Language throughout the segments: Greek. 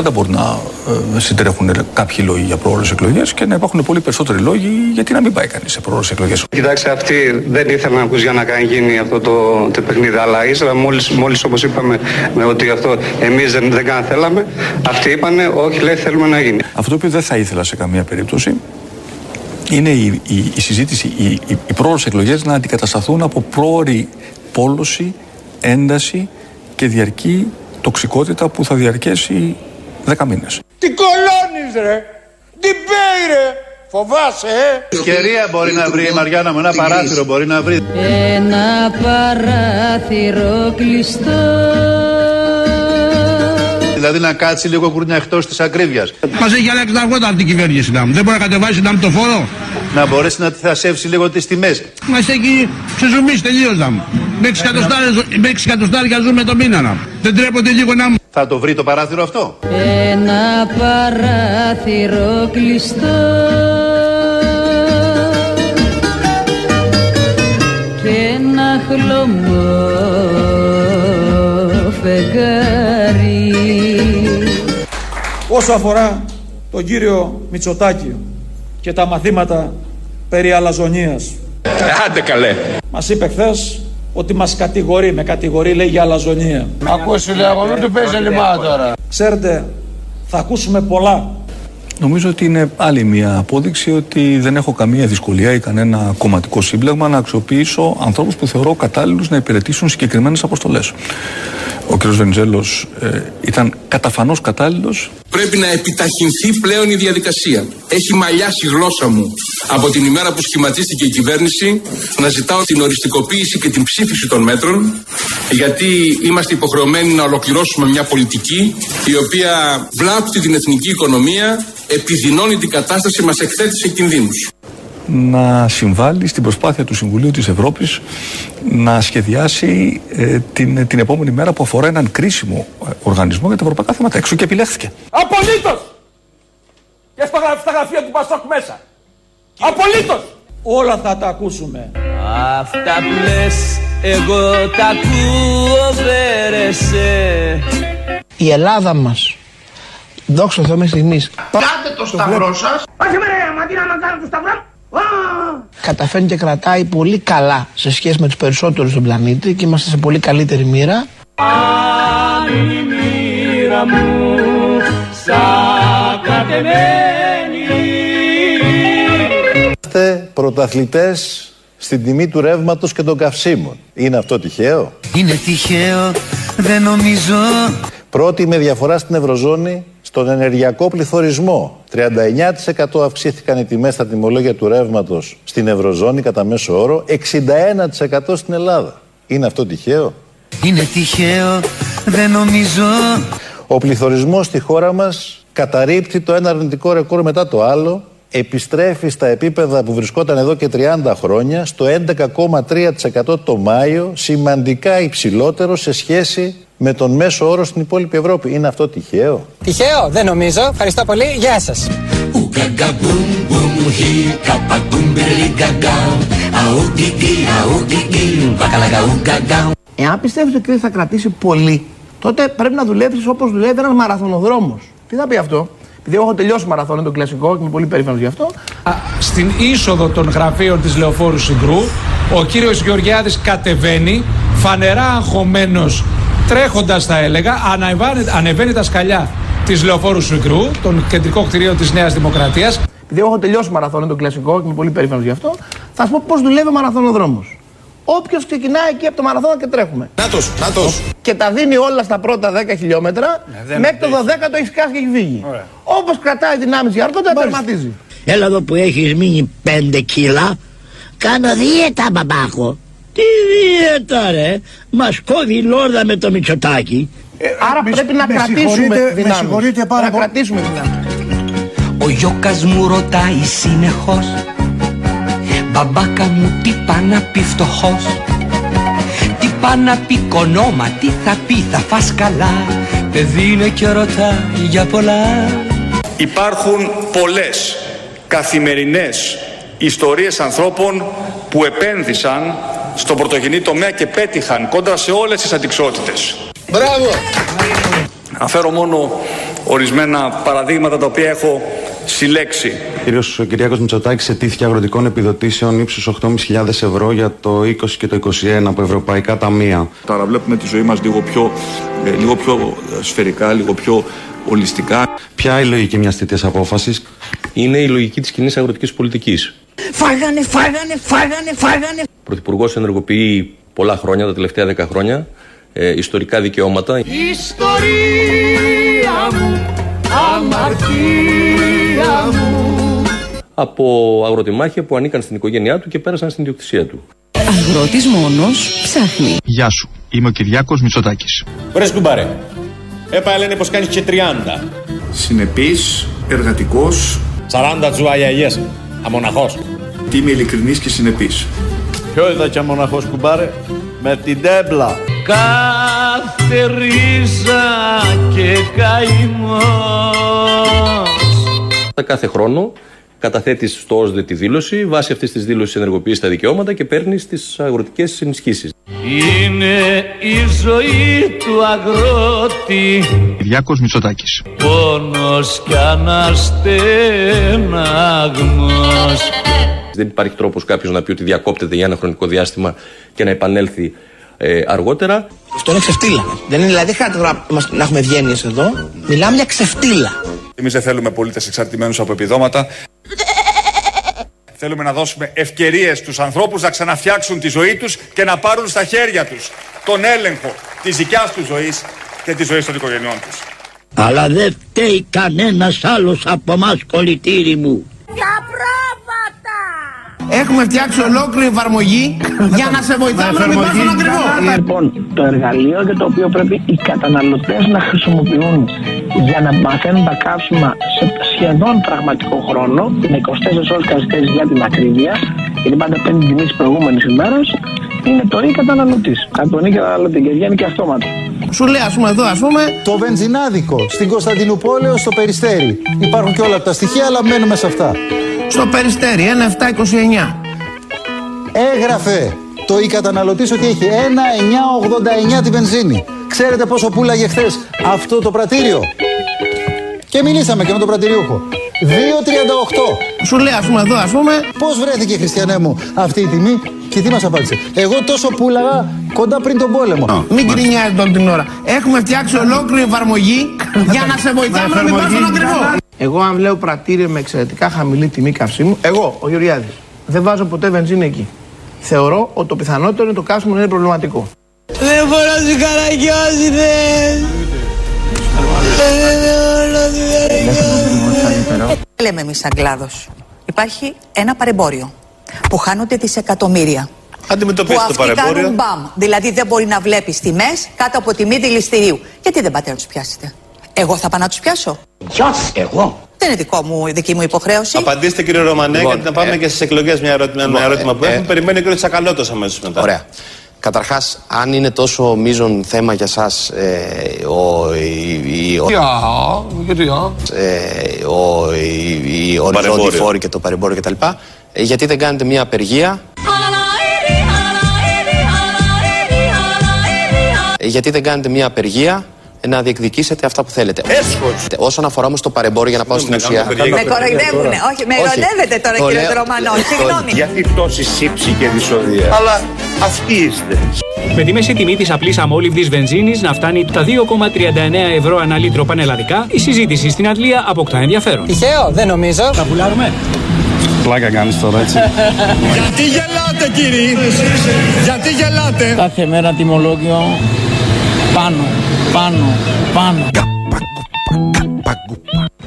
Πάντα μπορεί να ε, συντρέχουν κάποιοι λόγοι για πρόορε εκλογές και να υπάρχουν πολύ περισσότεροι λόγοι γιατί να μην πάει κανείς σε πρόορε εκλογές. Κοιτάξτε, αυτοί δεν ήθελαν να ακούσουν για να κάνει γίνει αυτό το, το παιχνίδι. Αλλά ύστερα, μόλις μόλις, όπως είπαμε, με ότι αυτό εμείς δεν, δεν καν θέλαμε, αυτοί είπαν, όχι, λέει, θέλουμε να γίνει. Αυτό που δεν θα ήθελα σε καμία περίπτωση είναι η, η, η συζήτηση, οι, οι, οι πρόορε εκλογές να αντικατασταθούν από πρόορη πόλωση, ένταση και διαρκή τοξικότητα που θα διαρκέσει 10 μήνες. Τι κολώνεις ρε, τι πέει ρε, φοβάσαι ε. Ευκαιρία μπορεί να βρει η Μαριάννα μου, ένα παράθυρο μπορεί να βρει. Ένα παράθυρο κλειστό Δηλαδή να κάτσει λίγο κουρνιά εκτός της ακρίβειας. Μα έχει αλλάξει τα αργότερα την κυβέρνηση να Δεν μπορεί να κατεβάσει να το φόρο. Να μπορέσει να θασεύσει λίγο τις τιμές. Μα έχει ξεζουμίσει τελείως να μου. Με 6 εκατοστάρια ζούμε το μήνα να Δεν τρέπονται λίγο να μου. Θα το βρει το παράθυρο αυτό; Ένα παράθυρο κλειστό Όσο αφορά τον κύριο Μητσοτάκη και τα μαθήματα περί αλαζονίας. Άντε καλέ. Μας είπε χθες ότι μας κατηγορεί, με κατηγορεί λέει για αλαζονία. Ακούσει λέγω, μην του παίζει λιμά τώρα. Ξέρετε, θα ακούσουμε πολλά. Νομίζω ότι είναι άλλη μια απόδειξη ότι δεν έχω καμία δυσκολία ή κανένα κομματικό σύμπλεγμα να αξιοποιήσω ανθρώπους που θεωρώ κατάλληλους να υπηρετήσουν συγκεκριμένες αποστολές. Ο κ. Βενιζέλος ε, ήταν καταφανώς κατάλληλος. Πρέπει να επιταχυνθεί πλέον η διαδικασία. Έχει μαλλιάσει η γλώσσα μου από την ημέρα που σχηματίστηκε η κυβέρνηση να ζητάω την οριστικοποίηση και την ψήφιση των μέτρων γιατί είμαστε υποχρεωμένοι να ολοκληρώσουμε μια πολιτική η οποία βλάπτει την εθνική οικονομία, επιδεινώνει την κατάσταση, μας εκθέτει σε κινδύνους να συμβάλλει στην προσπάθεια του Συμβουλίου της Ευρώπης να σχεδιάσει ε, την, την επόμενη μέρα που αφορά έναν κρίσιμο ε, οργανισμό για τα ευρωπαϊκά θέματα. Έξω και επιλέχθηκε. Απολύτως! Και στα, στα γραφεία του Πασόκ μέσα. Απολύτως! Όλα θα τα ακούσουμε. Αυτά που λες εγώ τα ακούω βέρεσαι Η Ελλάδα μας Δόξα τω μέχρι στιγμής. Κάτε το σταυρό σας. Όχι με ρε, μα τι να κάνω το σταυρό. Καταφέρνει και κρατάει πολύ καλά σε σχέση με τους περισσότερους στον πλανήτη και είμαστε σε πολύ καλύτερη μοίρα. Αν η μοίρα μου σαν κατεμένη Είμαστε πρωταθλητές στην τιμή του ρεύματος και των καυσίμων. Είναι αυτό τυχαίο; Είναι τυχαίο, δεν νομίζω. Πρώτη με διαφορά στην Ευρωζώνη στον ενεργειακό πληθωρισμό. 39% αυξήθηκαν οι τιμές στα τιμολόγια του ρεύματος στην Ευρωζώνη κατά μέσο όρο, 61% στην Ελλάδα. Είναι αυτό τυχαίο; Είναι τυχαίο, δεν νομίζω Ο πληθωρισμός στη χώρα μας καταρρύπτει το ένα αρνητικό ρεκόρ μετά το άλλο, επιστρέφει στα επίπεδα που βρισκόταν εδώ και 30 χρόνια, στο 11,3% το Μάιο, σημαντικά υψηλότερο σε σχέση με τον μέσο όρο στην υπόλοιπη Ευρώπη. Είναι αυτό τυχαίο; Τυχαίο, δεν νομίζω. Ευχαριστώ πολύ. Γεια σας. Εάν πιστεύεις ότι η κρίση θα κρατήσει πολύ τότε πρέπει να δουλεύεις όπως δουλεύει ένας μαραθωνοδρόμος Τι θα πει αυτό; Επειδή έχω τελειώσει μαραθώνιο το κλασικό και είμαι πολύ περήφανος γι' αυτό. Στην είσοδο των γραφείων της Λεωφόρου Συγκρού, ο κύριος Γεωργιάδης κατεβαίνει, φανερά αγχωμένος, τρέχοντας θα έλεγα, ανεβαίνει, ανεβαίνει τα σκαλιά της Λεωφόρου Συγκρού, τον κεντρικό κτηρίο της Νέας Δημοκρατίας. Επειδή έχω τελειώσει μαραθώνιο το κλασικό και είμαι πολύ περήφανος γι' αυτό, θα σα πω πώς δουλεύει ο μαραθωνοδρόμος. Όποιος ξεκινάει εκεί από το μαραθώνα και τρέχουμε. Νάτος, νάτος. Και τα δίνει όλα στα πρώτα 10 χιλιόμετρα, μέχρι το 12ο έχει σκάσει και έχει φύγει. Όπως κρατάει δυνάμεις για αργότερα, τερματίζει. Έλα εδώ που έχεις μείνει 5 κιλά, κάνω δίαιτα μπαμπάκο. Τι δίαιτα ρε, μας κόβει η λόρδα με το μυτσοτάκι. Άρα πρέπει να κρατήσουμε δυνάμεις. Να κρατήσουμε δυνάμεις. Ο Γιώκας μου ρωτάει συνεχώς Μπαμπάκα μου τι πά να πει φτωχός; Τι πά να πει κονόμα, τι θα πει θα φας καλά; Παιδί είναι και ρωτάει για πολλά Υπάρχουν πολλές καθημερινές ιστορίες ανθρώπων που επένδυσαν στον πρωτογενή τομέα και πέτυχαν κόντρα σε όλες τις αντικσότητες. Μπράβο! Αναφέρω μόνο ορισμένα παραδείγματα τα οποία έχω συλλέξει. Κύριος Κυριάκος Μητσοτάκης ετήθηκε αγροτικών επιδοτήσεων ύψους 8.500 ευρώ για το 20 και το 21 από ευρωπαϊκά ταμεία. Τώρα βλέπουμε τη ζωή μας λίγο πιο, ε, λίγο πιο ε, σφαιρικά, λίγο πιο ολιστικά. Ποια η λογική μιας τέτοιας απόφασης; Είναι η λογική της κοινής αγροτικής πολιτικής. Φάγανε, φάγανε, φάγανε, φάγανε. Ο Πρωθυπουργός ενεργοποιεί πολλά χρόνια, τα τελευταία 10 χρόνια, ε, ιστορικά δικαιώματα. Ιστορία μου, αμαρτία μου. από αγροτεμάχια που ανήκαν στην οικογένειά του και πέρασαν στην ιδιοκτησία του. Αγρότης μόνος ψάχνει. Γεια σου, είμαι ο Κυριάκος Μητσοτάκης. Βρες κουμπάρε. Έπα λένε πως κάνεις και 30. Συνεπής, εργατικός, 40 τζουαγιαγιές. Αμοναχός. τι είμαι ειλικρινής και συνεπής. Ποιο είδα και αμοναχός κουμπάρε, με την τέμπλα. Κάθε ρίζα και καημός. Κάθε χρόνο καταθέτεις στο ΩΣΔΕ τη δήλωση, βάσει αυτής της δήλωσης ενεργοποιείς τα δικαιώματα και παίρνεις τις αγροτικές ενισχύσεις. Είναι η ζωή του αγρότη Κυριάκος Μητσοτάκης. Πόνος κι αναστεναγμός Δεν υπάρχει τρόπος κάποιος να πει ότι διακόπτεται για ένα χρονικό διάστημα και να επανέλθει ε, αργότερα. Αυτό είναι ξεφτύλα. Δεν είναι δηλαδή χάρη τώρα μας- να έχουμε ευγένειες εδώ. Μιλάμε για ξεφτύλα. Εμείς δεν θέλουμε πολίτες εξαρτημένους από επιδόματα. Θέλουμε να δώσουμε ευκαιρίες στους ανθρώπους να ξαναφτιάξουν τη ζωή τους και να πάρουν στα χέρια τους τον έλεγχο της δικιάς τους ζωής και της ζωής των οικογενειών τους. Αλλά δεν φταίει κανένας άλλος από εμάς κολλητήρι μου Έχουμε φτιάξει ολόκληρη εφαρμογή για να σε βοηθάμε να μην πας στον ακριβό. Λοιπόν, το εργαλείο για το οποίο πρέπει οι καταναλωτές να χρησιμοποιούν για να μαθαίνουν τα κάψιμα σε σχεδόν πραγματικό χρόνο, είναι 24 ώρες καθυστέρηση για την ακρίβεια, γιατί πάντα παίρνει την τιμή της προηγούμενης ημέρας, είναι το ή καταναλωτής. Από τον ή καταναλωτή και βγαίνει και αυτόματα. Σου λέει, ας πούμε, εδώ, ας πούμε. Το βενζινάδικο στην Κωνσταντινούπολη στο Περιστέρι. Υπάρχουν και όλα τα στοιχεία, αλλά μένουμε σε αυτά. Στο περιστέρι, 1,729. Έγραφε το η καταναλωτής ότι έχει 1,989 τη βενζίνη. Ξέρετε πόσο πουλάγε χθες αυτό το πρατήριο; Και μιλήσαμε και με τον πρατηριούχο. 2,38. Σου λέει, ας πούμε, εδώ, ας πούμε. Πώς βρέθηκε, Χριστιανέ μου, αυτή η τιμή και τι μας απάντησε; Εγώ τόσο πουλάγα κοντά πριν τον πόλεμο. Μην γκρινιάζετε όλη την ώρα. Έχουμε φτιάξει ολόκληρη εφαρμογή για να σε βοηθάμε να μην πας στον ακριβό. Εγώ, αν λέω πρατήριο με εξαιρετικά χαμηλή τιμή καυσίμου, εγώ, ο Γεωργιάδης, δεν βάζω ποτέ βενζίνη εκεί. Θεωρώ ότι το πιθανότερο είναι το καύσιμο να είναι προβληματικό. Δεν μπορώ να σου καραγιώσετε Λέμε εμείς σαν κλάδο. Υπάρχει ένα παρεμπόριο που χάνονται δισεκατομμύρια. Αντιμετωπίστε το που αυτοί παρεμπόριο. κάνουν μπαμ. Δηλαδή δεν μπορεί να βλέπεις τιμέ κάτω από τιμή δηληστηρίου. Γιατί δεν πάτε να τους πιάσετε; Εγώ θα πάω να τους πιάσω. Ποιος, εγώ Δεν είναι δικό μου, δική μου υποχρέωση. Απαντήστε κύριε Ρωμανέ, Λοιπόν, γιατί να πάμε ε, και στις εκλογές μια ερώτημα, λοιπόν, ένα ερώτημα που ε, έχουμε. ε, Περιμένει ο κύριος Τσακαλώτος αμέσως μετά. Ωραία. Καταρχάς, αν είναι τόσο μείζον θέμα για εσά ε, ο, η, η, ο, γιατί ε, ο, η, η οριζόντιοι παρεμπόριο. φόροι και το παρεμπόριο κτλ. Ε, γιατί δεν κάνετε μια απεργία; Ε, γιατί δεν κάνετε μια απεργία; ε, να διεκδικήσετε αυτά που θέλετε. Έσχος. Ε, Όσον αφορά όμως το παρεμπόριο, για να πάω στην Συγγνώμη, να ουσία. κάνουμε Με κοροϊδεύουνε. Όχι, με Όχι. ερωτεύετε τώρα Το κύριε λέω- Ρωμανό. το- Συγγνώμη. Γιατί τόση σύψη και δυσοδεία. Αλλά αυτοί είστε. Με τη μέση τιμή της απλής αμόλυβδης βενζίνης να φτάνει τα 2,39 ευρώ ανά λίτρο πανελλαδικά, η συζήτηση στην Αγγλία αποκτά ενδιαφέρον. Τυχαίο, δεν νομίζω. Τα πουλάρουμε. Πλάκα κάνεις τώρα, έτσι. Γιατί γελάτε κύριοι; Γιατί γελάτε; Κάθε μέρα τιμολόγιο πάνω, πάνω, πάνω.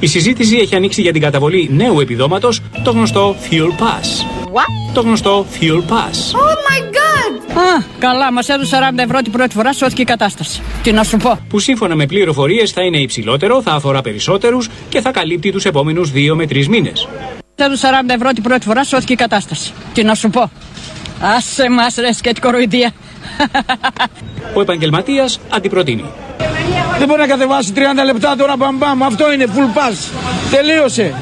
Η συζήτηση έχει ανοίξει για την καταβολή νέου επιδόματος, το γνωστό Fuel Pass. Το γνωστό Fuel Pass. Oh my god! Α, καλά, μας έδωσε 40 ευρώ την πρώτη φορά, σώθηκε η κατάσταση. Τι να σου πω. Που σύμφωνα με πληροφορίες θα είναι υψηλότερο, θα αφορά περισσότερους και θα καλύπτει τους επόμενους 2 με 3 μήνες. Έδωσε 40 ευρώ την πρώτη φορά, σώθηκε η κατάσταση. Τι να σου πω. Άσε μας ρε σκέτ κοροϊδία. Ο επαγγελματίας αντιπροτείνει. Δεν μπορεί να κατεβάσει 30 λεπτά τώρα μπαμπάμ. Αυτό είναι full pass. Τελείωσε.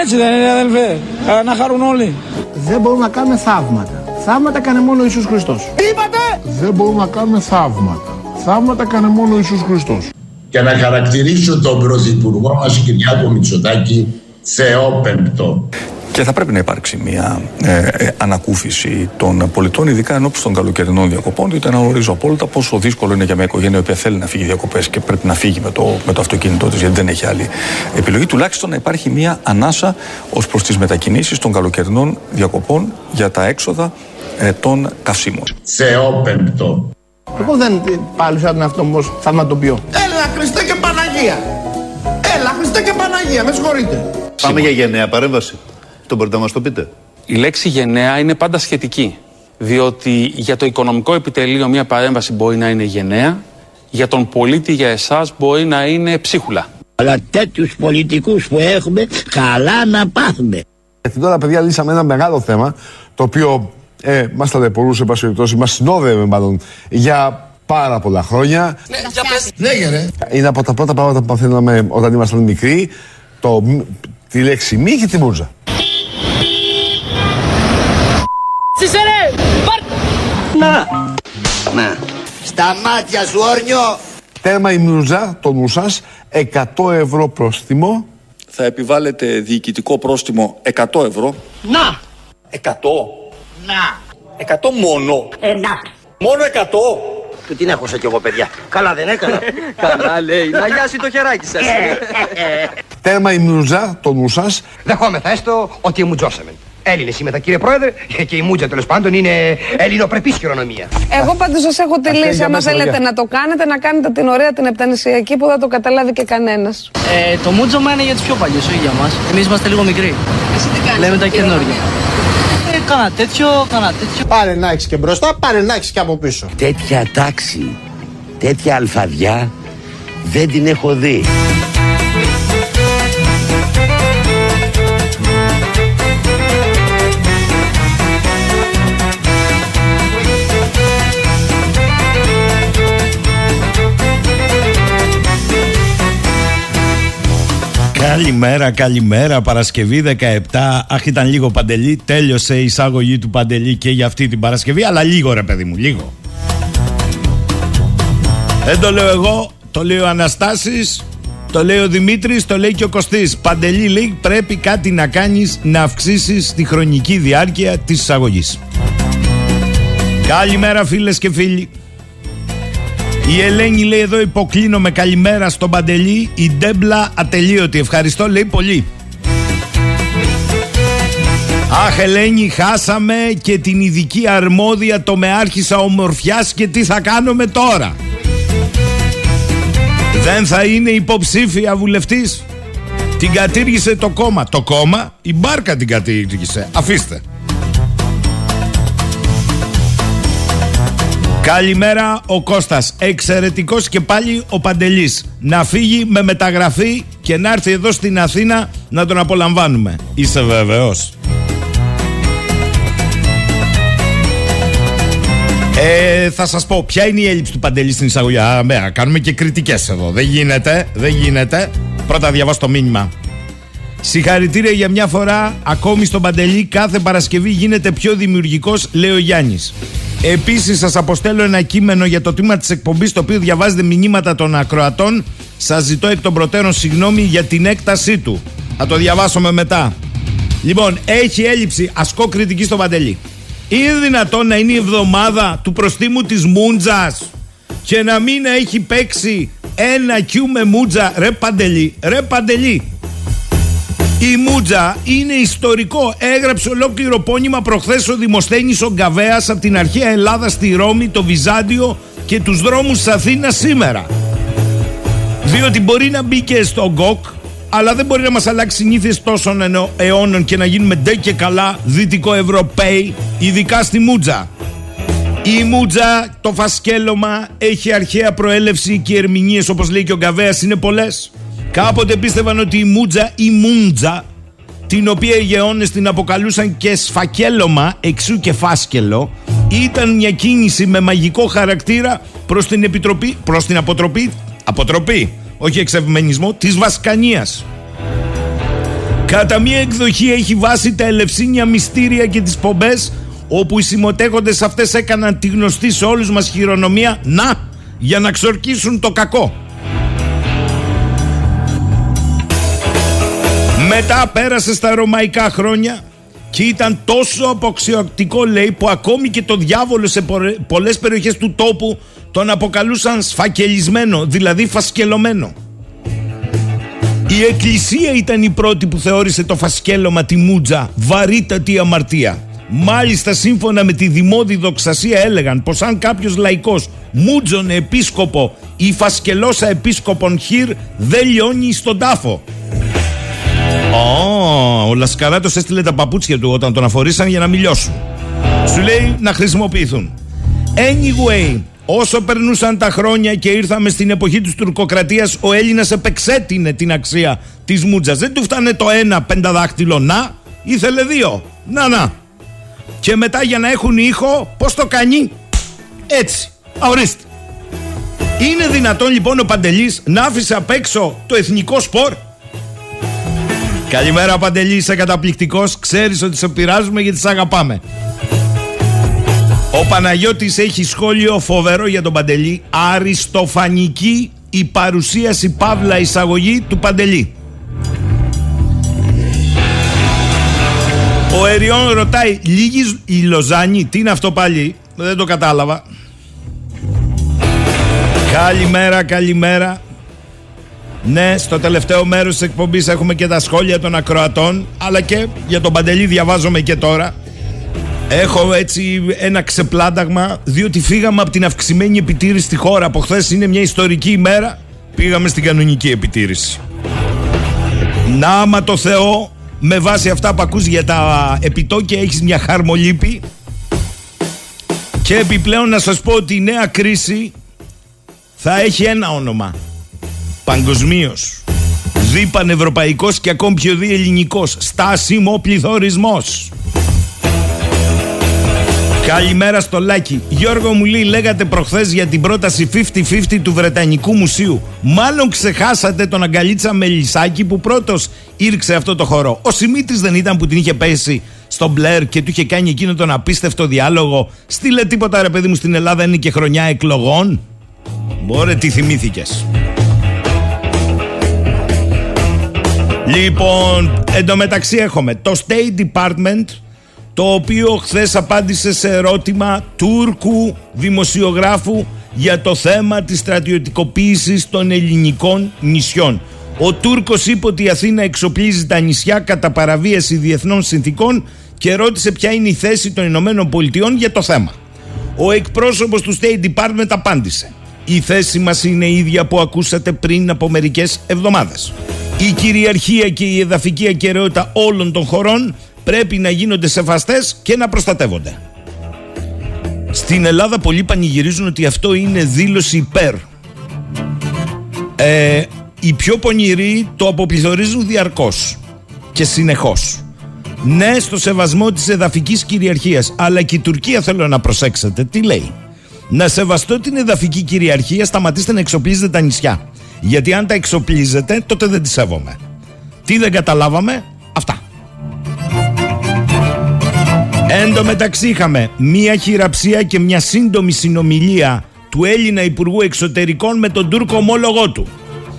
Έτσι δεν είναι αδελφέ. Α, να χαρούν όλοι. Δεν μπορούμε να κάνουμε θαύματα. Θαύματα κάνει μόνο ο Ιησούς Χριστός. Τι είπατε! Δεν μπορούμε να κάνουμε θαύματα. Θαύματα κάνει μόνο ο Ιησούς Χριστός. Και να χαρακτηρίσω τον Πρωθυπουργό μας Κυριάκο Μητσοτάκη θεόπεμπτο. Και θα πρέπει να υπάρξει μια ε, ε, ανακούφιση των πολιτών, ειδικά ενώπιση των καλοκαιρινών διακοπών, διότι αναγνωρίζω απόλυτα πόσο δύσκολο είναι για μια οικογένεια η οποία θέλει να φύγει διακοπές και πρέπει να φύγει με το, με το αυτοκίνητό της, γιατί δεν έχει άλλη επιλογή. Τουλάχιστον να υπάρχει μια ανάσα ως προς τις μετακινήσεις των καλοκαιρινών διακοπών για τα έξοδα ε, των καυσίμων. Θεόπεμπτο. Εγώ δεν πάλι σαν τον εαυτό μου ως θαυματοποιώ. Έλα Χριστέ και Παναγία. Έλα Χριστέ και Παναγία, με συγχωρείτε. Πάμε για γενναία παρέμβαση. Το μπορείτε να μας το πείτε. Η λέξη γενναία είναι πάντα σχετική. Διότι για το οικονομικό επιτελείο μια παρέμβαση μπορεί να είναι γενναία, για τον πολίτη, για εσάς μπορεί να είναι ψίχουλα. Αλλά τέτοιους πολιτικούς που έχουμε, καλά να πάθουμε. Γιατί τώρα, παιδιά, λύσαμε ένα μεγάλο θέμα το οποίο ε, μας ταλαιπωρούσε, εν πάση περιπτώσει, μας συνόδευε μάλλον για πάρα πολλά χρόνια. Ναι, για πες. Ναι, γερέ. Είναι από τα πρώτα πράγματα που παθαίναμε όταν ήμασταν μικροί. Το, τη λέξη μη και τη μούζα. Στα μάτια σου, όρνιο. Τέρμα η μούζα, το νου σας, 100 ευρώ πρόστιμο. Θα επιβάλλεται διοικητικό πρόστιμο 100 ευρώ. Να. 100. Να. 100 μόνο. Ε, να. Μόνο 100. Του την έχωσα κι εγώ, παιδιά. Καλά δεν έκανα. Καλά λέει. Να γιάσει το χεράκι σας. Τέρμα η μούζα, το νου σας, Δεχόμεθα έστω ότι εμουτζώσαμε. Έλληνες είμαστε κύριε Πρόεδρε και η μούτζα τέλος πάντων είναι ελληνοπρεπή χειρονομία. Εγώ πάντως σας έχω τη Αυτή λύση. για Άμα μέσα, θέλετε παιδιά. να το κάνετε, να κάνετε την ωραία την επτανησιακή που δεν το καταλάβει και κανένας. Ε, το μούτζομα είναι για τους πιο παλιούς, όχι για μας. Εμείς είμαστε λίγο μικροί. Εσύ τι κάνεις, Λέμε τα κύριε καινούργια. Ε, κάνα τέτοιο, κάνα τέτοιο. Πάρε να έχεις και μπροστά, πάρε να έχεις και από πίσω. Τέτοια τάξη, τέτοια αλφαδιά δεν την έχω δει. Καλημέρα, καλημέρα. Παρασκευή 17. Αχ, ήταν λίγο παντελή. Τέλειωσε η εισάγωγή του παντελή και για αυτή την Παρασκευή, αλλά λίγο ρε παιδί μου, λίγο. Δεν το λέω εγώ, το λέει ο Αναστάσης, το λέει ο Δημήτρης, το λέει και ο Κωστής. Παντελή λέει πρέπει κάτι να κάνεις να αυξήσεις τη χρονική διάρκεια της εισαγωγής. Καλημέρα φίλες και φίλοι. Η Ελένη λέει εδώ υποκλίνω με καλημέρα στον Παντελή. Η Ντέμπλα ατελείωτη. Ευχαριστώ λέει πολύ. Αχ Ελένη χάσαμε και την ειδική αρμόδια το με άρχισα ομορφιάς και τι θα κάνουμε τώρα. Δεν θα είναι υποψήφια βουλευτής. Την κατήργησε το κόμμα. Το κόμμα, η μπάρκα την κατήργησε. Αφήστε. Καλημέρα ο Κώστας Εξαιρετικός και πάλι ο Παντελής Να φύγει με μεταγραφή Και να έρθει εδώ στην Αθήνα Να τον απολαμβάνουμε Είσαι βέβαιος; Ε, θα σας πω ποια είναι η έλλειψη του Παντελή στην εισαγωγή. Α, μέρα, κάνουμε και κριτικές εδώ. Δεν γίνεται, δεν γίνεται. Πρώτα διαβάσω το μήνυμα. Συγχαρητήρια για μια φορά. Ακόμη στον Παντελή κάθε Παρασκευή γίνεται πιο δημιουργικός, λέει ο Γιάννης. Επίσης σας αποστέλω ένα κείμενο για το τμήμα της εκπομπής το οποίο διαβάζετε μηνύματα των ακροατών. Σας ζητώ εκ των προτέρων συγγνώμη για την έκτασή του. Θα το διαβάσουμε μετά. Λοιπόν, έχει έλλειψη ασκώ κριτική στον Παντελή. Είναι δυνατόν να είναι η εβδομάδα του προστίμου της Μούντζας και να μην έχει παίξει ένα κιού με Μούντζα. Ρε Παντελή, ρε Παντελή. Η Μούτζα είναι ιστορικό. Έγραψε ολόκληρο πόνημα προχθές ο Δημοσθένης ο Γκαβέας από την αρχαία Ελλάδα στη Ρώμη, το Βυζάντιο και τους δρόμους της Αθήνας σήμερα. Διότι μπορεί να μπει και στο ΚΟΚ, αλλά δεν μπορεί να μας αλλάξει συνήθειες τόσων ενο- αιώνων και να γίνουμε ντε και καλά δυτικοευρωπαίοι, ειδικά στη Μούτζα. Η Μούτζα, το φασκέλωμα, έχει αρχαία προέλευση και οι ερμηνείες όπως λέει και ο Γκαβέας είναι πολλές. Κάποτε πίστευαν ότι η Μούτζα ή Μούντζα, την οποία οι γεώνες την αποκαλούσαν και σφακέλωμα, εξού και φάσκελο, ήταν μια κίνηση με μαγικό χαρακτήρα προς την, επιτροπή, προς την αποτροπή αποτροπή, όχι εξευμενισμό, της Βασκανίας. Κατά μία εκδοχή έχει βάσει τα ελευσίνια μυστήρια και τις πομπές όπου οι συμμετέχοντες αυτές έκαναν τη γνωστή σε όλους μας χειρονομία να, για να ξορκίσουν το κακό. Μετά πέρασε στα ρωμαϊκά χρόνια και ήταν τόσο αποξιωτικό λέει που ακόμη και το διάβολο σε πορε- πολλές περιοχές του τόπου τον αποκαλούσαν σφακελισμένο, δηλαδή φασκελωμένο. Η εκκλησία ήταν η πρώτη που θεώρησε το φασκέλωμα τη μούτζα βαρύτατη αμαρτία. Μάλιστα σύμφωνα με τη δημόδη δοξασία έλεγαν πως αν κάποιος λαϊκός μούτζωνε επίσκοπο ή φασκελώσα επίσκοπον χειρ δεν λιώνει στον τάφο. Ω, ο Λασκαράτος έστειλε τα παπούτσια του όταν τον αφορήσαν για να μιλιώσουν. Σου λέει να χρησιμοποιηθούν. Anyway, όσο περνούσαν τα χρόνια και ήρθαμε στην εποχή της τουρκοκρατίας, ο Έλληνας επεξέτεινε την αξία της μούτζας. Δεν του φτάνε το ένα πενταδάχτυλο να, ήθελε δύο. Να, να. Και μετά για να έχουν ήχο, πώς το κάνει, έτσι. Ορίστε. Είναι δυνατόν λοιπόν ο Παντελής να άφησε απ' έξω το εθνικό σπορ; Καλημέρα Παντελή, είσαι καταπληκτικός. Ξέρεις ότι σε πειράζουμε γιατί σε αγαπάμε. Ο Παναγιώτης έχει σχόλιο φοβερό για τον Παντελή. Αριστοφανική η παρουσίαση παύλα εισαγωγή του Παντελή. Ο Εριών ρωτάει λίγη η Λοζάνη, τι είναι αυτό πάλι, δεν το κατάλαβα. Καλημέρα, καλημέρα. Ναι, στο τελευταίο μέρος της εκπομπής έχουμε και τα σχόλια των ακροατών, αλλά και για τον Παντελή διαβάζομαι και τώρα. Έχω έτσι ένα ξεπλάνταγμα, διότι φύγαμε από την αυξημένη επιτήρηση στη χώρα. Από χθες είναι μια ιστορική ημέρα, πήγαμε στην κανονική επιτήρηση. Να άμα το Θεό, με βάση αυτά που ακούς για τα επιτόκια έχεις μια χαρμολύπη και επιπλέον να σας πω ότι η νέα κρίση θα έχει ένα όνομα. Παγκοσμίως. Δι πανευρωπαϊκός και ακόμη πιο δι ελληνικός. Στάσιμο πληθωρισμός. Καλημέρα στο Λάκη. Γιώργο μου λέει, λέγατε προχθές για την πρόταση 50-50 του Βρετανικού Μουσείου. Μάλλον ξεχάσατε τον Αγκαλίτσα Μελισσάκη που πρώτος ήρξε αυτό το χώρο. Ο Σιμίτης δεν ήταν που την είχε πέσει στο Μπλερ και του είχε κάνει εκείνο τον απίστευτο διάλογο. Στείλε τίποτα ρε παιδί μου στην Ελλάδα είναι και χρονιά εκλογών. Μωρέ τι θυμήθηκες. Λοιπόν, εντωμεταξύ έχουμε το State Department το οποίο χθες απάντησε σε ερώτημα Τούρκου δημοσιογράφου για το θέμα της στρατιωτικοποίησης των ελληνικών νησιών. Ο Τούρκος είπε ότι η Αθήνα εξοπλίζει τα νησιά κατά παραβίαση διεθνών συνθήκων και ρώτησε ποια είναι η θέση των Ηνωμένων Πολιτειών για το θέμα. Ο εκπρόσωπος του State Department απάντησε «Η θέση μας είναι η ίδια που ακούσατε πριν από μερικές εβδομάδες. Η κυριαρχία και η εδαφική ακαιρεότητα όλων των χωρών πρέπει να γίνονται σεβαστές και να προστατεύονται. Στην Ελλάδα πολλοί πανηγυρίζουν ότι αυτό είναι δήλωση υπέρ. Ε, οι πιο πονηροί το αποπληθωρίζουν διαρκώς και συνεχώς. Ναι στο σεβασμό της εδαφικής κυριαρχίας, αλλά και η Τουρκία θέλω να προσέξετε. Τι λέει. Να σεβαστώ την εδαφική κυριαρχία, σταματήστε να εξοπλίζετε τα νησιά. Γιατί αν τα εξοπλίζετε, τότε δεν τη σέβομαι. Τι δεν καταλάβαμε, αυτά. Εν τω μεταξύ είχαμε μία χειραψία και μια σύντομη συνομιλία του Έλληνα Υπουργού Εξωτερικών με τον Τούρκο ομόλογό του.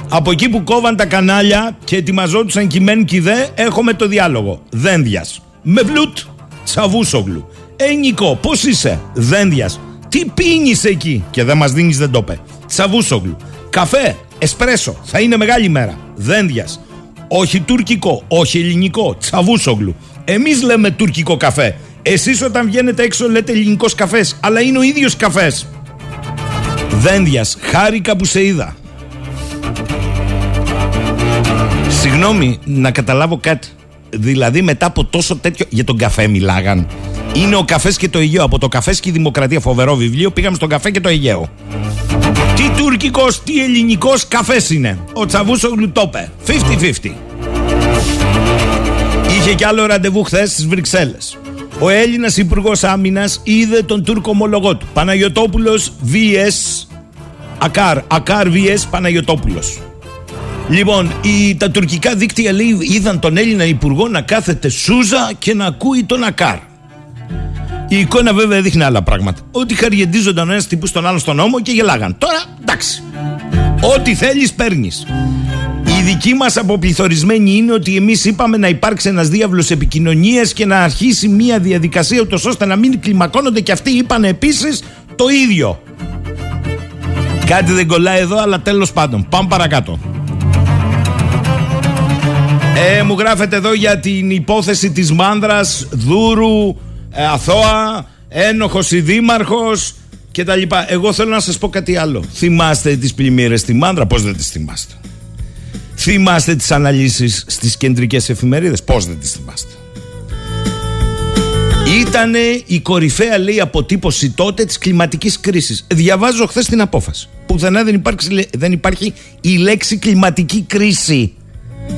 Από εκεί που κόβαν τα κανάλια και ετοιμαζόντουσαν κειμένου κηδέ, έχουμε το διάλογο. Δένδιας. Με βλουτ, τσαβούσογλου. Ε, Νικό, πώς είσαι, Δένδιας. Τι πίνεις εκεί; Και δεν μας δίνεις δεν το είπε. Τσαβούσογλου. Καφέ, εσπρέσο, θα είναι μεγάλη μέρα. Δένδιας. Όχι τουρκικό, όχι ελληνικό, τσαβούσογλου. Εμείς λέμε τουρκικό καφέ. Εσείς όταν βγαίνετε έξω λέτε ελληνικός καφές, αλλά είναι ο ίδιος καφές. Δένδιας, χάρηκα που σε είδα. Συγγνώμη, να καταλάβω κάτι. Δηλαδή μετά από τόσο τέτοιο... Για τον καφέ μιλάγαν. Είναι ο καφές και το Αιγαίο. Από το καφές και η Δημοκρατία, φοβερό βιβλίο, πήγαμε στον καφέ και το Αιγαίο. Τι τουρκικός, τι ελληνικός καφές είναι. Ο Τσαβούσογλου το είπε. 50-50. Είχε κι άλλο ραντεβού χθες στις Βρυξέλλες. Ο Έλληνας Υπουργός Άμυνας είδε τον Τούρκο ομολογό του. Παναγιοτόπουλος VS Ακάρ, Ακάρ VS Παναγιωτόπουλος. Λοιπόν, οι, τα τουρκικά δίκτυα λέει, είδαν τον Έλληνα υπουργό να κάθεται σούζα και να ακούει τον Ακάρ. Η εικόνα βέβαια έδειχνε άλλα πράγματα. Ότι χαριεντίζονταν ο ένας τύπου στον άλλο στον νόμο και γελάγαν. Τώρα, εντάξει. Ό,τι θέλεις, παίρνεις. Η δική μας αποπληθωρισμένη είναι ότι εμείς είπαμε να υπάρξει ένας διάβλος επικοινωνίας και να αρχίσει μια διαδικασία ούτως ώστε να μην κλιμακώνονται και αυτοί είπαν επίσης το ίδιο. Κάτι δεν κολλάει εδώ, αλλά τέλος πάντων. Πάμε παρακάτω. Ε, μου γράφετε εδώ για την υπόθεση της Μάνδρας, Δούρου, ε, Αθώα, ένοχος ή δήμαρχος και τα λοιπά. Εγώ θέλω να σας πω κάτι άλλο. Θυμάστε τις πλημμύρες στη Μάνδρα, πώς δεν τις θυμάστε; Θυμάστε τις αναλύσεις στις κεντρικές εφημερίδες, πώς δεν τις θυμάστε; Ήτανε η κορυφαία λέει αποτύπωση τότε της κλιματικής κρίσης. Διαβάζω χθες την απόφαση. Πουθενά δεν, υπάρχει, δεν υπάρχει η λέξη κλιματική κρίση.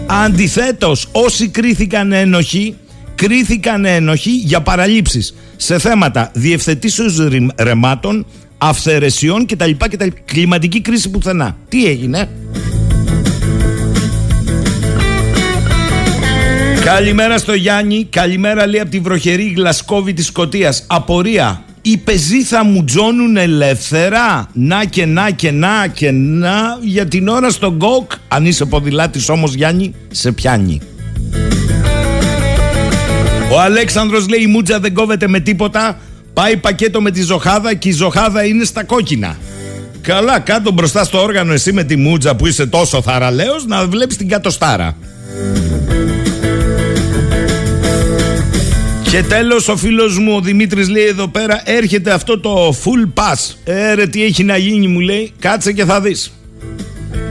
Αντιθέτως, όσοι κρίθηκαν ένοχοι, κρίθηκαν ένοχοι για παραλήψεις σε θέματα διευθετήσεως ρη- ρεμάτων, αυθαιρεσιών κτλ. κτλ. Κλιματική κρίση πουθενά. Τι έγινε; Καλημέρα στο Γιάννη. Καλημέρα λέει από τη βροχερή Γλασκόβη της Σκοτίας. Απορία. Οι πεζοί θα μουτζώνουν ελεύθερα; Να και να και να και να. Για την ώρα στο ΚΟΚ. Αν είσαι ποδηλάτης όμως Γιάννη, σε πιάνει. Ο Αλέξανδρος λέει η μούτζα δεν κόβεται με τίποτα. Πάει πακέτο με τη ζωχάδα και η ζωχάδα είναι στα κόκκινα. Καλά, κάτσε μπροστά στο όργανο εσύ με τη μούτζα που είσαι τόσο θαρραλέος να βλέπεις την κατοστάρα. Και τέλος ο φίλος μου ο Δημήτρης λέει εδώ πέρα έρχεται αυτό το full pass. Ε ρε τι έχει να γίνει μου λέει κάτσε και θα δεις.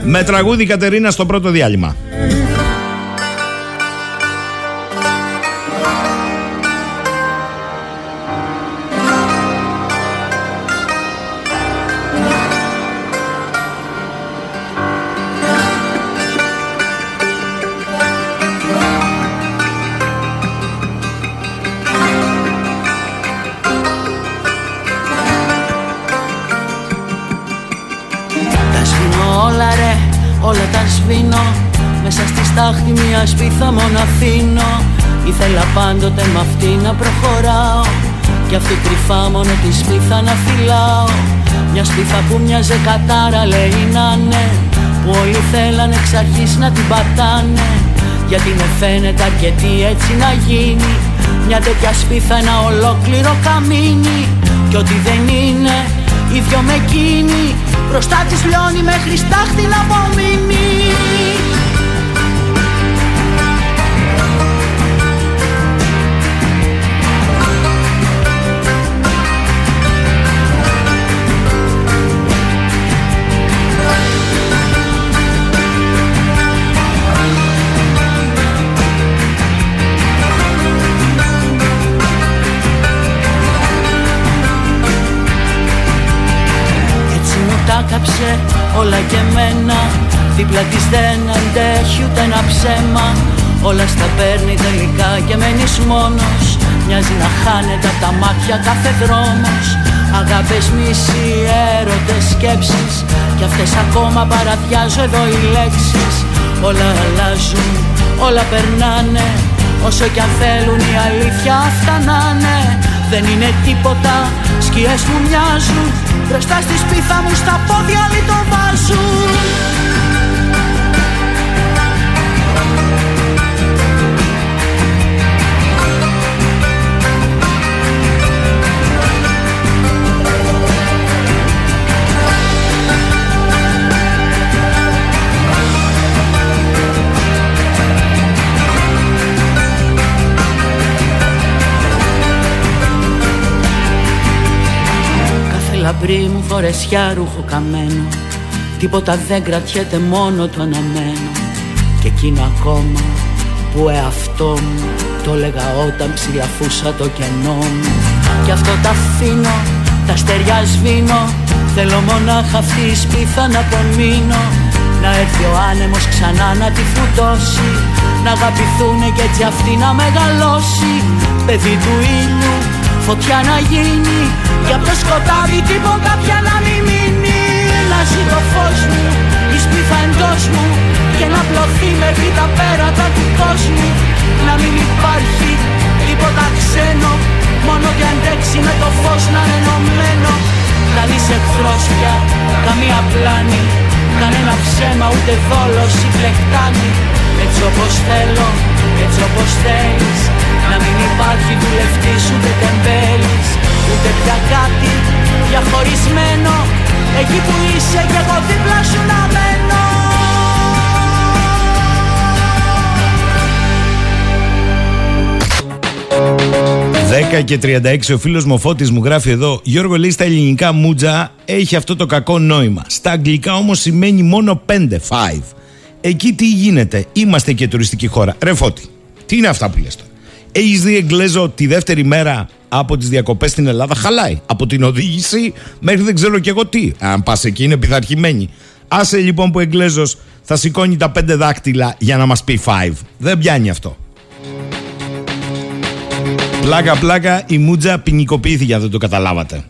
Με τραγούδι Κατερίνα στο πρώτο διάλειμμα. Να προχωράω. Κι αυτή κρυφά μόνο της σπίθα να φυλάω. Μια σπίθα που μοιάζε κατάρα λέει να ναι. Που όλοι θέλανε εξ αρχής να την πατάνε. Γιατί με φαίνεται αρκετή έτσι να γίνει. Μια τέτοια σπίθα ένα ολόκληρο καμίνι. Κι ό,τι δεν είναι ίδιο με εκείνη. Μπροστά της λιώνει μέχρι στάχτη να απομείνει όλα και μένα Δίπλα της δεν αντέχει ούτε ένα ψέμα. Όλα στα παίρνει τελικά και μένεις μόνος. Μοιάζει να χάνεται από τα μάτια κάθε δρόμος. Αγάπες, μισή, έρωτες, σκέψεις. Κι αυτές ακόμα παραδιάζω εδώ οι λέξεις. Όλα αλλάζουν, όλα περνάνε. Όσο κι αν θέλουν η αλήθεια αυτά να είναι. Δεν είναι τίποτα, σκιές μου μοιάζουν. Μπροστά στη σπίθα μου στα πόδια άλλοι λαμπρή μου φορεσιά ρούχο καμένο. Τίποτα δεν κρατιέται μόνο το αναμένο. Και εκείνο ακόμα που εαυτό μου Το έλεγα όταν ψηλαφούσα το κενό μου. Κι αυτό τα αφήνω, τα στεριά σβήνω. Θέλω μονάχα αυτή η σπίθα να απομείνω. Να έρθει ο άνεμος ξανά να τη φουτώσει Να αγαπηθούνε και έτσι αυτή να μεγαλώσει. Παιδί του ήλιου, φωτιά να γίνει Για το σκοτάδι τίποτα πια να μην μείνει. Να Αλλάζει το φως μου Η σπίθα εντός μου. Και να πλωθεί μέχρι τα πέρατα του κόσμου Να μην υπάρχει τίποτα ξένο Μόνο και αντέξει με το φως να είναι ενωμένο. Κανείς εχθρός πια, καμία πλάνη. Κανένα ψέμα ούτε δόλος ή πλεκτάνη. Έτσι όπως θέλω, έτσι όπως θέλεις. Να μην υπάρχει δουλευτής ούτε τεμπέλης Ούτε πια κάτι διαχωρισμένο. Εκεί που είσαι κι εγώ δίπλα σου να μένω. 10 και 36 ο φίλος μου ο Φώτης μου γράφει εδώ Γιώργο λέει στα ελληνικά μούτζα έχει αυτό το κακό νόημα. Στα αγγλικά όμως σημαίνει μόνο 5, 5 Εκεί τι γίνεται, είμαστε και τουριστική χώρα. Ρε Φώτη, τι είναι αυτά που λες τώρα; Έχεις δει Εγγλέζο τη δεύτερη μέρα από τις διακοπές στην Ελλάδα χαλάει. Από την οδήγηση μέχρι δεν ξέρω και εγώ τι. Αν πας εκεί είναι πειθαρχημένη. Άσε λοιπόν που Εγγλέζος θα σηκώνει τα πέντε δάκτυλα για να μας πει 5 Δεν πιάνει αυτό. Πλάκα, πλάκα, η Μούτζα ποινικοποιήθηκε, αν δεν το καταλάβατε.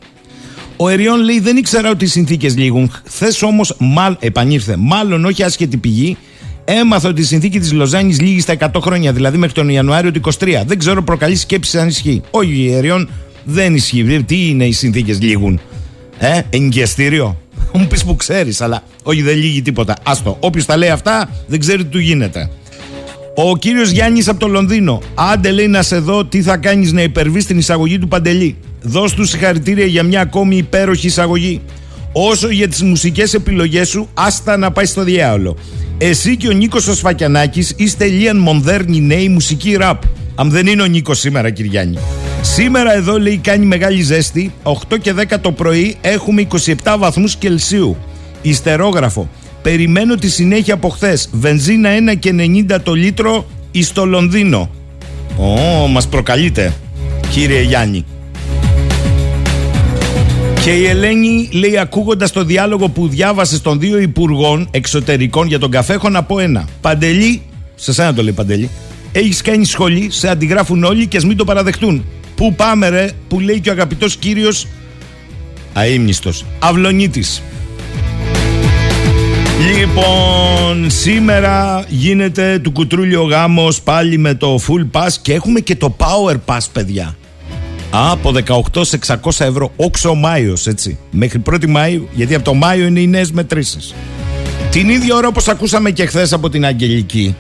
Ο Εριών λέει: Δεν ήξερα ότι οι συνθήκες λήγουν. Χθες όμως, μάλλον, επανήρθε, μάλλον όχι άσχετη πηγή, έμαθα ότι η συνθήκη της Λοζάνης λήγει στα 100 χρόνια, δηλαδή μέχρι τον Ιανουάριο του 23. Δεν ξέρω, προκαλείς σκέψη αν ισχύει. Όχι, Εριών, δεν ισχύει. Τι είναι οι συνθήκες λήγουν. Ε, εγκαιστήριο. Μου πεις που ξέρεις, αλλά όχι, δεν λύγει τίποτα. Άστο. Όποιος τα λέει αυτά, δεν ξέρει τι του γίνεται. Ο κύριος Γιάννης από το Λονδίνο. Άντε λέει να σε δω τι θα κάνεις να υπερβείς στην εισαγωγή του Παντελή. Δώσ' του συγχαρητήρια για μια ακόμη υπέροχη εισαγωγή. Όσο για τις μουσικές επιλογές σου, άστα να πάει στο διάολο. Εσύ και ο Νίκος ο Σφακιανάκης είστε λίγαν μονδέρνοι νέοι μουσική ραπ. Αν δεν είναι ο Νίκος σήμερα κύριε Γιάννη. Σήμερα εδώ λέει κάνει μεγάλη ζέστη. 8 και 10 το πρωί έχουμε 27 βαθμούς Κελσίου. Ιστερόγραφο. Περιμένω τη συνέχεια από χθες. Βενζίνα 1 και 90 το λίτρο εις το Λονδίνο. Ω, μας προκαλείτε, κύριε Γιάννη. Και η Ελένη λέει ακούγοντας το διάλογο που διάβασες των δύο υπουργών εξωτερικών για τον καφέ έχω να πω ένα. Παντελή, σε σένα το λέει Παντελή, έχεις κάνει σχολή, σε αντιγράφουν όλοι και ας μην το παραδεχτούν. Πού πάμε ρε, που λέει και ο αγαπητός κύριος αείμνηστος, αυλονίτης. Λοιπόν, σήμερα γίνεται του κουτρούλιο γάμος πάλι με το full pass και έχουμε και το power pass, παιδιά. Α, από 18 σε 600 ευρώ, όξο Μάιος, έτσι. Μέχρι 1η Μάιου, γιατί από το Μάιο είναι οι νέες μετρήσεις. Την ίδια ώρα όπως ακούσαμε και χθες από την Αγγελική,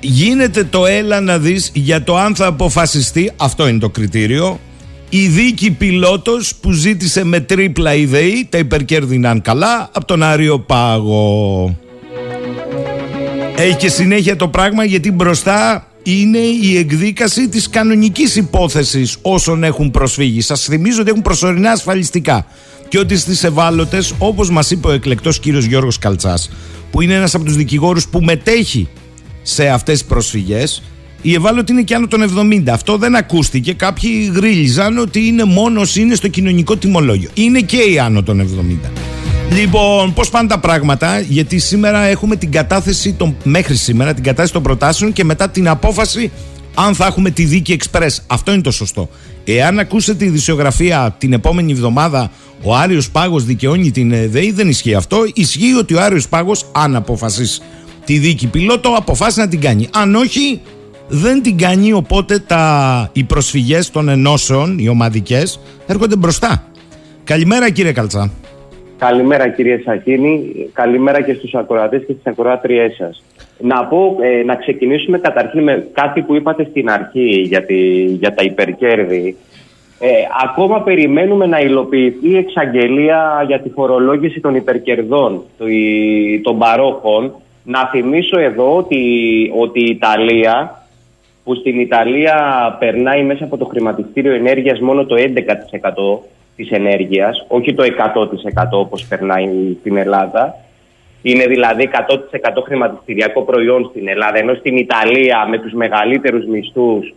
γίνεται το έλα να δεις για το αν θα αποφασιστεί, αυτό είναι το κριτήριο, η δίκη πιλότος που ζήτησε με τρίπλα ιδεή τα υπερκέρδιναν καλά από τον Άριο Πάγο. Έχει και συνέχεια το πράγμα γιατί μπροστά είναι η εκδίκαση της κανονικής υπόθεσης όσων έχουν προσφύγει. Σας θυμίζω ότι έχουν προσωρινά ασφαλιστικά και ότι στις ευάλωτες όπως μας είπε ο εκλεκτός κύριος Γιώργος Καλτσάς που είναι ένας από τους δικηγόρους που μετέχει σε αυτές τις προσφυγές η ευάλωτη είναι και άνω των 70. Αυτό δεν ακούστηκε. Κάποιοι γρίλιζαν ότι είναι μόνος είναι στο κοινωνικό τιμολόγιο. Είναι και οι άνω των 70. Λοιπόν, πώς πάνε τα πράγματα, γιατί σήμερα έχουμε την κατάθεση των, μέχρι σήμερα την κατάθεση των προτάσεων και μετά την απόφαση αν θα έχουμε τη δίκη εξπρές. Αυτό είναι το σωστό. Εάν ακούσετε τη δισιογραφία την επόμενη εβδομάδα ο Άριος Πάγος δικαιώνει την ΔΕΗ, δεν ισχύει αυτό. Ισχύει ότι ο Άριος Πάγος, αν αποφασίσει τη δίκη πιλότο, αποφάσισε να την κάνει. Αν όχι, δεν την κάνει οπότε τα, οι προσφυγές των ενώσεων, οι ομαδικές, έρχονται μπροστά. Καλημέρα κύριε Καλτσά. Καλημέρα κύριε Σακίνη, καλημέρα και στους ακροατές και στις ακροάτριές σας. Να πω, ε, να ξεκινήσουμε καταρχήν με κάτι που είπατε στην αρχή για, τη, για τα υπερκέρδη. Ε, ακόμα περιμένουμε να υλοποιηθεί η εξαγγελία για τη φορολόγηση των υπερκερδών των παρόχων. Να θυμίσω εδώ ότι, ότι η Ιταλία που στην Ιταλία περνάει μέσα από το χρηματιστήριο ενέργειας μόνο το 11% της ενέργειας, όχι το 100% όπως περνάει στην Ελλάδα. Είναι δηλαδή 100% χρηματιστηριακό προϊόν στην Ελλάδα, ενώ στην Ιταλία με τους μεγαλύτερους μισθούς,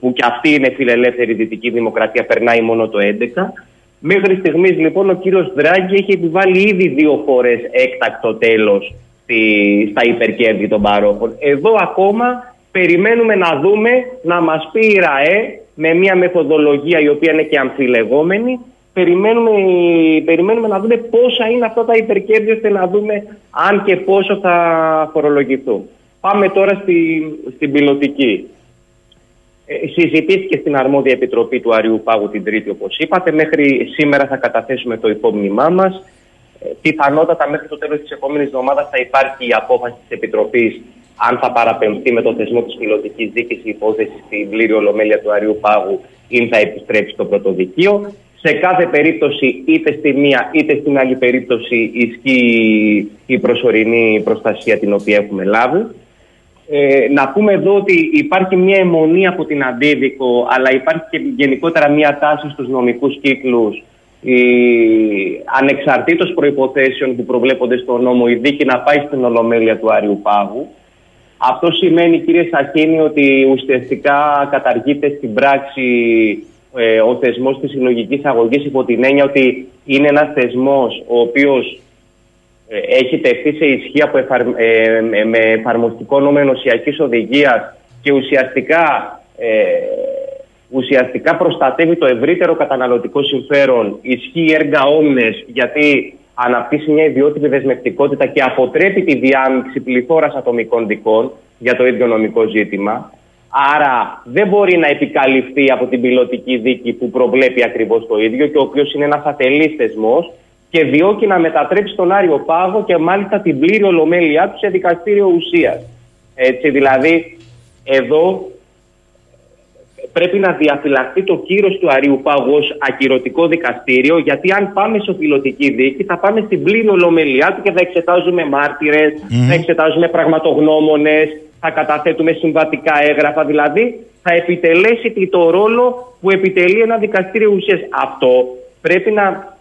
που και αυτή είναι φιλελεύθερη δυτική δημοκρατία, περνάει μόνο το 11%. Μέχρι στιγμής λοιπόν ο κύριος Δράγκη έχει επιβάλει ήδη δύο φορές έκτακτο τέλος στα υπερκέρδη των παρόχων. Εδώ ακόμα περιμένουμε να δούμε να μας πει η ΡΑΕ με μια μεθοδολογία η οποία είναι και αμφιλεγόμενη περιμένουμε, περιμένουμε να δούμε πόσα είναι αυτά τα υπερκέρδη ώστε να δούμε αν και πόσο θα φορολογηθούν. Πάμε τώρα στη, στην πιλωτική. Ε, συζητήθηκε στην αρμόδια επιτροπή του Αριού Πάγου την Τρίτη, όπως είπατε. Μέχρι σήμερα θα καταθέσουμε το υπόμνημά μας. Ε, πιθανότατα μέχρι το τέλος της επόμενης εβδομάδας θα υπάρχει η απόφαση της Επιτροπής αν θα παραπεμφθεί με το θεσμό της πιλωτικής δίκης η υπόθεση στην πλήρη ολομέλεια του Αριού Πάγου ή θα επιστρέψει στο πρωτοδικείο. Σε κάθε περίπτωση, είτε στη μία είτε στην άλλη περίπτωση, ισχύει η προσωρινή προστασία την οποία έχουμε λάβει. Ε, να πούμε εδώ ότι υπάρχει μια αιμονή από την αντίδικο, αλλά υπάρχει και γενικότερα μια τάση στους νομικούς κύκλους η, ανεξαρτήτως προϋποθέσεων που προβλέπονται στο νόμο η δίκη να πάει στην Ολομέλεια του Άριου Πάγου. Αυτό σημαίνει κύριε Σαχίνη ότι ουσιαστικά καταργείται στην πράξη ε, ο θεσμός της συλλογικής αγωγής υπό την έννοια ότι είναι ένας θεσμός ο οποίος ε, έχει τεθεί σε ισχύ από ε, με εφαρμοστικό νόμο ενωσιακής οδηγίας και ουσιαστικά, ε, ουσιαστικά προστατεύει το ευρύτερο καταναλωτικό συμφέρον, ισχύει έργα όμνες γιατί αναπτύσσει μια ιδιότυπη δεσμευτικότητα και αποτρέπει τη διάμειξη πληθώρας ατομικών δικών για το ίδιο νομικό ζήτημα. Άρα δεν μπορεί να επικαλυφθεί από την πιλωτική δίκη που προβλέπει ακριβώς το ίδιο και ο οποίος είναι ένας ατελής θεσμός και διώκει να μετατρέψει τον Άριο Πάγο και μάλιστα την πλήρη ολομέλειά του σε δικαστήριο ουσίας. Έτσι δηλαδή εδώ πρέπει να διαφυλαχθεί το κύρος του Αρίου Πάγου ως ακυρωτικό δικαστήριο γιατί αν πάμε σε οφειλωτική δίκη θα πάμε στην πλήρη ολομέλειά του και θα εξετάζουμε μάρτυρες, θα εξετάζουμε πραγματογνώμονες, θα καταθέτουμε συμβατικά έγγραφα, δηλαδή θα επιτελέσει το ρόλο που επιτελεί ένα δικαστήριο ουσίας. Αυτό πρέπει να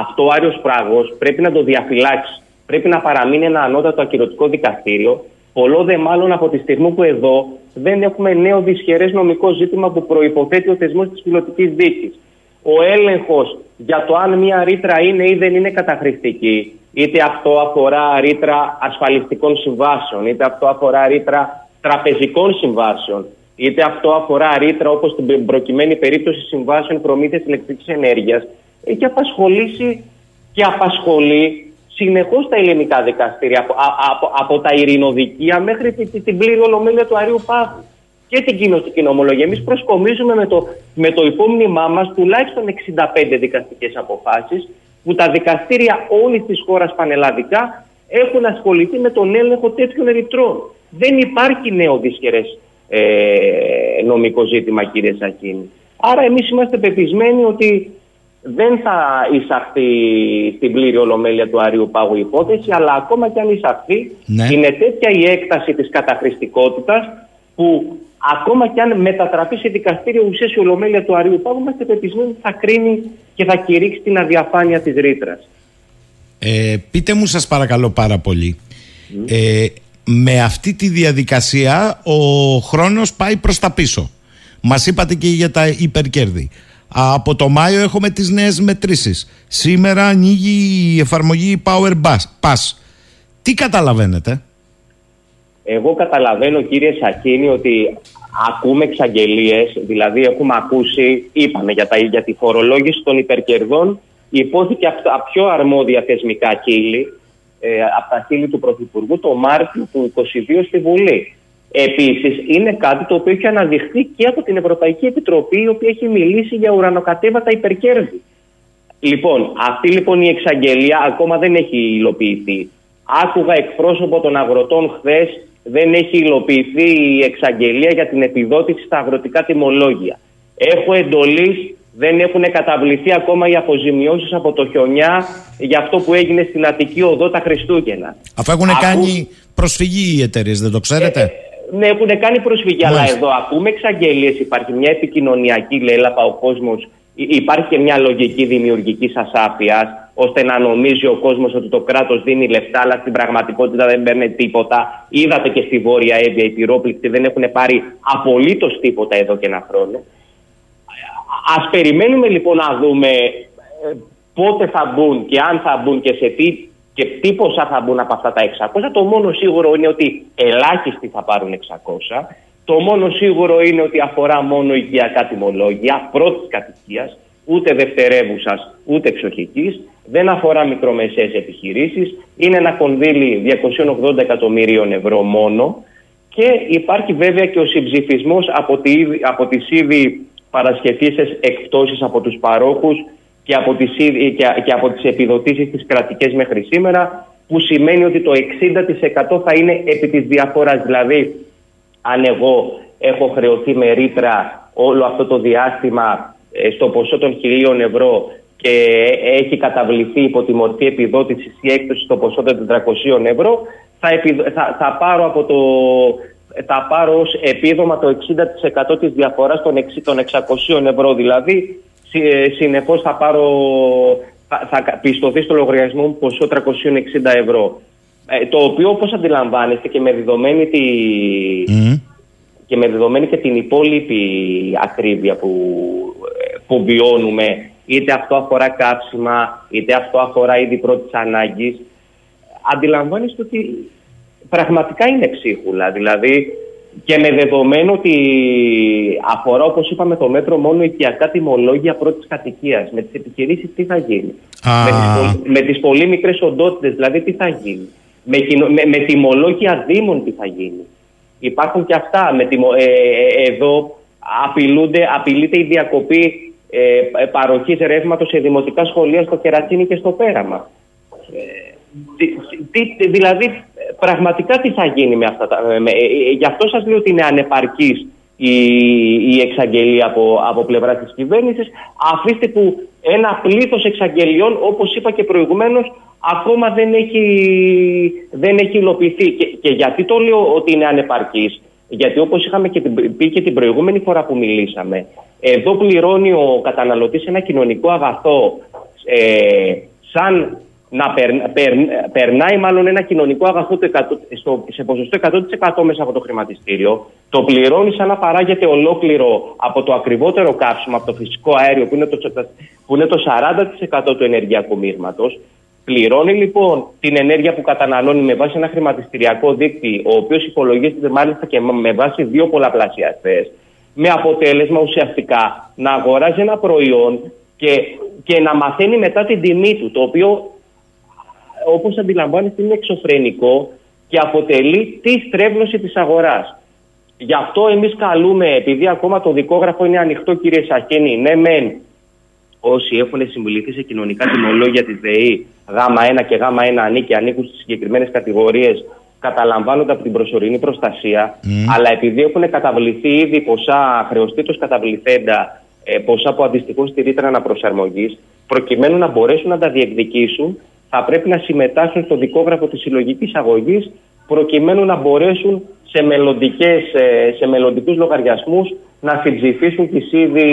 αυτό ο Άριος Πράγος πρέπει να το διαφυλάξει. Πρέπει να παραμείνει ένα ανώτατο ακυρωτικό δικαστήριο. Πολλό δε μάλλον από τη στιγμή που εδώ δεν έχουμε νέο δυσχερές νομικό ζήτημα που προποθέτει ο θεσμός της πιλωτικής δίκης. Ο έλεγχος για το αν μια ρήτρα είναι ή δεν είναι καταχρηστική, είτε αυτό αφορά ρήτρα ασφαλιστικών συμβάσεων, είτε αυτό αφορά ρήτρα τραπεζικών συμβάσεων, είτε αυτό αφορά ρήτρα όπως στην προκειμένη περίπτωση συμβάσεων προμήθειας ηλεκτρικής ενέργειας, έχει απασχολήσει και απασχολεί συνεχώς τα ελληνικά δικαστήρια από, από, από τα ειρηνοδικεία μέχρι την, την πλήρη ολομέλεια του Αρίου Πάγου και την κοινωτική νομολογία. Εμείς προσκομίζουμε με το, με το υπόμνημά μας τουλάχιστον 65 δικαστικές αποφάσεις που τα δικαστήρια όλης της χώρας πανελλαδικά έχουν ασχοληθεί με τον έλεγχο τέτοιων ερητρών. Δεν υπάρχει νέο δυσχερές ε, νομικό ζήτημα, κύριε Σακίνη. Άρα, εμείς είμαστε πεπισμένοι ότι δεν θα εισαχθεί στην πλήρη ολομέλεια του Αριού Πάγου υπόθεση, αλλά ακόμα και αν εισαχθεί, Ναι. είναι τέτοια η έκταση της καταχρηστικότητας που ακόμα και αν μετατραπεί σε δικαστήριο ουσίας η ολομέλεια του Αριού Πάγου, είμαστε πεπισμένοι ότι θα κρίνει και θα κηρύξει την αδιαφάνεια της ρήτρας. Ε, πείτε μου σας παρακαλώ πάρα πολύ. Ε, με αυτή τη διαδικασία ο χρόνος πάει προς τα πίσω. Μας είπατε και για τα υπερκέρδη. Από το Μάιο έχουμε τις νέες μετρήσεις. Σήμερα ανοίγει η εφαρμογή Power Pass. Pass. Τι καταλαβαίνετε; Εγώ καταλαβαίνω κύριε Σακίνη ότι ακούμε εξαγγελίες, δηλαδή έχουμε ακούσει, είπαμε για, τα, για τη φορολόγηση των υπερκερδών, υπόθηκε από τα πιο αρμόδια θεσμικά κύλη, ε, από τα χείλη του Πρωθυπουργού το Μάρτιο του 2022 στη Βουλή. Επίσης είναι κάτι το οποίο έχει αναδειχθεί και από την Ευρωπαϊκή Επιτροπή η οποία έχει μιλήσει για ουρανοκατέβατα υπερκέρδη. Λοιπόν, αυτή λοιπόν η εξαγγελία ακόμα δεν έχει υλοποιηθεί. Άκουγα εκπρόσωπο των αγροτών χθες, δεν έχει υλοποιηθεί η εξαγγελία για την επιδότηση στα αγροτικά τιμολόγια. Έχω εντολής, δεν έχουν καταβληθεί ακόμα οι αποζημιώσεις από το χιονιά για αυτό που έγινε στην Αττική Οδό τα Χριστούγεννα. Αφού έχουν Ακού- κάνει προσφυγή οι εταιρείες, δεν το ξέρετε; Ναι, έχουν κάνει προσφυγή, αλλά Μάλιστα. εδώ ακούμε εξαγγελίες. Υπάρχει μια επικοινωνιακή λέλαπα. Ο κόσμο. Υπάρχει και μια λογική δημιουργικής ασάφεια, ώστε να νομίζει ο κόσμος ότι το κράτος δίνει λεφτά, αλλά στην πραγματικότητα δεν παίρνει τίποτα. Είδατε και στη Βόρεια Εύβοια οι πυρόπληκτοι δεν έχουν πάρει απολύτως τίποτα εδώ και ένα χρόνο. Α περιμένουμε λοιπόν να δούμε ε, πότε θα μπουν και αν θα μπουν και σε τι και τι ποσά θα μπουν από αυτά τα 600. Το μόνο σίγουρο είναι ότι ελάχιστοι θα πάρουν 600. Το μόνο σίγουρο είναι ότι αφορά μόνο οικιακά τιμολόγια πρώτης κατοικίας. ούτε δευτερεύουσας ούτε εξοχικής, δεν αφορά μικρομεσαίες επιχειρήσεις, είναι ένα κονδύλι 280 εκατομμυρίων ευρώ μόνο και υπάρχει βέβαια και ο συμψηφισμός από, τη, από τις ήδη παρασχεθήσεις εκπτώσεις από τους παρόχους και από τις, ήδη- και, και από τις επιδοτήσεις τις κρατικές μέχρι σήμερα που σημαίνει ότι το 60% θα είναι επί της διαφοράς. Δηλαδή, αν εγώ έχω χρεωθεί με ρήτρα όλο αυτό το διάστημα ε, στο ποσό των χιλίων ευρώ και έχει καταβληθεί υπό τη μορφή επιδότησης ή έκπτωση στο ποσό των 400 ευρώ, θα, επιδο- θα, θα πάρω από το θα πάρω ως επίδομα το 60% της διαφοράς των, εξ- των 600 ευρώ. Δηλαδή, συ- ε, συνεπώς θα πάρω, θα, θα πιστωθεί στο λογαριασμό μου ποσό 360 ευρώ. Ε, το οποίο όπως αντιλαμβάνεστε και με δεδομένη, τη, και, με δεδομένη και την υπόλοιπη ακρίβεια που, ε, που βιώνουμε, είτε αυτό αφορά κάψιμα, είτε αυτό αφορά είδη πρώτης ανάγκης, αντιλαμβάνεστε ότι πραγματικά είναι ψίχουλα. Δηλαδή, και με δεδομένο ότι αφορά, όπως είπαμε, το μέτρο μόνο οικιακά τιμολόγια πρώτης κατοικίας. Με τις επιχειρήσεις, τι θα γίνει; Με τις, πολ- με τις πολύ μικρές οντότητες, δηλαδή, τι θα γίνει; Με, κοινο- με, με τιμολόγια δήμων, τι θα γίνει; Υπάρχουν και αυτά. Με τιμο, ε, ε, εδώ απειλούνται, απειλείται η διακοπή ε, ε, παροχής ρεύματος σε δημοτικά σχολεία στο Κερατσίνι και στο Πέραμα. Τι- τι- δηλαδή, πραγματικά τι θα γίνει με αυτά τα. Με, ε, ε, γι' αυτό σας λέω ότι είναι ανεπαρκής η, η εξαγγελία από, από πλευρά της κυβέρνησης. Αφήστε που ένα πλήθος εξαγγελιών, όπως είπα και προηγουμένως, ακόμα δεν έχει, δεν έχει υλοποιηθεί. Και, και γιατί το λέω ότι είναι ανεπαρκής; Γιατί όπως είχαμε και την, πει και την προηγούμενη φορά που μιλήσαμε, εδώ πληρώνει ο καταναλωτής ένα κοινωνικό αγαθό ε, σαν να περ- περ- περνάει μάλλον ένα κοινωνικό αγαθό το 100 στο, σε ποσοστό 100% μέσα από το χρηματιστήριο, το πληρώνει σαν να παράγεται ολόκληρο από το ακριβότερο κάψιμο, από το φυσικό αέριο που είναι το, που είναι το 40% του ενεργειακού μείγματος, Πληρώνει λοιπόν την ενέργεια που καταναλώνει με βάση ένα χρηματιστηριακό δίκτυο, ο οποίος υπολογίζεται μάλιστα και με βάση δύο πολλαπλασιαστές, με αποτέλεσμα ουσιαστικά να αγοράζει ένα προϊόν και, και να μαθαίνει μετά την τιμή του, το οποίο όπως αντιλαμβάνεστε είναι εξωφρενικό και αποτελεί τη στρέβλωση της αγοράς. Γι' αυτό εμείς καλούμε, επειδή ακόμα το δικόγραφο είναι ανοιχτό κύριε Σαχένη, ναι μεν όσοι έχουν συμβληθεί σε κοινωνικά τιμολόγια της ΔΕΗ Γ1 και Γ1 ανήκει, ανήκουν στις συγκεκριμένες κατηγορίες καταλαμβάνονται από την προσωρινή προστασία, αλλά επειδή έχουν καταβληθεί ήδη ποσά χρεωστήτως καταβληθέντα, ε, ποσά που αντιστοιχούν στη ρήτρα αναπροσαρμογής, προκειμένου να μπορέσουν να τα διεκδικήσουν, θα πρέπει να συμμετάσχουν στο δικόγραφο της συλλογικής αγωγής, προκειμένου να μπορέσουν σε, μελλοντικές, ε, σε μελλοντικούς λογαριασμούς να συμψηφίσουν τις ήδη,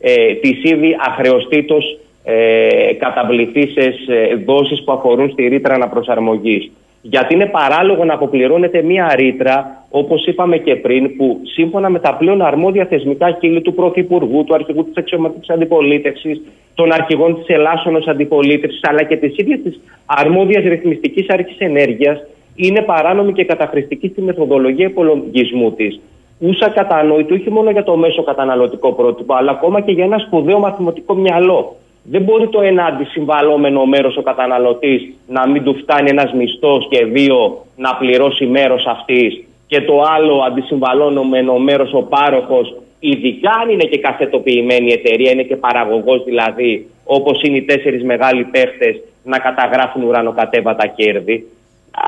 ε, τις ήδη αχρεωστήτως ε, καταβληθήσεις ε, δόσεις που αφορούν στη ρήτρα αναπροσαρμογής. Γιατί είναι παράλογο να αποπληρώνεται μία ρήτρα, όπως είπαμε και πριν, που σύμφωνα με τα πλέον αρμόδια θεσμικά κύλη του Πρωθυπουργού, του Αρχηγού της Αξιωματικής Αντιπολίτευσης, των αρχηγών της Ελλάσσονος Αντιπολίτευσης, αλλά και της ίδιας της αρμόδιας ρυθμιστικής αρχής ενέργειας, είναι παράνομη και καταχρηστική στη μεθοδολογία υπολογισμού της. Ούσα κατανόητο όχι μόνο για το μέσο καταναλωτικό πρότυπο, αλλά ακόμα και για ένα σπουδαίο μαθηματικό μυαλό. Δεν μπορεί το ένα αντισυμβαλόμενο μέρος ο καταναλωτής να μην του φτάνει ένας μισθός και δύο να πληρώσει μέρος αυτής και το άλλο αντισυμβαλόμενο μέρος ο πάροχος ειδικά αν είναι και καθετοποιημένη εταιρεία, είναι και παραγωγός δηλαδή όπως είναι οι τέσσερις μεγάλοι παίχτες να καταγράφουν ουρανοκατέβατα κέρδη.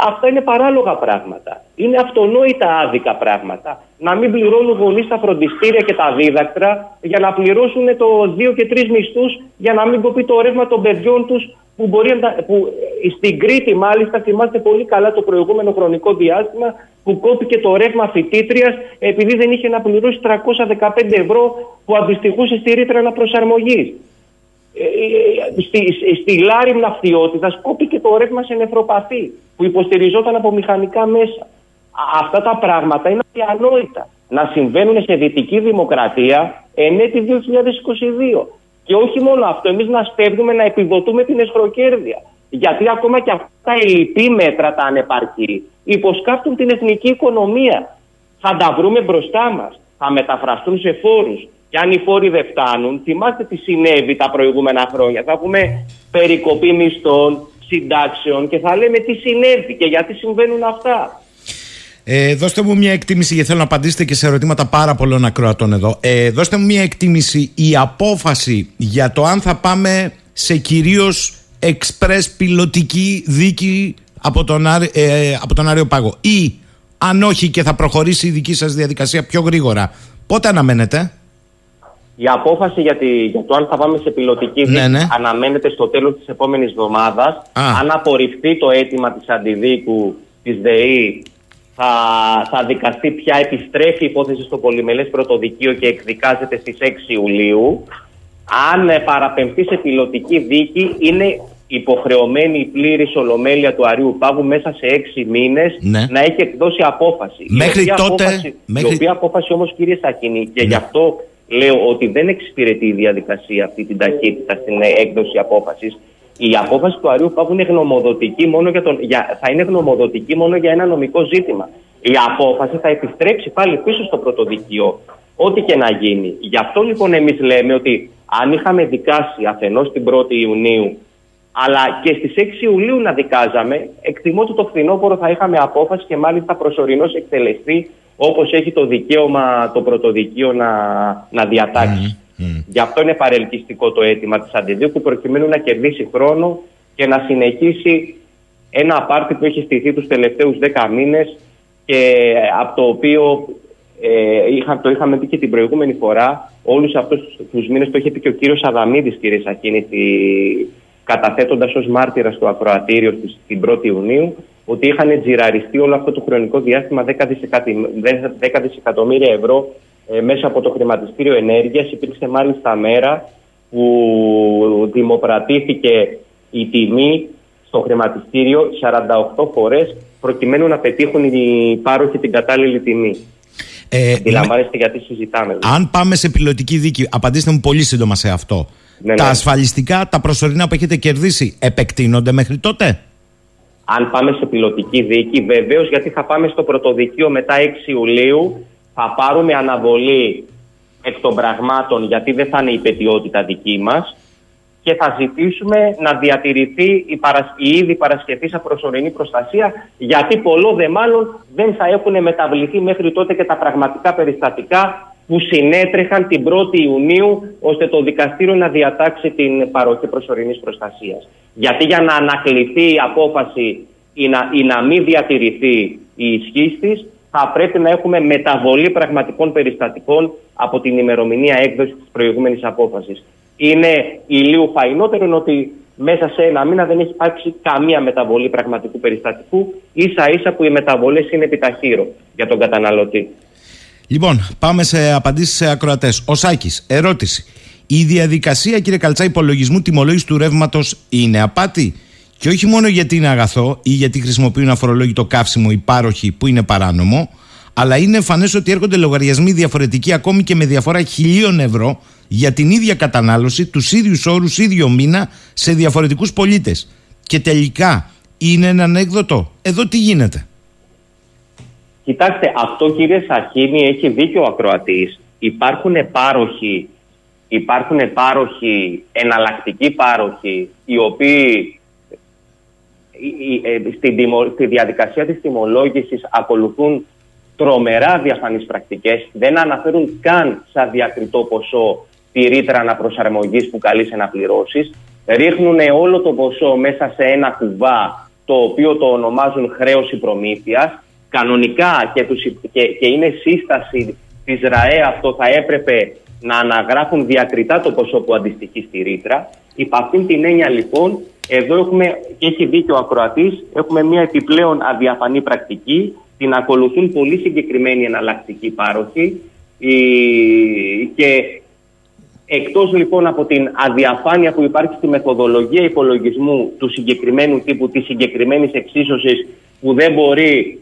Αυτά είναι παράλογα πράγματα. Είναι αυτονόητα άδικα πράγματα. Να μην πληρώνουν γονείς τα φροντιστήρια και τα δίδακτρα για να πληρώσουν το δύο και τρεις μισθούς για να μην κοπεί το ρεύμα των παιδιών τους που, μπορεί να, τα- που ε, στην Κρήτη μάλιστα θυμάστε πολύ καλά το προηγούμενο χρονικό διάστημα που κόπηκε το ρεύμα φοιτήτριας επειδή δεν είχε να πληρώσει 315 ευρώ που αντιστοιχούσε στη ρήτρα αναπροσαρμογής. Ε, ε, στη, στη Λάρη Ναυτιότητας κόπηκε το ρεύμα σε νεφροπαθή που υποστηριζόταν από μηχανικά μέσα. Α- Αυτά τα πράγματα είναι αδιανόητα να συμβαίνουν σε δυτική δημοκρατία εν έτη 2022. Και όχι μόνο αυτό, εμείς να στέλνουμε να επιδοτούμε την εσχροκέρδεια. Γιατί ακόμα και αυτά τα ελλειπή μέτρα, τα ανεπαρκή, υποσκάπτουν την εθνική οικονομία. Θα τα βρούμε μπροστά μας, θα μεταφραστούν σε φόρους, και αν οι φόροι δεν φτάνουν, θυμάστε τι συνέβη τα προηγούμενα χρόνια. Θα πούμε περικοπή μισθών, συντάξεων και θα λέμε τι συνέβη και γιατί συμβαίνουν αυτά. Ε, δώστε μου μια εκτίμηση, γιατί θέλω να απαντήσετε και σε ερωτήματα πάρα πολλών ακροατών εδώ. Ε, δώστε μου μια εκτίμηση, η απόφαση για το αν θα πάμε σε κυρίως εξπρές πιλωτική δίκη από τον, Άρη- ε, από τον Άριο Πάγο ή αν όχι και θα προχωρήσει η δική σας διαδικασία πιο γρήγορα. Πότε αναμένετε; Η απόφαση για, τη, για το αν θα πάμε σε πιλωτική δίκη Ναι, ναι. αναμένεται στο τέλος της επόμενης εβδομάδας. Αν απορριφθεί το αίτημα της αντιδίκου της ΔΕΗ θα, θα δικαστεί πια επιστρέφει η υπόθεση στο πολυμελές πρωτοδικείο και εκδικάζεται στις 6 Ιουλίου. Αν ε, παραπεμφθεί σε πιλωτική δίκη είναι υποχρεωμένη η πλήρης ολομέλεια του Αρίου Πάγου μέσα σε έξι μήνες Ναι. να έχει εκδώσει απόφαση. Η Μέχρι οποία τότε- απόφαση- μέχρι- Η οποία απόφαση όμως κύριε Σακίνη και Ναι. γι' αυτό λέω ότι δεν εξυπηρετεί η διαδικασία αυτή την ταχύτητα στην ε, έκδοση απόφασης. Η απόφαση του Αρίου Πάγου είναι γνωμοδοτική μόνο για τον, για, θα είναι γνωμοδοτική μόνο για ένα νομικό ζήτημα. Η απόφαση θα επιστρέψει πάλι πίσω στο πρωτοδικείο, ό,τι και να γίνει. Γι' αυτό λοιπόν εμείς λέμε ότι αν είχαμε δικάσει αφενός την 1η Ιουνίου αλλά και στις 6 Ιουλίου να δικάζαμε, εκτιμώ ότι το φθινόπωρο θα είχαμε απόφαση και μάλιστα προσωρινώς εκτελεστεί όπως έχει το δικαίωμα το πρωτοδικείο να, να διατάξει. Γι' αυτό είναι παρελκυστικό το αίτημα της αντιδίκου προκειμένου να κερδίσει χρόνο και να συνεχίσει ένα απάρτη που έχει στηθεί τους τελευταίους 10 μήνες και από το οποίο ε, είχα, το είχαμε πει και την προηγούμενη φορά όλους αυτούς τους μήνες το είχε πει και ο κύριος Αδαμίδης κύριε Σακίνη στη- καταθέτοντας ως μάρτυρας στο ακροατήριο της, την 1η Ιουνίου ότι είχαν τζιραριστεί όλο αυτό το χρονικό διάστημα 10, δισεκατι- 10 δισεκατομμύρια ευρώ ε, μέσα από το χρηματιστήριο ενέργειας. Υπήρξε μάλιστα μέρα που δημοπρατήθηκε η τιμή στο χρηματιστήριο 48 φορές προκειμένου να πετύχουν οι πάροχοι την κατάλληλη τιμή. Ε, Αντιλαμβάνεστε γιατί συζητάμε. Αν πάμε σε πιλωτική δίκη, απαντήστε μου πολύ σύντομα σε αυτό. Ναι, τα ναι. ασφαλιστικά, τα προσωρινά που έχετε κερδίσει, επεκτείνονται μέχρι τότε; Αν πάμε σε πιλωτική δίκη, βεβαίως γιατί θα πάμε στο πρωτοδικείο μετά 6 Ιουλίου, θα πάρουμε αναβολή εκ των πραγμάτων γιατί δεν θα είναι η πετιότητα δική μας και θα ζητήσουμε να διατηρηθεί η, παρασ... η ήδη παρασκευήσα προσωρινή προστασία γιατί πολλό δε μάλλον δεν θα έχουν μεταβληθεί μέχρι τότε και τα πραγματικά περιστατικά που συνέτρεχαν την 1η Ιουνίου ώστε το δικαστήριο να διατάξει την παροχή προσωρινής προστασίας. Γιατί για να ανακληθεί η απόφαση ή να, ή να μην διατηρηθεί η ισχύ της, θα πρέπει να έχουμε μεταβολή πραγματικών περιστατικών από την ημερομηνία έκδοσης της προηγούμενης απόφασης. Είναι ηλίου φαϊνότερο είναι ότι μέσα σε ένα μήνα δεν έχει υπάρξει καμία μεταβολή πραγματικού περιστατικού, ίσα ίσα που οι μεταβολές είναι επιταχύρω για τον καταναλωτή. Λοιπόν, πάμε σε απαντήσεις σε ακροατές. Ο Σάκη, ερώτηση. Η διαδικασία, κύριε Καλτσά, υπολογισμού τιμολόγησης του ρεύματος είναι απάτη; Και όχι μόνο γιατί είναι αγαθό ή γιατί χρησιμοποιούν αφορολόγητο καύσιμο οι πάροχοι που είναι παράνομο, αλλά είναι εμφανές ότι έρχονται λογαριασμοί διαφορετικοί ακόμη και με διαφορά χιλίων ευρώ για την ίδια κατανάλωση, τους ίδιους όρους, ίδιο μήνα σε διαφορετικούς πολίτες. Και τελικά είναι ένα ανέκδοτο. Εδώ τι γίνεται; Κοιτάξτε, αυτό κύριε Σαχίνη έχει δίκιο ο ακροατής. Υπάρχουν πάροχοι, υπάρχουν πάροχοι, εναλλακτικοί πάροχοι, οι οποίοι η- η- ε, στη, τιμω- στη διαδικασία της τιμολόγησης ακολουθούν τρομερά διαφανείς πρακτικές, δεν αναφέρουν καν σαν διακριτό ποσό τη ρήτρα αναπροσαρμογής που καλείσαι να πληρώσεις, ρίχνουν όλο το ποσό μέσα σε ένα κουβά το οποίο το ονομάζουν χρέωση προμήθειας, κανονικά και, τους, και, και είναι σύσταση της ΡΑΕ αυτό θα έπρεπε να αναγράφουν διακριτά το ποσό που αντιστοιχεί στη ρήτρα. Υπ' αυτήν την έννοια λοιπόν, εδώ έχουμε, και έχει δίκιο ο ακροατής, έχουμε μια επιπλέον αδιαφανή πρακτική, την ακολουθούν πολύ συγκεκριμένοι εναλλακτικοί πάροχοι η- και Εκτός λοιπόν από την αδιαφάνεια που υπάρχει στη μεθοδολογία υπολογισμού του συγκεκριμένου τύπου, της συγκεκριμένης εξίσωσης που δεν μπορεί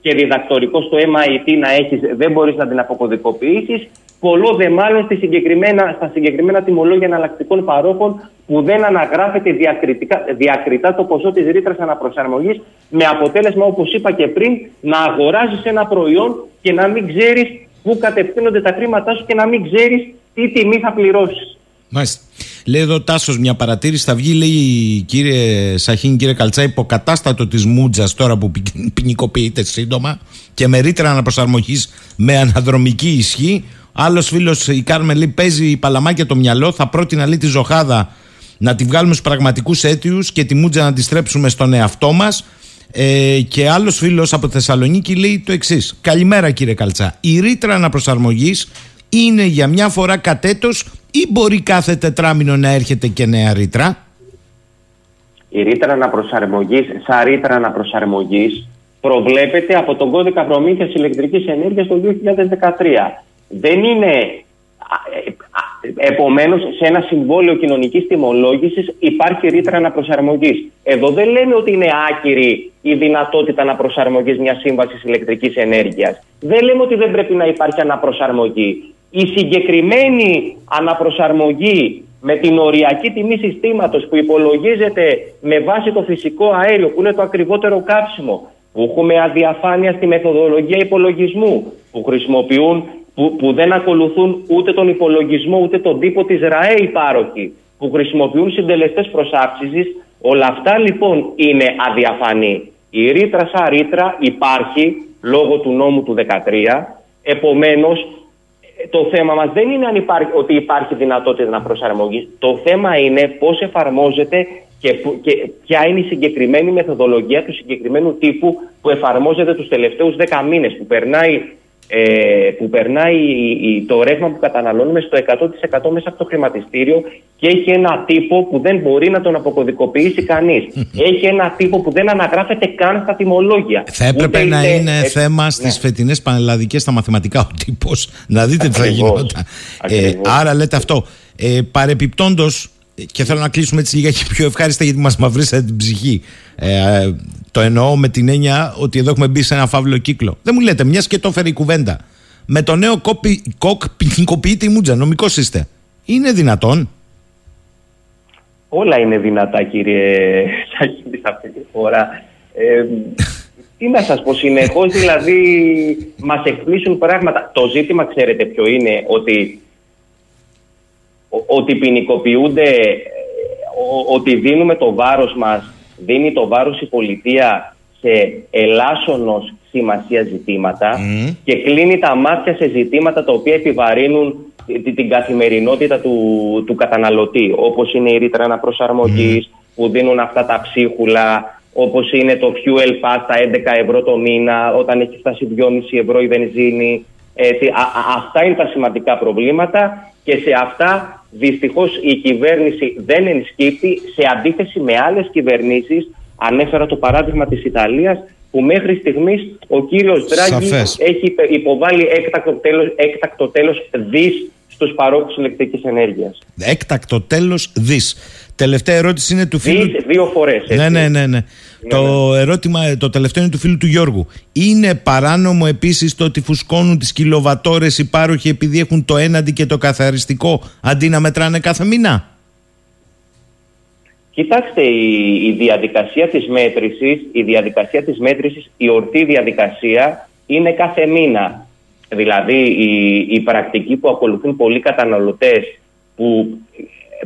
και διδακτορικό στο MIT να έχεις, δεν μπορείς να την αποκωδικοποιήσεις, πολλό δε μάλλον στη συγκεκριμένα, στα συγκεκριμένα τιμολόγια εναλλακτικών παρόχων που δεν αναγράφεται διακριτικά, διακριτά το ποσό της ρήτρας αναπροσαρμογής με αποτέλεσμα όπως είπα και πριν να αγοράζεις ένα προϊόν και να μην ξέρεις πού κατευθύνονται τα χρήματά σου και να μην ξέρεις τι τιμή θα πληρώσεις. Μάλιστα. Λέει εδώ Τάσος μια παρατήρηση. Θα βγει, λέει κύριε Σαχίν, κύριε Καλτσά, υποκατάστατο της Μούτζας τώρα που ποινικοποιείται σύντομα και με ρήτρα αναπροσαρμογής με αναδρομική ισχύ. Άλλος φίλος, η Κάρμεν, λέει παίζει παλαμάκια το μυαλό. Θα πρότεινα λέει τη ζωχάδα να τη βγάλουμε στους πραγματικούς αίτιους και τη Μούτζα να τη στρέψουμε στον εαυτό μας. Ε, και άλλος φίλος από Θεσσαλονίκη λέει το εξής. Καλημέρα κύριε Καλτσά. Η ρήτρα αναπροσαρμογής είναι για μια φορά κατέτος ή μπορεί κάθε τετράμινο να έρχεται και νέα ρήτρα; Η ρήτρα αναπροσαρμογής, σαν ρήτρα αναπροσαρμογής, προβλέπεται από τον κώδικα προμήθειας ηλεκτρικής ενέργειας το 2013. Δεν είναι Επομένως, σε ένα συμβόλαιο κοινωνικής τιμολόγησης υπάρχει ρήτρα αναπροσαρμογή. Εδώ δεν λέμε ότι είναι άκυρη η δυνατότητα αναπροσαρμογή μια σύμβαση ηλεκτρικής ενέργειας. Δεν λέμε ότι δεν πρέπει να υπάρχει αναπροσαρμογή. Η συγκεκριμένη αναπροσαρμογή με την οριακή τιμή συστήματος που υπολογίζεται με βάση το φυσικό αέριο, που είναι το ακριβότερο κάψιμο, που έχουμε αδιαφάνεια στη μεθοδολογία υπολογισμού, που χρησιμοποιούν που, που δεν ακολουθούν ούτε τον υπολογισμό ούτε τον τύπο της ΡΑΕ οι πάροχοι που χρησιμοποιούν συντελεστές προσάψησης όλα αυτά λοιπόν είναι αδιαφανή. Η ρήτρα σαν ρήτρα υπάρχει λόγω του νόμου του 13 επομένως το θέμα μας δεν είναι αν υπάρχει, ότι υπάρχει δυνατότητα να προσαρμογείς. Το θέμα είναι πώς εφαρμόζεται και, και ποια είναι η συγκεκριμένη μεθοδολογία του συγκεκριμένου τύπου που εφαρμόζεται τους τελευταίους 10 μήνες που περνάει ε, που περνάει το ρεύμα που καταναλώνουμε στο 100% μέσα από το χρηματιστήριο και έχει ένα τύπο που δεν μπορεί να τον αποκωδικοποιήσει κανείς. έχει ένα τύπο που δεν αναγράφεται καν στα τιμολόγια. Θα έπρεπε να είναι ε, θέμα στις ναι. φετινές πανελλαδικές στα μαθηματικά ο τύπος. Να δείτε τι θα γινόταν. Ε, άρα λέτε αυτό. Ε, παρεπιπτόντως, και θέλω να κλείσουμε έτσι λίγα και πιο ευχάριστα γιατί μας μαυρίσατε την ψυχή. Ε, το εννοώ με την έννοια ότι εδώ έχουμε μπει σε ένα φαύλο κύκλο. Δεν μου λέτε, μιας και το έφερε η κουβέντα. Με το νέο κόπι, κοκ ποινικοποιείται η Μούτζα. Νομικός είστε. Είναι δυνατόν; Όλα είναι δυνατά, κύριε Σαχίδη, αυτή τη φορά. Ε, τι να σας πω, συνεχώς δηλαδή μας εκπλήσουν πράγματα. Το ζήτημα, ξέρετε ποιο είναι, ότι, ότι ποινικοποιούνται, ε, ότι δίνουμε το βάρος μας δίνει το βάρος η πολιτεία σε ελάσσονος σημασία ζητήματα και κλείνει τα μάτια σε ζητήματα τα οποία επιβαρύνουν την καθημερινότητα του, του καταναλωτή όπως είναι η ρήτρα αναπροσαρμογής που δίνουν αυτά τα ψίχουλα όπως είναι το fuel pass τα 11 ευρώ το μήνα όταν έχει φτάσει 2,5 ευρώ η βενζίνη αυτά είναι τα σημαντικά προβλήματα και σε αυτά δυστυχώς η κυβέρνηση δεν ενσκύπτει σε αντίθεση με άλλες κυβερνήσεις. Ανέφερα το παράδειγμα της Ιταλίας που μέχρι στιγμής ο κύριος Δράγκη έχει υποβάλει έκτακτο τέλος, έκτακτο τέλος δις στους παρόχους ηλεκτρικής ενέργειας. Έκτακτο τέλος δις. Τελευταία ερώτηση είναι του φίλου. Δις, δύο φορές. Ναι, ναι, ναι. ναι. Το ερώτημα, το τελευταίο είναι του φίλου του Γιώργου. Είναι παράνομο επίσης το ότι φουσκώνουν τις κιλοβατόρες οι πάροχοι επειδή έχουν το έναντι και το καθαριστικό αντί να μετράνε κάθε μήνα; Κοιτάξτε, η, η διαδικασία της μέτρησης, η διαδικασία της μέτρησης, η ορτή διαδικασία είναι κάθε μήνα. Δηλαδή, η, η πρακτική που ακολουθούν πολλοί καταναλωτές που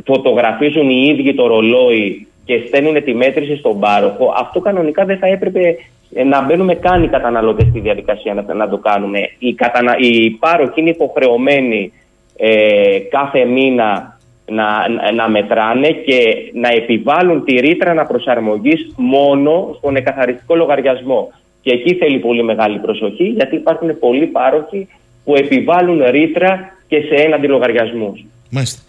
φωτογραφίζουν οι ίδιοι το ρολόι και στέλνουν τη μέτρηση στον πάροχο, αυτό κανονικά δεν θα έπρεπε ε, να μπαίνουμε καν οι καταναλωτές στη διαδικασία να, να το κάνουμε. Οι, κατανα... οι πάροχοι είναι υποχρεωμένοι ε, κάθε μήνα να, να μετράνε και να επιβάλλουν τη ρήτρα αναπροσαρμογής μόνο στον εκαθαριστικό λογαριασμό. Και εκεί θέλει πολύ μεγάλη προσοχή γιατί υπάρχουν πολλοί πάροχοι που επιβάλλουν ρήτρα και σε έναντι λογαριασμούς. Μάλιστα.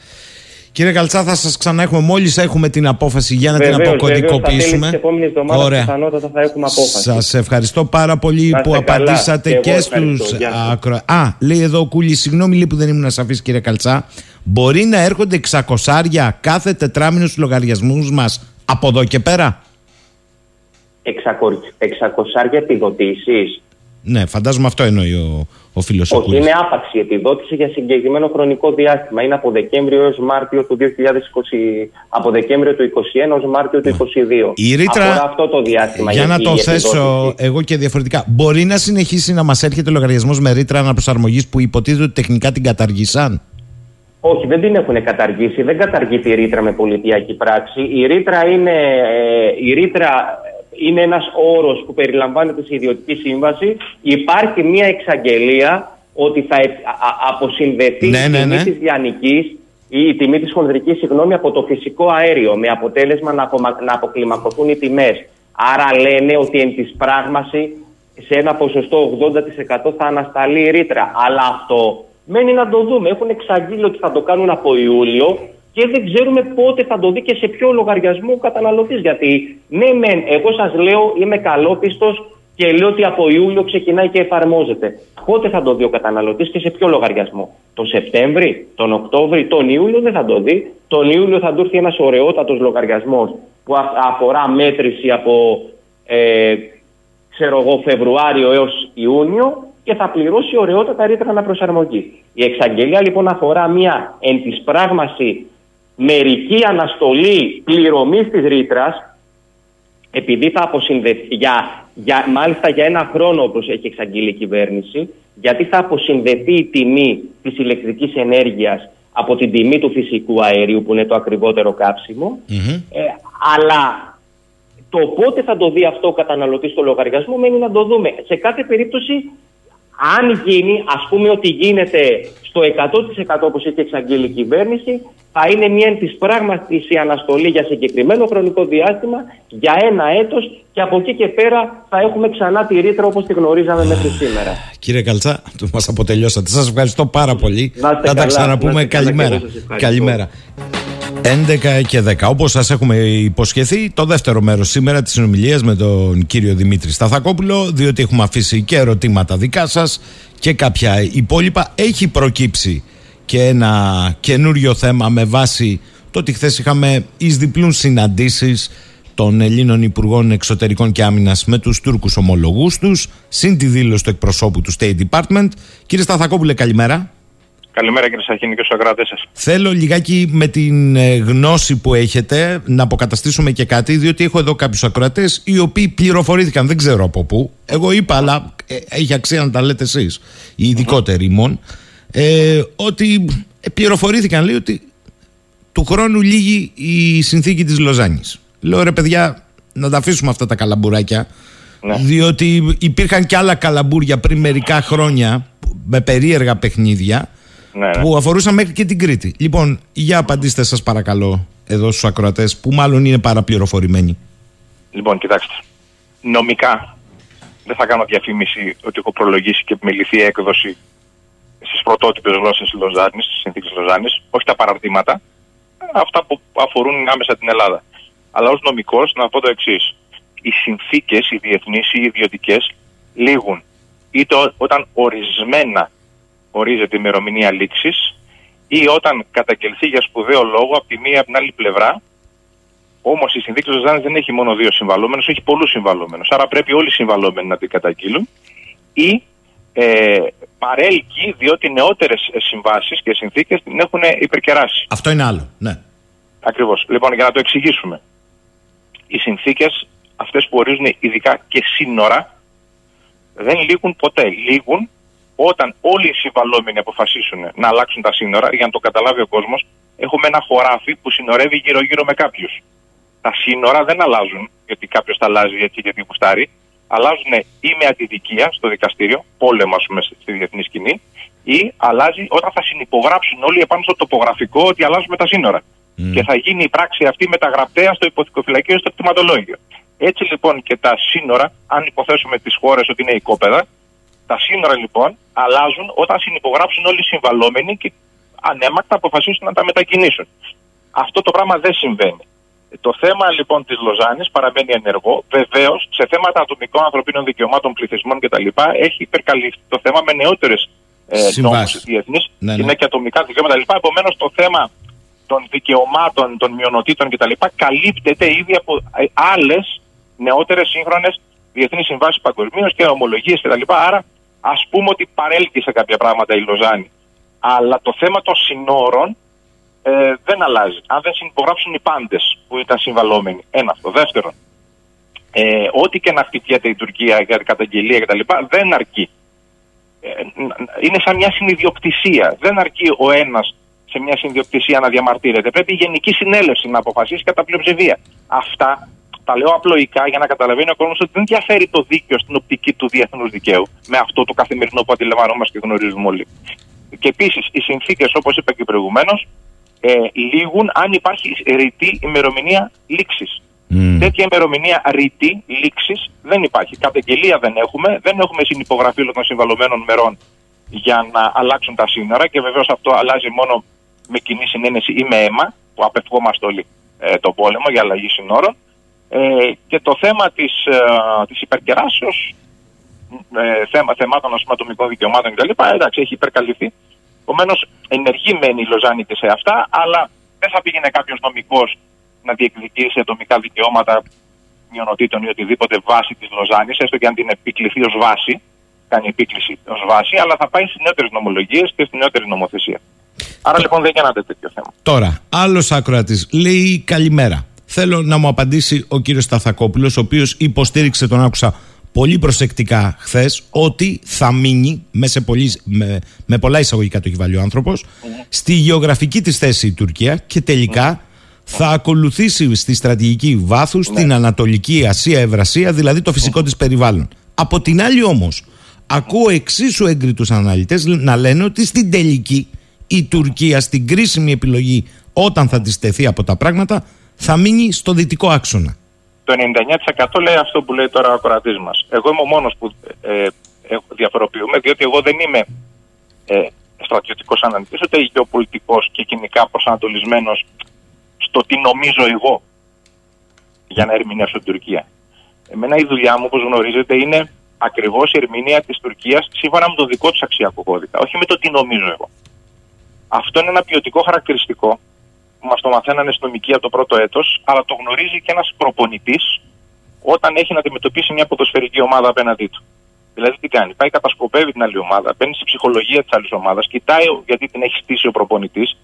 Κύριε Καλτσά, θα σας ξαναέχουμε μόλις έχουμε την απόφαση για να την αποκωδικοποιήσουμε. Τι επόμενε εβδομάδε πιθανότατα θα έχουμε απόφαση. Σας ευχαριστώ πάρα πολύ που απαντήσατε και, και στους ακρο... Α, λέει εδώ ο Κούλης, συγγνώμη λέει που δεν ήμουν σαφής, κύριε Καλτσά. Μπορεί να έρχονται 600 κάθε τετράμινος στους λογαριασμούς μας από εδώ και πέρα; 600 επιδοτήσεις; Ναι, φαντάζομαι αυτό εννοεί ο, ο φίλος ο Όχι, Κούλης. είναι άπαξ η επιδότηση για συγκεκριμένο χρονικό διάστημα. Είναι από Δεκέμβριο έως Μάρτιο του 2020, από Δεκέμβριο του 2021 έως Μάρτιο του 2022. Η ρήτρα- Αφορά αυτό το διάστημα. Για να η το επιδότηση. θέσω εγώ και διαφορετικά. Μπορεί να συνεχίσει να μας έρχεται λογαριασμός με ρήτρα αναπροσαρμογής που υποτίθεται ότι τεχνικά την καταργήσαν; Όχι, δεν την έχουν καταργήσει. Δεν καταργείται η ρήτρα με πολιτιακή πράξη. Η ρήτρα είναι, ε, η ρήτρα είναι ένας όρος που περιλαμβάνεται σε ιδιωτική σύμβαση. Υπάρχει μια εξαγγελία ότι θα ε- α- α- αποσυνδεθεί Ναι, η ναι, τιμή ναι. της λιανικής ή η τιμή της χονδρικής συγγνώμη, από το φυσικό αέριο με αποτέλεσμα να, απομα- να αποκλιμακωθούν οι τιμές. Άρα λένε ότι εν της πράγμαση σε ένα ποσοστό 80% θα ανασταλεί η ρήτρα. Αλλά αυτό μένει να το δούμε. Έχουν εξαγγείλει ότι θα το κάνουν από Ιούλιο και δεν ξέρουμε πότε θα το δει και σε ποιο λογαριασμό ο καταναλωτής. Γιατί ναι, μεν, εγώ σας λέω είμαι καλόπιστος και λέω ότι από Ιούλιο ξεκινάει και εφαρμόζεται. Πότε θα το δει ο καταναλωτής και σε ποιο λογαριασμό; Τον Σεπτέμβρη, τον Οκτώβρη, τον Ιούλιο δεν θα το δει. Τον Ιούλιο θα του έρθει ένας ωραιότατος λογαριασμός που α- αφορά μέτρηση από ε, ξέρω εγώ, Φεβρουάριο έως Ιούνιο και θα πληρώσει ωραιότατα ρήτρα αναπροσαρμογής. Η εξαγγελία λοιπόν αφορά μια εν της πράγμαση μερική αναστολή πληρωμής της ρήτρας, επειδή θα αποσυνδεθεί, για, για, μάλιστα για ένα χρόνο όπως έχει εξαγγείλει η κυβέρνηση, γιατί θα αποσυνδεθεί η τιμή της ηλεκτρικής ενέργειας από την τιμή του φυσικού αερίου που είναι το ακριβότερο κάψιμο, ε, αλλά το πότε θα το δει αυτό ο καταναλωτής στο λογαριασμό μένει να το δούμε. Σε κάθε περίπτωση, αν γίνει, ας πούμε ότι γίνεται στο 100% όπως έχει εξαγγείλει η κυβέρνηση, θα είναι μια εν της πράγματης η αναστολή για συγκεκριμένο χρονικό διάστημα για ένα έτος και από εκεί και πέρα θα έχουμε ξανά τη ρήτρα όπως τη γνωρίζαμε μέχρι σήμερα. Κύριε Καλτσά, μας αποτελειώσατε. Σας ευχαριστώ πάρα πολύ. Να είστε Θα τα καλά, να ξαναπούμε. είστε καλά Καλημέρα. και εγώ σας ευχαριστώ. Καλημέρα. 11 και 10. Όπως σας έχουμε υποσχεθεί, το δεύτερο μέρος σήμερα της συνομιλίας με τον κύριο Δημήτρη Σταθακόπουλο, διότι έχουμε αφήσει και ερωτήματα δικά σας και κάποια υπόλοιπα. Έχει προκύψει και ένα καινούριο θέμα με βάση το ότι χθες είχαμε εις διπλούν συναντήσεις των Ελλήνων Υπουργών Εξωτερικών και Άμυνας με τους Τούρκους ομολογούς τους, συν τη δήλωση του εκπροσώπου του State Department. Κύριε Σταθακόπουλε, καλημέρα. Καλημέρα κύριε Σαχίνη και στους ακροατές σας. Θέλω λιγάκι με την ε, γνώση που έχετε να αποκαταστήσουμε και κάτι, διότι έχω εδώ κάποιους ακροατές οι οποίοι πληροφορήθηκαν, δεν ξέρω από πού. Εγώ είπα, αλλά ε, έχει αξία να τα λέτε εσείς, οι ειδικότεροι μόν, ε, ότι ε, πληροφορήθηκαν, λέει ότι του χρόνου λύγει η συνθήκη της Λοζάνης. Λέω ρε παιδιά, να τα αφήσουμε αυτά τα καλαμπουράκια, διότι υπήρχαν και άλλα καλαμπούρια πριν μερικά χρόνια με περίεργα παιχνίδια Ναι, ναι. που αφορούσαν μέχρι και την Κρήτη. Λοιπόν, για απαντήστε σας παρακαλώ εδώ στους ακροατές που μάλλον είναι παραπληροφορημένοι. Λοιπόν, κοιτάξτε. Νομικά δεν θα κάνω διαφήμιση ότι έχω προλογίσει και επιμεληθεί έκδοση στις πρωτότυπες γλώσσες της Λοζάνης, της συνθήκης Λοζάνης, όχι τα παραρτήματα, αυτά που αφορούν άμεσα την Ελλάδα. Αλλά ως νομικός να πω το εξής. Οι συνθήκες, οι διεθνείς ή οι ιδιωτικές, λήγουν είτε ό- όταν ορισμένα ορίζεται η ημερομηνία λήξη ή όταν καταγγελθεί για σπουδαίο λόγο από τη μία από την άλλη πλευρά Όμως η συνθήκη του Ζάνης δεν έχει μόνο δύο συμβαλόμενους, έχει πολλούς συμβαλόμενους. Άρα πρέπει όλοι οι συμβαλόμενοι να την καταγγείλουν ή ε, παρέλκει διότι νεότερες συμβάσεις και συνθήκες την έχουν υπερκεράσει. Αυτό είναι άλλο. Ναι. Ακριβώς. Λοιπόν, για να το εξηγήσουμε. Οι συνθήκες, αυτές που ορίζουν ειδικά και σύνορα, δεν λήγουν ποτέ. Λήγουν όταν όλοι οι συμβαλόμενοι αποφασίσουν να αλλάξουν τα σύνορα. Για να το καταλάβει ο κόσμος, έχουμε ένα χωράφι που συνορεύει γύρω-γύρω με κάποιους. Τα σύνορα δεν αλλάζουν γιατί κάποιος τα αλλάζει έτσι γιατί γουστάρει. Αλλάζουν ή με αντιδικία στο δικαστήριο, πόλεμο ας πούμε στη διεθνή σκηνή, ή αλλάζει όταν θα συνυπογράψουν όλοι επάνω στο τοπογραφικό ότι αλλάζουμε τα σύνορα. Και θα γίνει η πράξη αυτή μεταγραπτέα στο υποθηκοφυλακείο ή στο κτηματολόγιο. Έτσι λοιπόν και τα σύνορα, αν υποθέσουμε τις χώρες ότι είναι οικόπεδα, τα σύνορα λοιπόν αλλάζουν όταν συνυπογράψουν όλοι οι συμβαλόμενοι και ανέμακτα αποφασίσουν να τα μετακινήσουν. Αυτό το πράγμα δεν συμβαίνει. Το θέμα λοιπόν της Λοζάνης παραμένει ενεργό. Βεβαίως σε θέματα ατομικών ανθρωπίνων δικαιωμάτων, πληθυσμών κτλ. έχει υπερκαλύφθει το θέμα με νεότερες ε, νόμους Συμβάσεις. διεθνεί. Ναι, ναι. Είναι και ατομικά δικαιώματα κτλ. Επομένως το θέμα των δικαιωμάτων των μειονοτήτων κτλ. καλύπτεται ήδη από άλλες νεότερες σύγχρονες διεθνείς συμβάσεις παγκοσμίως και ομολογίες κτλ. Άρα ας πούμε ότι παρέλκυσε κάποια πράγματα η Λοζάνη. Αλλά το θέμα των συνόρων ε, δεν αλλάζει. Αν δεν συνυπογράψουν οι πάντες που ήταν συμβαλόμενοι. Ένα αυτό. Δεύτερον, ε, ό,τι και να χτυπιέται η Τουρκία για την καταγγελία κτλ. δεν αρκεί. Ε, είναι σαν μια συνειδιοκτησία. Δεν αρκεί ο ένας σε μια συνειδιοκτησία να διαμαρτύρεται. Πρέπει η Γενική Συνέλευση να αποφασίσει κατά πλειοψηφία. Αυτά τα λέω απλοϊκά για να καταλαβαίνει ο κόσμος ότι δεν διαφέρει το δίκαιο στην οπτική του διεθνούς δικαίου με αυτό το καθημερινό που αντιλαμβανόμαστε και γνωρίζουμε όλοι. Και επίσης οι συνθήκες, όπως είπα και προηγουμένως, ε, λήγουν αν υπάρχει ρητή ημερομηνία λήξης. Mm. Τέτοια ημερομηνία ρητή λήξης δεν υπάρχει. Καταγγελία δεν έχουμε, δεν έχουμε συνυπογραφή όλων των συμβαλωμένων μερών για να αλλάξουν τα σύνορα και βεβαίως αυτό αλλάζει μόνο με κοινή συνένεση ή με αίμα, που απευχόμαστε όλοι ε, τον πόλεμο για αλλαγή συνόρων. Ε, και το θέμα της, ε, της υπερκεράσεως, ε, θέμα, θεμάτων ατομικών δικαιωμάτων κτλ. Εντάξει, έχει υπερκαλυφθεί. Επομένως, ενεργεί μένει η Λοζάνη και σε αυτά, αλλά δεν θα πήγαινε κάποιος νομικός να διεκδικήσει ατομικά δικαιώματα μειονοτήτων ή οτιδήποτε βάση της Λοζάνης, έστω και αν την επικληθεί ως βάση, κάνει επίκληση ως βάση, αλλά θα πάει στις νεότερες νομολογίες και στη νεότερη νομοθεσία. Άρα λοιπόν δεν γίνεται τέτοιο θέμα. Τώρα, άλλος άκροατη λέει καλημέρα. Θέλω να μου απαντήσει ο κύριος Σταθακόπουλος, ο οποίος υποστήριξε, τον άκουσα πολύ προσεκτικά χθες, ότι θα μείνει με, σε πολύ, με, με πολλά εισαγωγικά το έχει βάλει ο άνθρωπος, στη γεωγραφική της θέση η Τουρκία και τελικά θα ακολουθήσει στη στρατηγική βάθους την Ανατολική Ασία Ευρασία, δηλαδή το φυσικό της περιβάλλον. Από την άλλη όμως, ακούω εξίσου έγκριτους αναλυτές να λένε ότι στην τελική η Τουρκία στην κρίσιμη επιλογή όταν θα τη τεθεί από τα πράγματα θα μείνει στο δυτικό άξονα. Το 99% λέει αυτό που λέει τώρα ο ακροατής μας. Εγώ είμαι ο μόνος που ε, ε, διαφοροποιούμε, διότι εγώ δεν είμαι ε, στρατιωτικός αναλυτής, ούτε γεωπολιτικός και κοινικά προσανατολισμένος στο τι νομίζω εγώ για να ερμηνεύσω την Τουρκία. Εμένα η δουλειά μου, όπως γνωρίζετε, είναι ακριβώς η ερμηνεία της Τουρκίας σύμφωνα με το δικό της αξιακό κώδικα, όχι με το τι νομίζω εγώ. Αυτό είναι ένα ποιοτικό χαρακτηριστικό που μας το μαθαίνανε νομική από το πρώτο έτος, αλλά το γνωρίζει και ένας προπονητής όταν έχει να αντιμετωπίσει μια ποδοσφαιρική ομάδα απέναντί του. Δηλαδή τι κάνει, πάει κατασκοπεύει την άλλη ομάδα, μπαίνει στη ψυχολογία της άλλης ομάδας, κοιτάει γιατί την έχει στήσει ο προπονητής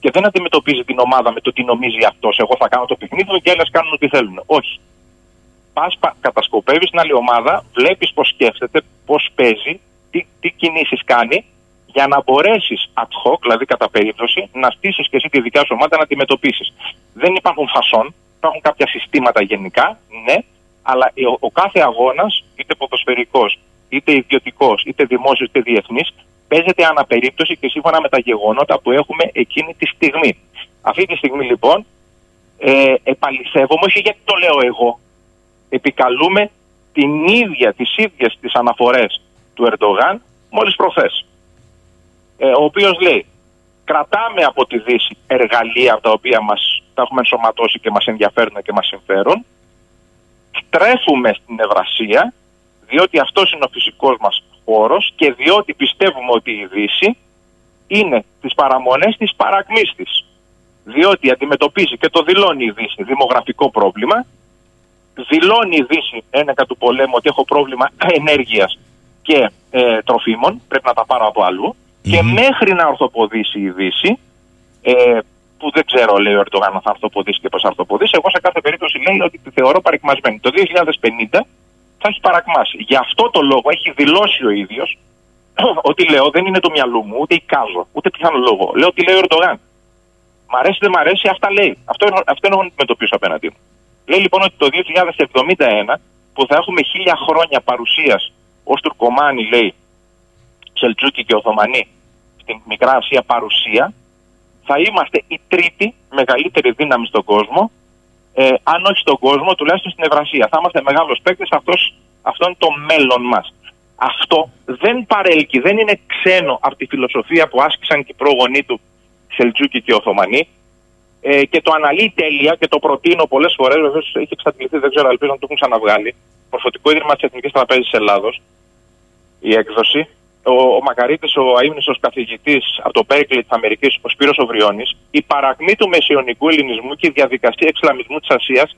και δεν αντιμετωπίζει την ομάδα με το τι νομίζει αυτός. Εγώ θα κάνω το παιχνίδι μου και άλλε κάνουν ό,τι θέλουν. Όχι. Πα, κατασκοπεύεις την άλλη ομάδα, βλέπεις πώς σκέφτεται, πώς παίζει, τι, τι κινήσεις κάνει για να μπορέσεις ad hoc, δηλαδή κατά περίπτωση, να στήσεις και εσύ τη δικιά σου ομάδα να αντιμετωπίσει. Δεν υπάρχουν φασόν, υπάρχουν κάποια συστήματα γενικά, ναι, αλλά ο, ο κάθε αγώνας, είτε ποδοσφαιρικός, είτε ιδιωτικός, είτε δημόσιος, είτε διεθνής, παίζεται αναπερίπτωση και σύμφωνα με τα γεγονότα που έχουμε εκείνη τη στιγμή. Αυτή τη στιγμή λοιπόν ε, επαληθεύομαι, όχι γιατί το λέω εγώ, επικαλούμε την ίδια, τις ίδιες τις αναφορές του Ερντογάν μόλις προχθές ε, ο οποίος λέει κρατάμε από τη Δύση εργαλεία τα οποία μας τα έχουμε ενσωματώσει και μας ενδιαφέρουν και μας συμφέρουν. Στρέφουμε στην Ευρασία διότι αυτός είναι ο φυσικός μας χώρος και διότι πιστεύουμε ότι η Δύση είναι τις παραμονές της παρακμής της. Διότι αντιμετωπίζει και το δηλώνει η Δύση δημογραφικό πρόβλημα, δηλώνει η Δύση ένεκα του πολέμου ότι έχω πρόβλημα ενέργειας και ε, τροφίμων, πρέπει να τα πάρω από αλλού, και μέχρι να ορθοποδήσει η Δύση, ε, που δεν ξέρω, λέει ο Ερντογάν, αν θα ορθοποδήσει και πώς θα ορθοποδήσει, εγώ σε κάθε περίπτωση λέει ότι τη θεωρώ παρικμασμένη. Το 2050 θα έχει παρακμάσει. Γι' αυτό το λόγο έχει δηλώσει ο ίδιος ότι λέω δεν είναι το μυαλό μου, ούτε εικάζω, ούτε πιθανό λόγο. Λέω ότι λέει ο Ερντογάν. Μ' αρέσει, δεν μ' αρέσει, αυτά λέει. Αυτό, αυτό είναι να αντιμετωπίσω απέναντί μου. Λέει λοιπόν ότι το 2071 που θα έχουμε χίλια χρόνια παρουσίας ως Τουρκομάνοι, λέει, Σελτζούκοι και Οθωμανοί στην Μικρά Ασία παρουσία, θα είμαστε η τρίτη μεγαλύτερη δύναμη στον κόσμο, ε, αν όχι στον κόσμο, τουλάχιστον στην Ευρασία. Θα είμαστε μεγάλος παίκτης, αυτός είναι το μέλλον μας. Αυτό δεν παρέλκει, δεν είναι ξένο από τη φιλοσοφία που άσκησαν και οι πρόγονοί του Σελτζούκοι και Οθωμανοί ε, και το αναλύει τέλεια και το προτείνω πολλές φορές. Βεβαίω έχει εξαντληθεί, δεν ξέρω, ελπίζω να το έχουν ξαναβγάλει. Μορφωτικό Ίδρυμα της Εθνικής Τραπέζης Ελλάδος, η έκδοση, ο, ο Μακαρίτης, ο αείμνηστος καθηγητής από το Μπέρκλεϊ της Αμερικής, ο Σπύρος ο Βρυώνης, η παρακμή του μεσαιωνικού ελληνισμού και η διαδικασία εξισλαμισμού της Ασίας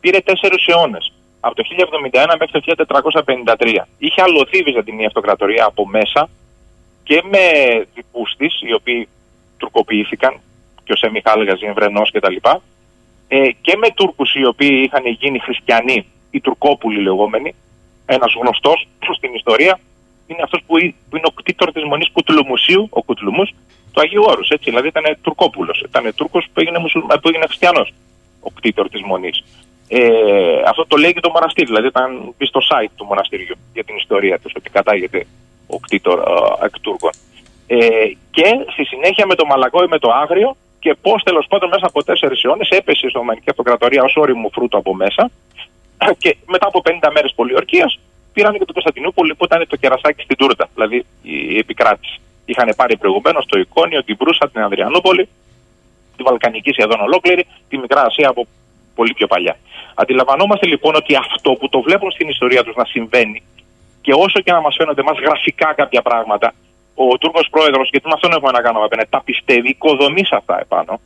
πήρε τέσσερις αιώνες. από το 1071 μέχρι το 1453. Είχε αλωθεί η Βυζαντινή Αυτοκρατορία από μέσα και με δικούς της, οι οποίοι τουρκοποιήθηκαν, και ο Σέμι Χάλγαζιν, Βρενό κτλ. Ε, και με Τούρκους οι οποίοι είχαν γίνει χριστιανοί, οι Τουρκόπουλοι λεγόμενοι. Ένας γνωστός στην ιστορία είναι αυτός που, που είναι ο κτήτορ της μονής Κουτλουμουσίου, ο Κουτλουμούς, του Αγίου Όρους. Δηλαδή ήταν Τουρκόπουλος. Ήταν Τούρκος που έγινε, μουσουλμα... που έγινε χριστιανός, ο κτήτορ της μονής. Ε, αυτό το λέει και το μοναστήρι. Δηλαδή, ήταν πει στο site του μοναστηριού για την ιστορία του, ότι κατάγεται ο κτήτορ ε, εκ Τούρκων. Ε, και στη συνέχεια με το Μαλακό ή με το Άγριο και πώς τέλος πάντων μέσα από τέσσερις αιώνες έπεσε η Οθωμανική Αυτοκρατορία ως όριμο φρούτο από μέσα. Και μετά από 50 μέρες πολιορκίας πήραν και το Κωνσταντινούπολη που ήταν το κερασάκι στην τούρτα, δηλαδή η επικράτηση. Είχαν πάρει προηγουμένως το Εικόνιο, την Προύσα, την Ανδριανούπολη, τη Βαλκανική σχεδόν ολόκληρη, τη Μικρά Ασία από πολύ πιο παλιά. Αντιλαμβανόμαστε λοιπόν ότι αυτό που το βλέπουν στην ιστορία τους να συμβαίνει και όσο και να μας φαίνονται μας γραφικά κάποια πράγματα, ο Τούρκος πρόεδρος, γιατί με αυτόν έχουμε να κάνουμε απέναντι, τα πιστεύει, οικοδομεί αυτά επάνω.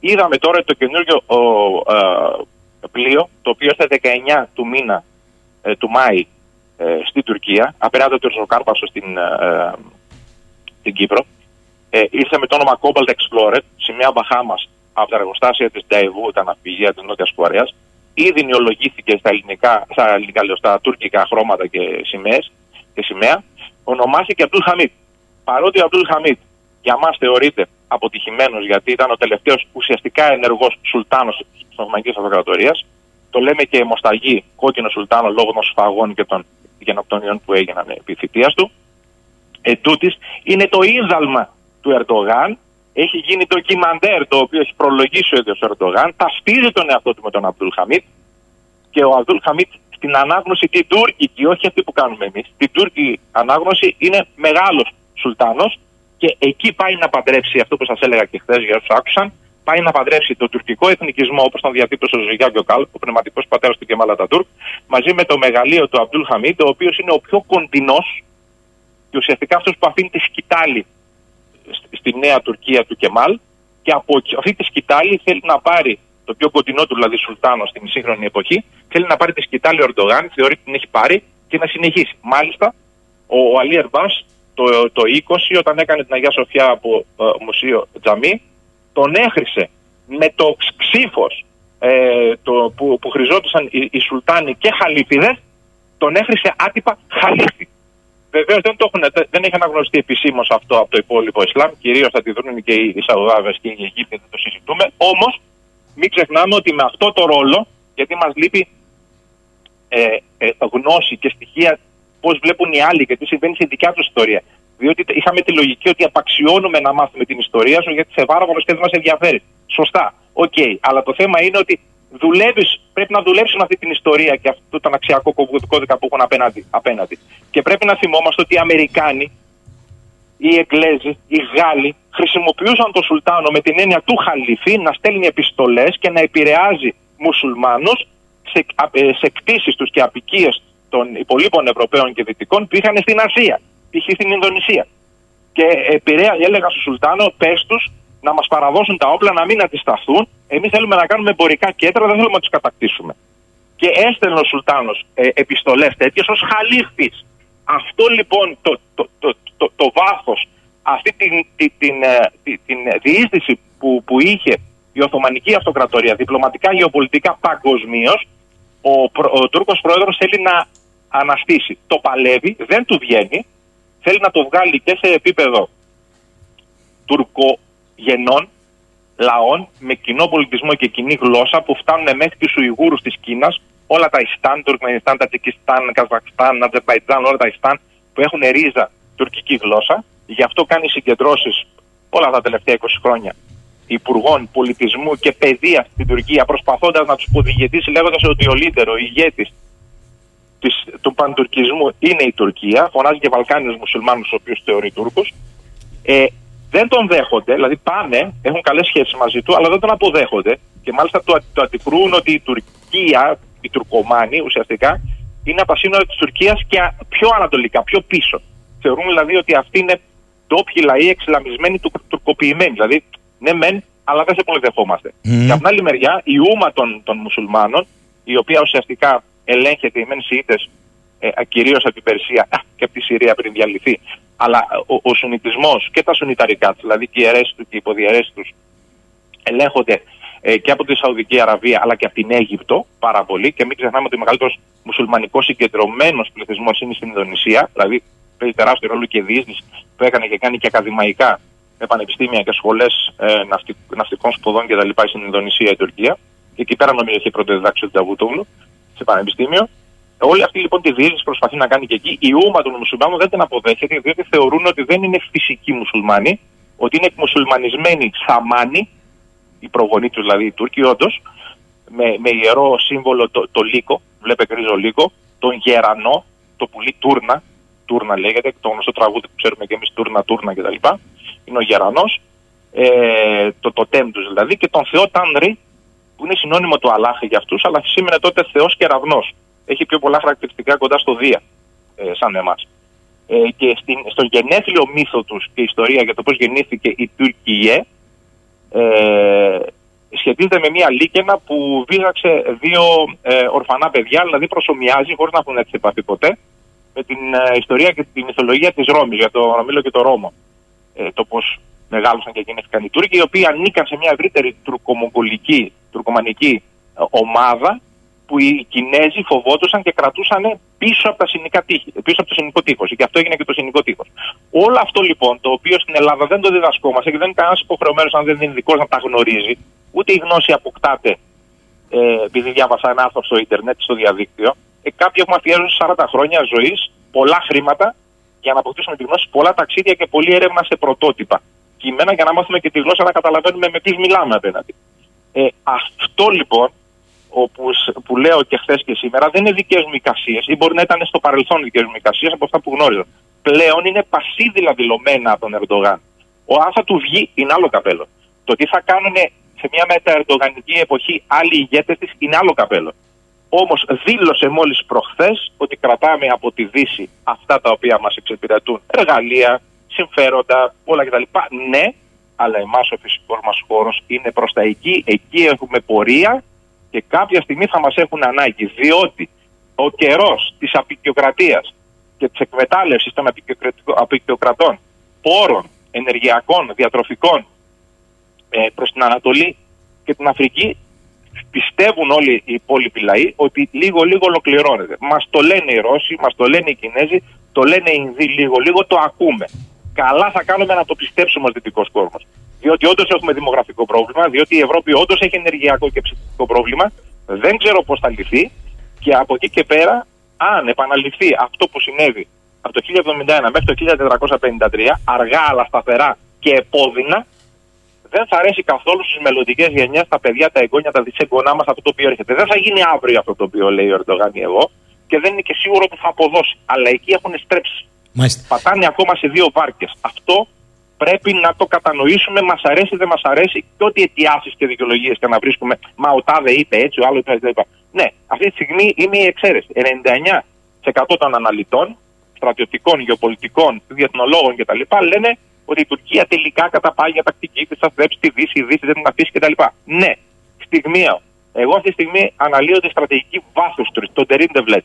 Είδαμε τώρα το καινούργιο ο, ε, πλοίο, το οποίο στα 19 του μήνα ε, του Μάη ε, στην Τουρκία, απέναντι του Ριζοκάρπασο στην, ε, στην Κύπρο. Ε, ήρθε με το όνομα Cobalt Explorer, σημαία Μπαχάμας από τα εργοστάσια της Νταϊβού, τα ναυπηγεία της Νότιας Κορέας. Ήδη νεολογήθηκε στα ελληνικά, στα, ελληνικά, λέω, στα τουρκικά χρώματα και σημαίες και σημαία. Ονομάστηκε Αμπτούλ Χαμίτ. Παρότι ο Αμπτούλ Χαμίτ για μας θεωρείται αποτυχημένος γιατί ήταν ο τελευταίος ουσιαστικά ενεργός Σουλτάνος της Οθωμανικής Αυτοκρατορίας. Το λέμε και Μοσταγή, κόκκινο Σουλτάνο λόγω των σφαγών και των γενοκτονιών που έγιναν επί θητείας του. Ετούτης είναι το ίδαλμα του Ερντογάν. Έχει γίνει το κιμαντέρ το οποίο έχει προλογίσει ο ίδιος ο Ερντογάν. Ταυτίζει τον εαυτό του με τον Αμπτούλ Χαμίτ. Και ο Αμπτούλ Χαμίτ στην ανάγνωση την τουρκική, όχι αυτή που κάνουμε εμείς, την τουρκική ανάγνωση είναι μεγάλος Σουλτάνος και εκεί πάει να παντρέψει αυτό που σας έλεγα και χθες για όσους άκουσαν, πάει να παντρέψει το τουρκικό εθνικισμό όπως τον διατύπωσε ο Ζουγιά Καλ, ο πνευματικός πατέρας του Κεμάλα Τατούρκ, μαζί με το μεγαλείο του Αμπτούλ Χαμίτ, ο οποίος είναι ο πιο κοντινός και ουσιαστικά αυτός που αφήνει τη σκητάλη στη νέα Τουρκία του Κεμάλ και από αυτή τη σκητάλη θέλει να πάρει το πιο κοντινό του δηλαδή Σουλτάνο στην σύγχρονη εποχή, θέλει να πάρει τη σκητάλη ο Ερντογάν, θεωρεί ότι την έχει πάρει και να συνεχίσει. Μάλιστα, ο, ο Αλή Ερμπάς το, το 20, όταν έκανε την Αγία Σοφιά από ε, μουσείο Τζαμί, τον έχρισε με το ξύφος ε, το, που, που χρειζόντουσαν οι, οι Σουλτάνοι και Χαλίφιδε, τον έχρισε άτυπα Χαλίφι. Βεβαίως δεν, το δεν έχει αναγνωριστεί επισήμως αυτό από το υπόλοιπο Ισλάμ. Κυρίως θα τη δουν και οι Σαουδάβες και οι Αιγύπτιοι, δεν το συζητούμε. Όμως, μην ξεχνάμε ότι με αυτό το ρόλο, γιατί μας λείπει ε, ε, γνώση και στοιχεία πώς βλέπουν οι άλλοι και τι συμβαίνει στη δικιά τους ιστορία. Διότι είχαμε τη λογική ότι απαξιώνουμε να μάθουμε την ιστορία σου γιατί σε πάρα πολλέ και δεν μας ενδιαφέρει. Σωστά. OK. Okay. Αλλά το θέμα είναι ότι δουλεύεις, πρέπει να δουλέψεις με αυτή την ιστορία και αυτό τον αξιακό κώδικα που έχουν απέναντι, απέναντι. Και πρέπει να θυμόμαστε ότι οι Αμερικάνοι, οι Εγγλέζοι, οι Γάλλοι χρησιμοποιούσαν τον Σουλτάνο με την έννοια του Χαλιφή να στέλνει επιστολές και να επηρεάζει μουσουλμάνους σε, ε, σε κτίσεις τους και απικίες των υπολείπων Ευρωπαίων και Δυτικών που είχαν στην Ασία, π.χ. στην Ινδονησία. Και επηρέα, έλεγα στο Σουλτάνο, πες τους να μας παραδώσουν τα όπλα, να μην αντισταθούν. Εμείς θέλουμε να κάνουμε εμπορικά κέντρα, δεν θέλουμε να τους κατακτήσουμε. Και έστελνε ο Σουλτάνος ε, επιστολές τέτοιες ως χαλίφτη. Αυτό λοιπόν το, το, το, το, το βάθος, αυτή την, την, την, την, την διείσδυση που, που είχε η Οθωμανική Αυτοκρατορία διπλωματικά, γεωπολιτικά παγκοσμίως, ο, ο Τούρκος πρόεδρος θέλει να αναστήσει. Το παλεύει, δεν του βγαίνει, θέλει να το βγάλει και σε επίπεδο τουρκογενών λαών με κοινό πολιτισμό και κοινή γλώσσα που φτάνουν μέχρι τους Ουιγούρους της Κίνας, όλα τα Ιστάν, Τουρκμενιστάν, Τατζικιστάν, Καζακστάν, Αζερβαϊτζάν, όλα τα Ιστάν που έχουν ρίζα τουρκική γλώσσα. Γι' αυτό κάνει συγκεντρώσεις όλα τα τελευταία 20 χρόνια υπουργών πολιτισμού και παιδείας στην Τουρκία, προσπαθώντας να τους οδηγητήσει, λέγοντας ότι ο λύτερο, ο ηγέτης του παντουρκισμού είναι η Τουρκία. Φωνάζει και Βαλκάνιου μουσουλμάνους, ο οποίου θεωρεί Τούρκου. Ε, δεν τον δέχονται, δηλαδή πάνε, έχουν καλές σχέσεις μαζί του, αλλά δεν τον αποδέχονται. Και μάλιστα το, το αντικρούν ότι η Τουρκία, οι Τουρκομάνοι ουσιαστικά, είναι από τα σύνορα της Τουρκίας και πιο ανατολικά, πιο πίσω. Θεωρούν δηλαδή ότι αυτοί είναι ντόπιοι λαοί εξελαμισμένοι, του, τουρκοποιημένοι. Δηλαδή ναι, μεν, αλλά δεν σε πολύ δεχόμαστε. Mm. Και από την άλλη μεριά, η ούμα των, των μουσουλμάνων, η οποία ουσιαστικά ελέγχεται οι μεν Σιήτες ε, κυρίως από την Περσία α, και από τη Συρία πριν διαλυθεί. Αλλά ο, ο Σουνιτισμός και τα Σουνιταρικά, δηλαδή και οι αιρέσεις του και οι υποδιαιρέσεις τους, ελέγχονται ε, και από τη Σαουδική Αραβία αλλά και από την Αίγυπτο πάρα πολύ. Και μην ξεχνάμε ότι ο μεγαλύτερος μουσουλμανικός συγκεντρωμένος πληθυσμός είναι στην Ινδονησία. Δηλαδή παίζει τεράστιο ρόλο και η διείσδυση που έκανε και κάνει και ακαδημαϊκά με πανεπιστήμια και σχολές ε, ναυτικ, ναυτικών σπουδών κτλ. στην Ινδονησία η Τουρκία. Και εκεί πέρα νομίζω έχει πρώτο διδάξιο του Ταβούτογλου σε πανεπιστήμιο. Όλη αυτή λοιπόν τη διείσδυση προσπαθεί να κάνει και εκεί. Η ούμα των μουσουλμάνων δεν την αποδέχεται, διότι θεωρούν ότι δεν είναι φυσικοί μουσουλμάνοι, ότι είναι εκμουσουλμανισμένοι σαμάνοι, οι προγονείς τους δηλαδή οι Τούρκοι, όντως, με, με ιερό σύμβολο το, το λύκο, βλέπε γκρίζο λύκο, τον γερανό, το πουλί τούρνα, τούρνα λέγεται, το γνωστό τραγούδι που ξέρουμε και εμείς τούρνα, τούρνα κτλ. Είναι ο γερανός, ε, το τοτέμ τους δηλαδή, και τον Θεό Τάνρη, που είναι συνώνυμο του Αλάχ για αυτούς, αλλά σήμαινε τότε Θεός κεραυνό έχει πιο πολλά χαρακτηριστικά κοντά στο Δία, ε, σαν εμάς. Ε, και στην, στον γενέθλιο μύθο τους και ιστορία για το πώς γεννήθηκε η Τουρκία, ε, σχετίζεται με μια λίκαινα που βίζαξε δύο ε, ορφανά παιδιά, δηλαδή προσωμιάζει, χωρίς να έχουν έτσι επαφή ποτέ, με την ε, ιστορία και την μυθολογία της Ρώμης, για το Ρωμίλο και το Ρώμο. Ε, το πώς μεγάλωσαν και γεννήθηκαν οι Τούρκοι, οι οποίοι ανήκαν σε μια ευρύτερη τουρκομογγολική, τουρκομανική ε, ομάδα που οι Κινέζοι φοβόντουσαν και κρατούσαν πίσω από, τα συνικά τείχη, πίσω από το συνικό τείχος. Και αυτό έγινε και το συνικό τείχος. Όλο αυτό λοιπόν, το οποίο στην Ελλάδα δεν το διδασκόμαστε και δεν είναι κανένας υποχρεωμένος, αν δεν είναι ειδικό, να τα γνωρίζει, ούτε η γνώση αποκτάται ε, επειδή διάβασα ένα άρθρο στο Ιντερνετ, στο διαδίκτυο. Ε, κάποιοι έχουμε αφιέρωση 40 χρόνια ζωής, πολλά χρήματα για να αποκτήσουμε τη γνώση, πολλά ταξίδια και πολλή έρευνα σε πρωτότυπα. Κείμενα για να μάθουμε και τη γλώσσα να καταλαβαίνουμε με ποιους μιλάμε απέναντι. Ε, αυτό λοιπόν όπου, που λέω και χθες και σήμερα δεν είναι δικές μου εικασίες ή μπορεί να ήταν στο παρελθόν δικές μου εικασίες από αυτά που γνώριζα. Πλέον είναι πασίδηλα δηλωμένα από τον Ερντογάν. Ο αν θα του βγει είναι άλλο καπέλο. Το τι θα κάνουν σε μια μεταερντογανική εποχή άλλοι ηγέτες της είναι άλλο καπέλο. Όμως δήλωσε μόλις προχθές ότι κρατάμε από τη Δύση αυτά τα οποία μας εξυπηρετούν. Εργαλεία, συμφέροντα, όλα κτλ. Ναι, αλλά εμάς ο φυσικός μας χώρος είναι προς τα εκεί. Εκεί έχουμε πορεία και κάποια στιγμή θα μας έχουν ανάγκη διότι ο καιρός της απεικιοκρατίας και της εκμετάλλευσης των απεικιοκρατών πόρων, ενεργειακών, διατροφικών ε, προς την Ανατολή και την Αφρική πιστεύουν όλοι οι υπόλοιποι λαοί ότι λίγο λίγο ολοκληρώνεται. Μας το λένε οι Ρώσοι, μας το λένε οι Κινέζοι, το λένε οι Ινδοί λίγο λίγο, το ακούμε. Καλά θα κάνουμε να το πιστέψουμε ως δυτικός κόσμος διότι όντως έχουμε δημογραφικό πρόβλημα, διότι η Ευρώπη όντως έχει ενεργειακό και ψηφιακό πρόβλημα. Δεν ξέρω πώς θα λυθεί και από εκεί και πέρα, αν επαναληφθεί αυτό που συνέβη από το 1071 μέχρι το 1453, αργά αλλά σταθερά και επώδυνα, δεν θα αρέσει καθόλου στις μελλοντικές γενιές, τα παιδιά, τα εγγόνια, τα δυσέγγονά μας αυτό το οποίο έρχεται. Δεν θα γίνει αύριο αυτό το οποίο λέει ο Ερντογάν εγώ και δεν είναι και σίγουρο ότι θα αποδώσει. Αλλά εκεί έχουν στρέψει. Μάλιστα. Πατάνε ακόμα σε δύο βάρκες. Αυτό πρέπει να το κατανοήσουμε, μας αρέσει, δεν μας αρέσει, και ό,τι αιτιάσεις και δικαιολογίες και να βρίσκουμε. Μα ο Τάδε είπε έτσι, ο άλλος είπε έτσι. Ναι, αυτή τη στιγμή είναι η εξαίρεση. 99% των αναλυτών, στρατιωτικών, γεωπολιτικών, διεθνολόγων κτλ. λένε ότι η Τουρκία τελικά καταπάει για τακτική τη, θα θρέψει τη Δύση, η Δύση δεν την αφήσει κτλ. Ναι, στιγμιαίο. Εγώ αυτή τη στιγμή αναλύω τη στρατηγική βάθου, το Τερίντεβλετ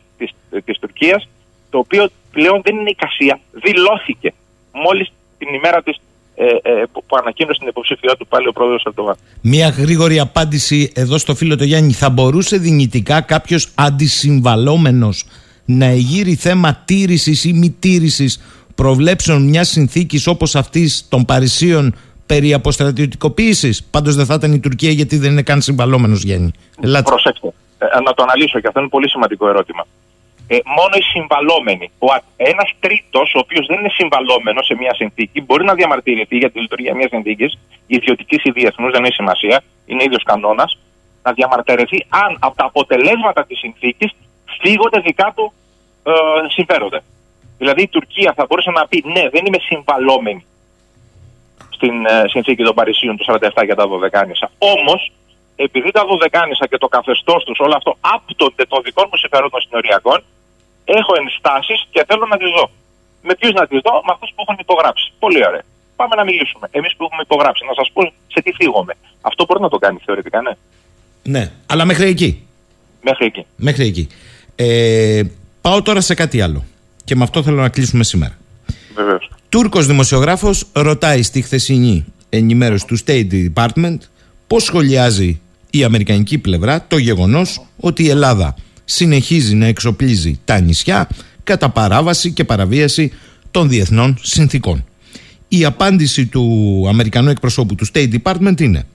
της Τουρκίας, το οποίο πλέον δεν είναι εικασία, δηλώθηκε μόλις την ημέρα της ε, ε, που, που ανακοίνωσε την υποψηφιότητα του πάλι ο πρόεδρος Ερντογάν. Μία γρήγορη απάντηση εδώ στο φίλο του Γιάννη. Θα μπορούσε δυνητικά κάποιος αντισυμβαλόμενος να εγείρει θέμα τήρησης ή μη τήρησης προβλέψεων μιας συνθήκης όπως αυτής των Παρισίων περί αποστρατιωτικοποίησης; Πάντως δεν θα ήταν η Τουρκία γιατί δεν είναι καν συμβαλόμενος, Γιάννη. Ελάτε. Προσέξτε. Ε, να το αναλύσω και αυτό είναι πολύ σημαντικό ερώτημα ε, μόνο οι συμβαλόμενοι. Ένας τρίτος, ο οποίος δεν είναι συμβαλόμενος σε μια συνθήκη, μπορεί να διαμαρτυρηθεί για τη λειτουργία μιας συνθήκης, ιδιωτικής ή διεθνού, δεν έχει σημασία, είναι ίδιος κανόνας, να διαμαρτυρηθεί αν από τα αποτελέσματα της συνθήκης φύγονται δικά του ε, συμφέροντα. Δηλαδή η Τουρκία θα μπορούσε να πει ναι, δεν είμαι συμβαλόμενη στην ε, συνθήκη των Παρισίων του 47 για τα Δωδεκάνησα. Όμως επειδή τα Δωδεκάνησα και το καθεστώς τους όλο αυτό άπτονται των δικών μου συμφερόντων συνοριακών, έχω ενστάσεις και θέλω να τις δω. Με ποιους να τις δω, με αυτούς που έχουν υπογράψει. Πολύ ωραία. Πάμε να μιλήσουμε. Εμείς που έχουμε υπογράψει, να σας πω σε τι φύγομαι. Αυτό μπορεί να το κάνει θεωρητικά, ναι. Ναι, αλλά μέχρι εκεί. Μέχρι εκεί. Μέχρι εκεί. Ε, πάω τώρα σε κάτι άλλο. Και με αυτό θέλω να κλείσουμε σήμερα. Βεβαίως. Τούρκος δημοσιογράφος ρωτάει στη χθεσινή ενημέρωση του State Department πώς σχολιάζει η αμερικανική πλευρά το γεγονός ότι η Ελλάδα συνεχίζει να εξοπλίζει τα νησιά κατά παράβαση και παραβίαση των διεθνών συνθήκων. Η απάντηση του Αμερικανού εκπροσώπου του State Department είναι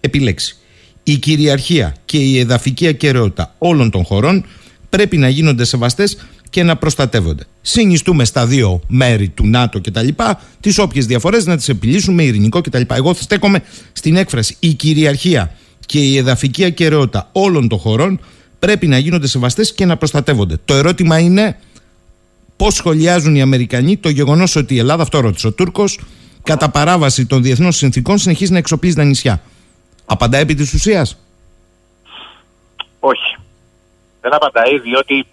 επιλέξει. Η κυριαρχία και η εδαφική ακαιρεότητα όλων των χωρών πρέπει να γίνονται σεβαστές και να προστατεύονται. Συνιστούμε στα δύο μέρη του ΝΑΤΟ κτλ. τις όποιες διαφορές να τις επιλύσουμε ειρηνικό κτλ. Εγώ στέκομαι στην έκφραση. Η κυριαρχία και η εδαφική ακαιρεότητα όλων των χωρών πρέπει να γίνονται σεβαστές και να προστατεύονται. Το ερώτημα είναι πώς σχολιάζουν οι Αμερικανοί το γεγονός ότι η Ελλάδα, αυτό ρώτησε ο Τούρκος, κατά παράβαση των διεθνών συνθήκων συνεχίζει να εξοπλίζει τα νησιά. Απαντάει επί της ουσίας; Όχι. Δεν απαντάει διότι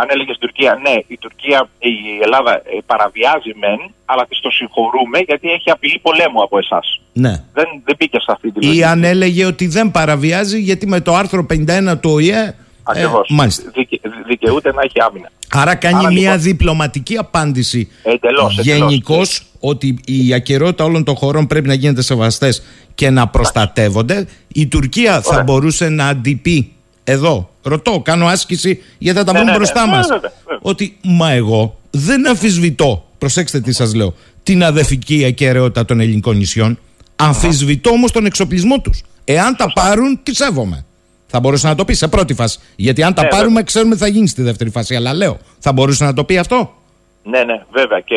αν έλεγε στην Τουρκία, ναι, η Τουρκία, η Ελλάδα ε, παραβιάζει μεν, αλλά της το συγχωρούμε γιατί έχει απειλή πολέμου από εσάς. Ναι. Δεν, δεν μπήκε σε αυτή τη Ή λογική. αν έλεγε ότι δεν παραβιάζει γιατί με το άρθρο 51 του ΟΗΕ. Ακριβώς. Ε, μάλιστα. Δικαι, δικαιούται να έχει άμυνα. Άρα κάνει Άρα, μια λοιπόν- διπλωματική απάντηση Εντελώς, γενικώς ότι η ακαιρεότητα όλων των χωρών πρέπει να γίνεται σεβαστές και να προστατεύονται. Η Τουρκία θα μπορούσε να αντιπεί εδώ. Ρωτώ, κάνω άσκηση γιατί θα τα Ναι, βρουν ναι, ναι. μπροστά Ναι, μας. βέβαια, βέβαια. Ότι μα εγώ δεν αμφισβητώ, προσέξτε τι σας λέω, την αδεφική ακαιρεότητα των ελληνικών νησιών. Αμφισβητώ όμως τον εξοπλισμό τους. Εάν τα πάρουν, τι σέβομαι. Θα μπορούσε να το πεις σε πρώτη φάση. Γιατί αν τα Ναι, πάρουμε, ξέρουμε τι θα γίνει στη δεύτερη φάση. Αλλά λέω, θα μπορούσε να το πει αυτό; Ναι, ναι, βέβαια. Και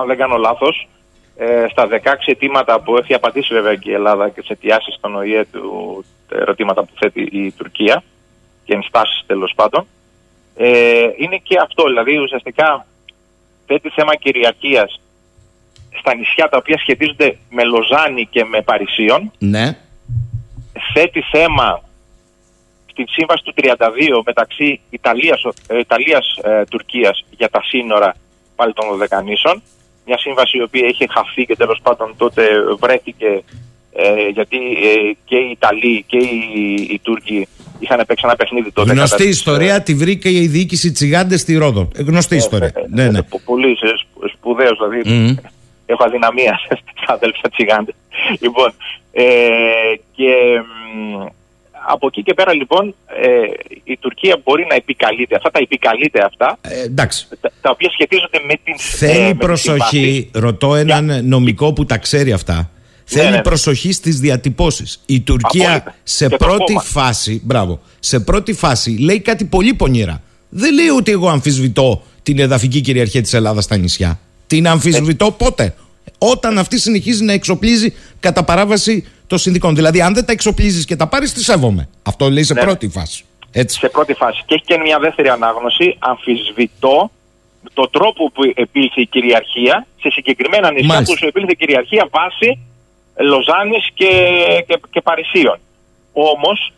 αν δεν κάνω λάθος, ε, στα 16 αιτήματα που έχει απαντήσει βέβαια και η Ελλάδα και τις αιτιάσεις στον ΟΗΕ του τα ερωτήματα που θέτει η Τουρκία και ενστάσεις τέλος πάντων, ε, είναι και αυτό. Δηλαδή ουσιαστικά θέτει θέμα κυριαρχίας στα νησιά τα οποία σχετίζονται με Λοζάνη και με Παρισίων. Ναι. Θέτει θέμα στην σύμβαση του 32 μεταξύ Ιταλίας, ε, Ιταλίας ε, Τουρκίας για τα σύνορα πάλι των Δωδεκανήσων. Μια σύμβαση η οποία είχε χαθεί και τέλος πάντων τότε βρέθηκε ε, γιατί ε, και οι Ιταλοί και οι, οι Τούρκοι είχαν παίξει ένα παιχνίδι τότε. Γνωστή κατά της, ιστορία, τη βρήκε η διοίκηση Τσιγάντες στη Ρόδο. Ε, Γνωστή ιστορία. ναι, ναι. πο- Πολύ σπ- σπουδαίος δηλαδή. Μμμ. Έχω αδυναμία στα αδέλφια Τσιγάντες. Λοιπόν, ε, και μ, από εκεί και πέρα λοιπόν ε, η Τουρκία μπορεί να επικαλείται αυτά, τα επικαλείται αυτά, Ε, εντάξει. τα, τα οποία σχετίζονται με την Θέλει ε, με τη προσοχή, συμβάση. ρωτώ έναν νομικό που τα ξέρει αυτά. Θέλει ναι, ναι. προσοχή στις διατυπώσεις. Η Τουρκία Απόλυτα. σε Και το πρώτη κόμμα. φάση, μπράβο, σε πρώτη φάση λέει κάτι πολύ πονηρά. Δεν λέει ότι εγώ αμφισβητώ την εδαφική κυριαρχία της Ελλάδας στα νησιά. Την αμφισβητώ πότε; Όταν αυτή συνεχίζει να εξοπλίζει κατά παράβαση των συνδικών. Δηλαδή, αν δεν τα εξοπλίζεις και τα πάρεις, τη σέβομαι. Αυτό λέει σε Ναι. πρώτη φάση. Έτσι. σε πρώτη φάση. Και έχει και μια δεύτερη ανάγνωση. Αμφισβητώ το τρόπο που επήλθε η κυριαρχία σε συγκεκριμένα νησιά Μάλιστα. που σου επήλθε η κυριαρχία βάσει Λοζάνης και, και, και Παρισίων. Όμως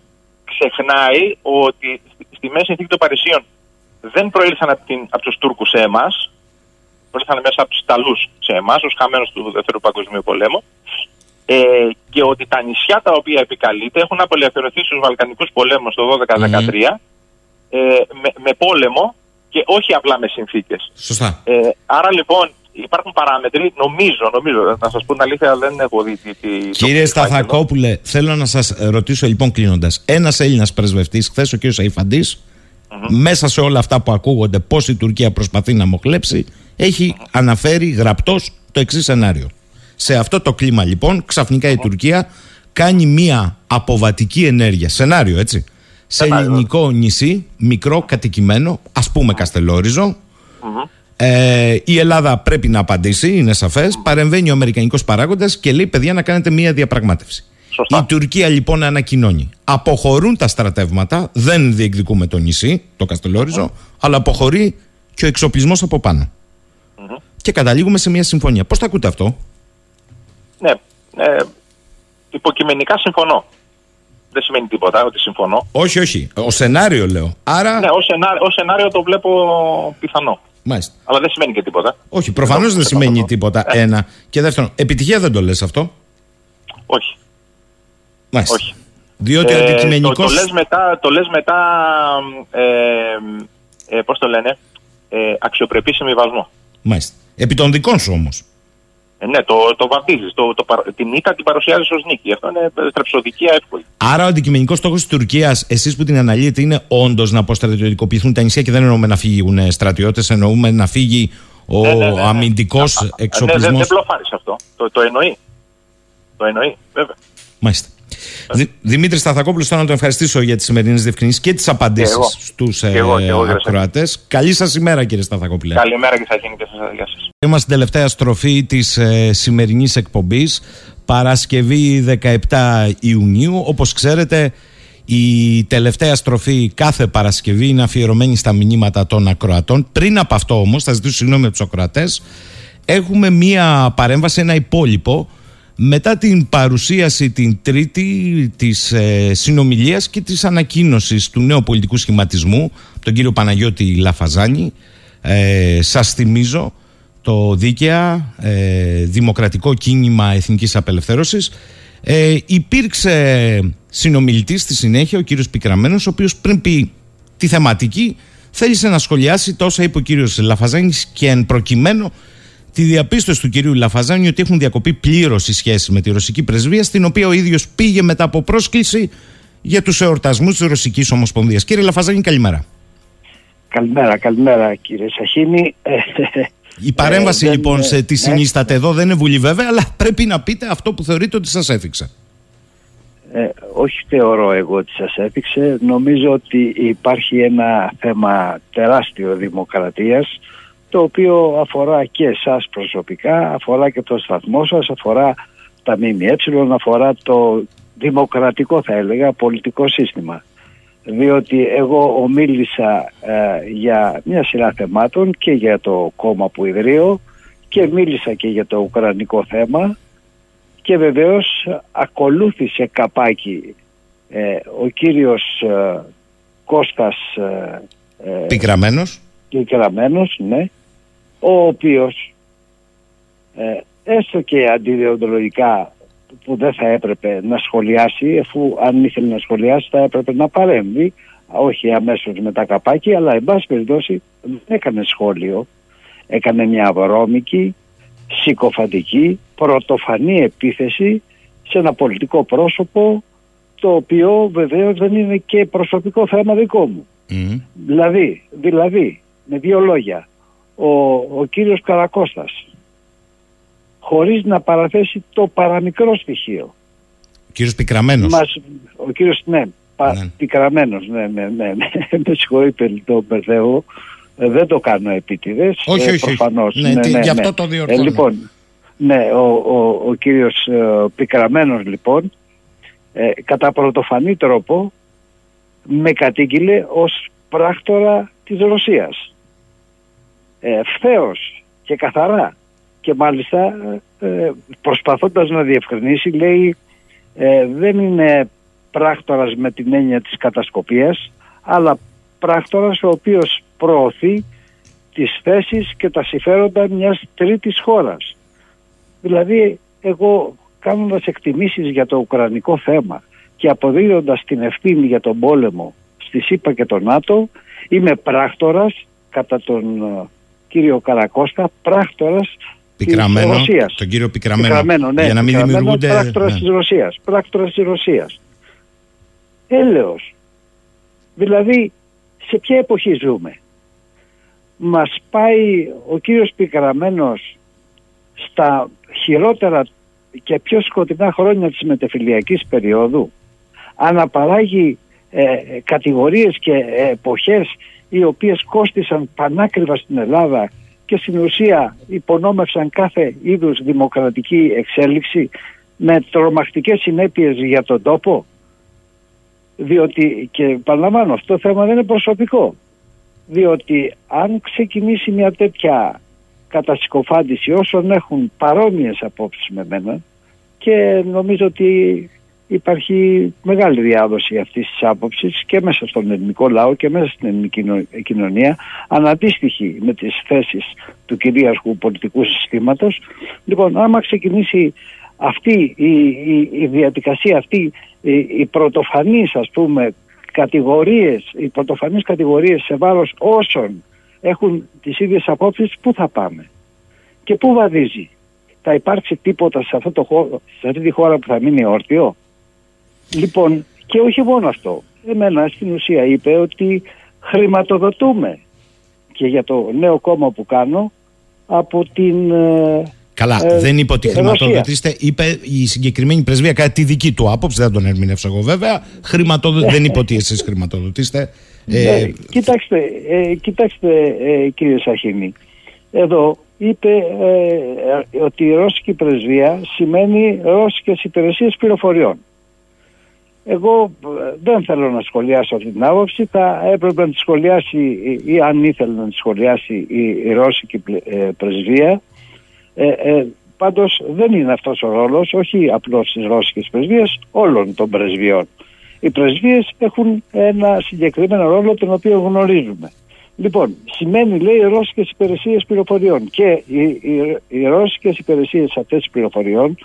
ξεχνάει ότι στη- στη μέση συνθήκη των Παρισίων δεν προήλθαν από, την, από τους Τούρκους σε εμάς, προήλθαν μέσα από τους Ιταλούς σε εμάς, ως χαμένους του Δεύτερου Παγκοσμίου Πολέμου, ε, και ότι τα νησιά τα οποία επικαλείται έχουν απελευθερωθεί στους Βαλκανικούς πολέμους το 12-13 ε, με, με πόλεμο και όχι απλά με συνθήκες. Σωστά. Ε, άρα λοιπόν υπάρχουν παράμετροι, νομίζω, νομίζω, να σας πω την αλήθεια δεν έχω δει τι... τι το Κύριε φάκελο. Σταθακόπουλε, θέλω να σας ρωτήσω λοιπόν κλείνοντας. Ένας Έλληνας πρεσβευτής, χθες ο κ. αιφαντη μέσα σε όλα αυτά που ακούγονται, πώς η Τουρκία προσπαθεί να μοχλέψει, έχει αναφέρει γραπτός το εξής σενάριο. Σε αυτό το κλίμα λοιπόν, ξαφνικά η Τουρκία κάνει μία αποβατική ενέργεια. Σενάριο, έτσι. Σε ελληνικό νησί, μικρό, κατοικημένο, ας πούμε Καστελόριζο, ε, η Ελλάδα πρέπει να απαντήσει, είναι σαφές. Παρεμβαίνει ο Αμερικανικός παράγοντας και λέει: Παιδιά, να κάνετε μία διαπραγμάτευση. Η Τουρκία λοιπόν ανακοινώνει. Αποχωρούν τα στρατεύματα, δεν διεκδικούμε το νησί, το Καστελόριζο, αλλά αποχωρεί και ο εξοπλισμός από πάνω. Και καταλήγουμε σε μία συμφωνία. Πώς το ακούτε αυτό, Ναι, ε, υποκειμενικά συμφωνώ. Δεν σημαίνει τίποτα ότι συμφωνώ. Όχι, όχι. Ο σενάριο λέω. Άρα. Ναι, ως σενάριο, ως σενάριο το βλέπω πιθανό. Μάλιστα. Αλλά δεν σημαίνει και τίποτα. Όχι, προφανώς δεν σημαίνει τίποτα. Ένα. Και δεύτερον, επιτυχία δεν το λες αυτό; Όχι. Μάλιστα. Όχι. Διότι ο Ε, αντικειμενικό. Το, το λες μετά, το λες μετά ε, ε, πώς το λένε, ε, αξιοπρεπή συμβιβασμό. Μάλιστα. Επί των δικών σου όμως. Ε, ναι, το, το βαπτίζεις, το, το, παρα- την ήττα την παρουσιάζεις ως νίκη. Αυτό είναι στρεψοδικία εύκολη. Άρα, ο αντικειμενικός στόχος της Τουρκίας, εσείς που την αναλύετε, είναι όντως να αποστρατιωτικοποιηθούν τα νησιά και δεν εννοούμε να φύγουν στρατιώτες, εννοούμε να φύγει ο Ναι, ναι, ναι, ναι. αμυντικός Ναι, δεν, εξοπλισμός. δεν μπλοφάρεις αυτό. Το, το εννοεί. Το εννοεί, βέβαια. Μάλιστα. Δη- Δημήτρης Σταθακόπουλος, θέλω να τον ευχαριστήσω για τις σημερινές διευκρινήσεις και τις Και απαντήσεις εγώ. στους Και εγώ, και εγώ, κύριε ακροατές. Καλή σας ημέρα, κύριε Σταθακόπουλε. Καλημέρα και θα γίνει και σας. Γεια σας. Είμαστε στην τελευταία στροφή της ε, σημερινής εκπομπής Παρασκευή 17 Ιουνίου Όπως ξέρετε η τελευταία στροφή κάθε Παρασκευή είναι αφιερωμένη στα μηνύματα των ακροατών Πριν από αυτό όμως, θα ζητήσω συγγνώμη από τους ακροατές Έχουμε μία παρέμβαση, ένα υπόλοιπο μετά την παρουσίαση την τρίτη της ε, συνομιλίας και της ανακοίνωσης του νέου πολιτικού σχηματισμού τον κύριο Παναγιώτη Λαφαζάνη ε, σας θυμίζω το δίκαια ε, δημοκρατικό κίνημα εθνικής απελευθέρωσης. Ε, υπήρξε συνομιλητής στη συνέχεια ο κύριος Πικραμένος ο οποίος πριν πει τη θεματική θέλησε να σχολιάσει τόσα είπε ο κύριος Λαφαζάνης και εν προκειμένου τη διαπίστωση του κυρίου Λαφαζάνη ότι έχουν διακοπεί πλήρως οι σχέσεις με τη ρωσική πρεσβεία, στην οποία ο ίδιος πήγε μετά από πρόσκληση για τους εορτασμούς της Ρωσικής Ομοσπονδίας. Κύριε Λαφαζάνη, καλημέρα. Καλημέρα, καλημέρα κύριε Σαχίνη. Ε, Η παρέμβαση δεν- λοιπόν σε τι ναι. συνίσταται εδώ δεν είναι βουλή βέβαια, αλλά πρέπει να πείτε αυτό που θεωρείτε ότι σας έφυξε. Ε, όχι θεωρώ εγώ ότι σας έδειξε. Νομίζω ότι υπάρχει ένα θέμα τεράστιο δημοκρατίας το οποίο αφορά και εσάς προσωπικά, αφορά και το σταθμό σας, αφορά τα ΜΜΕ, αφορά το δημοκρατικό θα έλεγα πολιτικό σύστημα. Διότι εγώ ομίλησα ε, για μια σειρά θεμάτων και για το κόμμα που ιδρύω και μίλησα και για το ουκρανικό θέμα και βεβαίως ακολούθησε καπάκι ε, ο κύριος ε, Κώστας ε, ε, Πικραμένος. Πικραμένος, ναι, ο οποίος ε, έστω και αντιδιοντολογικά που δεν θα έπρεπε να σχολιάσει αφού αν ήθελε να σχολιάσει θα έπρεπε να παρέμβει όχι αμέσως με τα καπάκι αλλά εν πάση περιπτώσει δεν έκανε σχόλιο έκανε μια βρώμικη συκοφαντική πρωτοφανή επίθεση σε ένα πολιτικό πρόσωπο το οποίο βεβαίως δεν είναι και προσωπικό θέμα δικό μου. Δηλαδή, δηλαδή, με δύο λόγια, ο, ο κύριος Καρακώστας χωρίς να παραθέσει το παραμικρό στοιχείο. Ο κύριος Πικραμένος. Μας, ο κύριος, ναι, πα, πικραμένος, ναι, ναι, ναι, ναι, με συγχωρείτε, το μπερδεύω. Ε, δεν το κάνω επίτηδες, Όχι, όχι, όχι. προφανώς. Ναι, τι- γι' αυτό το διορθώνω. Ε, λοιπόν, ναι, ο, ο, ο κύριος ε, Πικραμένος λοιπόν, ε, κατά πρωτοφανή τρόπο, με κατήγγειλε ως πράκτορα της Ρωσίας. Ε, ευθέως και καθαρά. Και μάλιστα ε, προσπαθώντας να διευκρινίσει λέει ε, δεν είναι πράκτορας με την έννοια της κατασκοπίας αλλά πράκτορας ο οποίος προωθεί τις θέσεις και τα συμφέροντα μιας τρίτης χώρας. Δηλαδή εγώ κάνοντας εκτιμήσεις για το ουκρανικό θέμα και αποδίδοντας την ευθύνη για τον πόλεμο στη ΣΥΠΑ και το ΝΑΤΟ είμαι πράκτορας κατά τον ε, κύριο Καρακώστα πράκτορας Πικραμένο, της Ρωσίας. τον κύριο Πικραμένο, Πικραμένο, ναι, για να μην πικραμένο, δημιουργούνται... Πράκτορας ναι. της Ρωσίας. Πράκτορας της Ρωσίας. Έλεος. Δηλαδή, σε ποια εποχή ζούμε; Μας πάει ο κύριος Πικραμένος στα χειρότερα και πιο σκοτεινά χρόνια της μετεφιλιακής περίοδου αναπαράγει ε, ε, κατηγορίες και ε, εποχές οι οποίες κόστησαν πανάκριβα στην Ελλάδα και στην ουσία υπονόμευσαν κάθε είδους δημοκρατική εξέλιξη με τρομακτικές συνέπειες για τον τόπο. Διότι και παραλαμβάνω αυτό το θέμα δεν είναι προσωπικό. Διότι αν ξεκινήσει μια τέτοια κατασυκοφάντηση όσων έχουν παρόμοιες απόψεις με μένα και νομίζω ότι υπάρχει μεγάλη διάδοση αυτής της άποψης και μέσα στον ελληνικό λαό και μέσα στην ελληνική κοινο- κοινωνία αναντίστοιχη με τις θέσεις του κυρίαρχου πολιτικού συστήματος. Λοιπόν, άμα ξεκινήσει αυτή η, η, η διαδικασία, αυτή η, η πρωτοφανής ας πούμε κατηγορίες, οι πρωτοφανείς κατηγορίες σε βάρος όσων έχουν τις ίδιες απόψεις, πού θα πάμε και πού βαδίζει. Θα υπάρξει τίποτα σε, αυτό το χώρο, σε αυτή τη χώρα που θα μείνει όρθιο; Λοιπόν, και όχι μόνο αυτό. Εμένα στην ουσία είπε ότι χρηματοδοτούμε και για το νέο κόμμα που κάνω από την ε, Καλά, ε, δεν είπε ότι Ρωσία. χρηματοδοτήστε. Είπε η συγκεκριμένη πρεσβεία κατά τη δική του άποψη, δεν τον ερμηνεύσω εγώ βέβαια. Χρηματοδο... δεν είπε ότι εσείς χρηματοδοτήστε. Ε, Ναι, κοιτάξτε, ε, κοιτάξτε ε, κύριε Σαχίνη, εδώ είπε ε, ότι η Ρώσικη πρεσβεία σημαίνει Ρώσικες υπηρεσίες πληροφοριών. Εγώ ε, δεν θέλω να σχολιάσω αυτή την άποψη, θα έπρεπε να τη σχολιάσει ή, ή αν ήθελε να τη σχολιάσει η, η Ρώσικη πλε- ε, πρεσβεία. Ε, ε, πάντως δεν είναι αυτός ο ρόλος, όχι απλώς της Ρώσικης πρεσβείας, όλων των πρεσβειών. Οι πρεσβείες έχουν ένα συγκεκριμένο ρόλο τον οποίο γνωρίζουμε. Λοιπόν, σημαίνει λέει Ρώσικες υπηρεσίες πληροφοριών και οι, οι, οι Ρώσικες υπηρεσίες αυτές πληροφοριών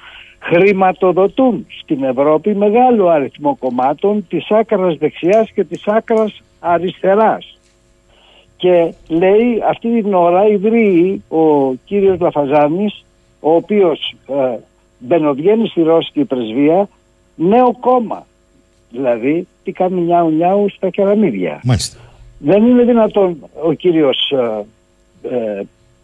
χρηματοδοτούν στην Ευρώπη μεγάλο αριθμό κομμάτων της άκρας δεξιάς και της άκρας αριστεράς. Και λέει αυτή την ώρα ιδρύει ο κύριος Λαφαζάνης, ο οποίος ε, μπαινοβγαίνει στη Ρώσικη πρεσβεία, νέο κόμμα. Δηλαδή, τι κάνει νιάου νιάου στα κεραμίδια. Μάλιστα. Δεν είναι δυνατόν ο κύριος ε, ε,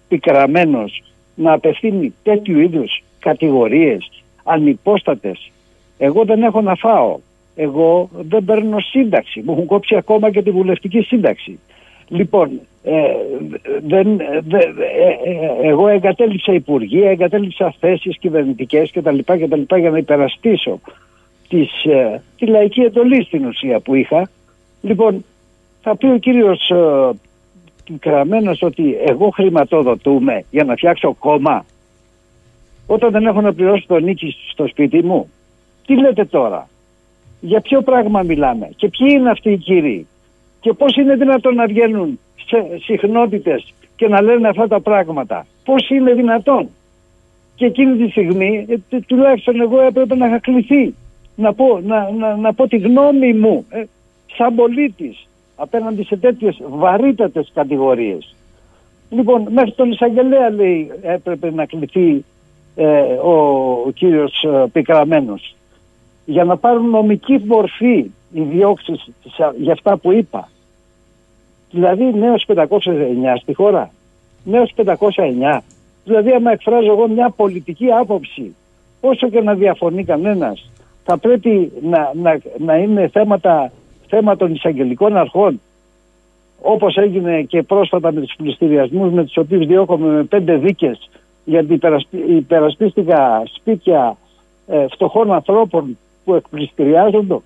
πικραμένος να απευθύνει τέτοιου είδους κατηγορίες ανυπόστατες. Εγώ δεν έχω να φάω. Εγώ δεν παίρνω σύνταξη. Μου έχουν κόψει ακόμα και τη βουλευτική σύνταξη. Λοιπόν, ε, δεν, δε- ε, ε, εγώ εγκατέλειψα υπουργεία, εγκατέλειψα θέσεις κυβερνητικές κτλ. κτλ για να υπερασπίσω τις, ε, τη λαϊκή εντολή στην ουσία που είχα. Λοιπόν, θα πει ο κύριος ε, Κραμένος ότι εγώ χρηματοδοτούμε για να φτιάξω κόμμα όταν δεν έχω να πληρώσω το νίκη στο σπίτι μου. Τι λέτε τώρα; Για ποιο πράγμα μιλάμε; Και ποιοι είναι αυτοί οι κύριοι; Και πώς είναι δυνατόν να βγαίνουν σε συχνότητες και να λένε αυτά τα πράγματα; Πώς είναι δυνατόν; Και εκείνη τη στιγμή ε, τε- τουλάχιστον εγώ έπρεπε να είχα κληθεί να πω, να, να, να πω τη γνώμη μου ε, σαν πολίτης απέναντι σε τέτοιες βαρύτατες κατηγορίες. Λοιπόν, μέχρι τον εισαγγελέα λέει έπρεπε να κληθεί ε, ο, ο κύριος ε, Πικραμένος για να πάρουν νομική μορφή οι διώξεις σε- για αυτά που είπα. Δηλαδή νέος 509 στη χώρα. Νέος 509. Δηλαδή άμα εκφράζω εγώ μια πολιτική άποψη όσο και να διαφωνεί κανένας θα πρέπει να, να, να είναι θέματα, θέμα των εισαγγελικών αρχών όπως έγινε και πρόσφατα με τους πληστηριασμούς με τους οποίους διώκομαι με πέντε δίκες γιατί υπερασπί- υπερασπίστηκα σπίτια ε, φτωχών ανθρώπων που εκπληστηριάζονται.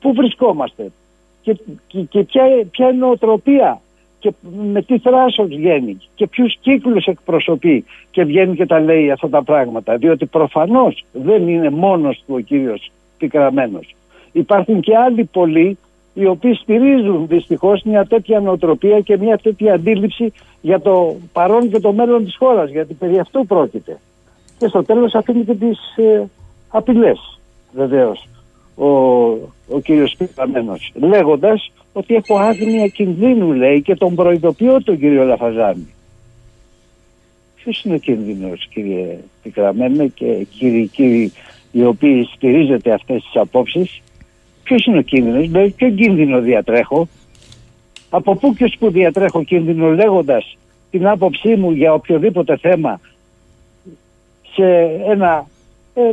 Πού βρισκόμαστε και, και, και ποια, ποια είναι η νοοτροπία και με τι θράσος βγαίνει και ποιους κύκλους εκπροσωπεί και βγαίνει και τα λέει αυτά τα πράγματα. Διότι προφανώς δεν είναι μόνος του ο κύριος πικραμένος. Υπάρχουν και άλλοι πολλοί οι οποίοι στηρίζουν δυστυχώς μια τέτοια νοοτροπία και μια τέτοια αντίληψη για το παρόν και το μέλλον της χώρας, γιατί περί αυτού πρόκειται. Και στο τέλος αφήνει και τις ε, απειλές, βεβαίως, ο, ο κύριος Πικραμένος, λέγοντας ότι έχω άγνοια κινδύνου, λέει, και τον προειδοποιώ τον κύριο Λαφαζάνη. Ποιος είναι ο κίνδυνος, κύριε Πικραμένο και κύριοι, κύριοι οι οποίοι στηρίζετε αυτές τις απόψεις, Ποιος είναι ο κίνδυνος, δηλαδή ποιο κίνδυνο διατρέχω, από πού και ως που διατρέχω κίνδυνο λέγοντας την άποψή μου για οποιοδήποτε θέμα σε ένα ε,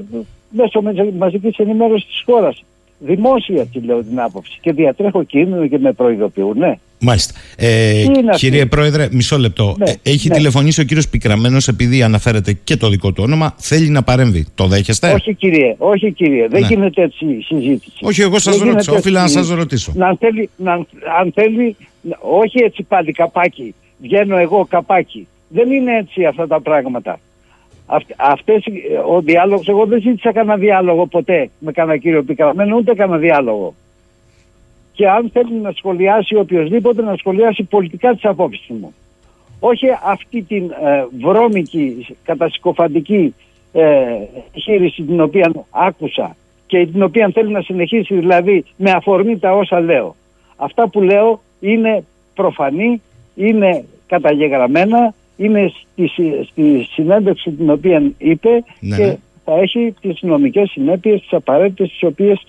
μέσο μαζικής ενημέρωσης της χώρας. Δημόσια τη λέω την άποψη και διατρέχω κίνδυνο και με προειδοποιούν. Ναι. Μάλιστα. Ε, Τι είναι αυτή; κύριε Πρόεδρε, μισό λεπτό. Ναι, Ε, έχει ναι. τηλεφωνήσει ο κύριος Πικραμένος, επειδή αναφέρεται και το δικό του όνομα, θέλει να παρέμβει. Το δέχεστε; Όχι κύριε, όχι κύριε, δεν Ναι. γίνεται έτσι η συζήτηση. Όχι, εγώ σας Δεν ρώτησα, γίνεται όφιλα να έτσι. σας ρωτήσω. Να θέλει, να, αν θέλει, να- όχι έτσι πάλι καπάκι, βγαίνω εγώ καπάκι. Δεν είναι έτσι αυτά τα πράγματα. Αυτ, αυτές, ο διάλογος, εγώ δεν ζήτησα κανένα διάλογο ποτέ με κανένα κύριο Πικραμένο, ούτε κανένα διάλογο. Και αν θέλει να σχολιάσει οποιοδήποτε, να σχολιάσει πολιτικά τις απόψεις μου. Όχι αυτή την ε, βρώμικη, κατασυκοφαντική ε, χείριση την οποία άκουσα και και την οποία θέλει να συνεχίσει δηλαδή με αφορμή τα όσα λέω. Αυτά που λέω είναι προφανή, είναι καταγεγραμμένα, είναι στη, συ- στη συνέντευξη την οποία είπε Ναι, και ναι. θα έχει τις νομικές συνέπειες, τις απαραίτητες τις οποίες,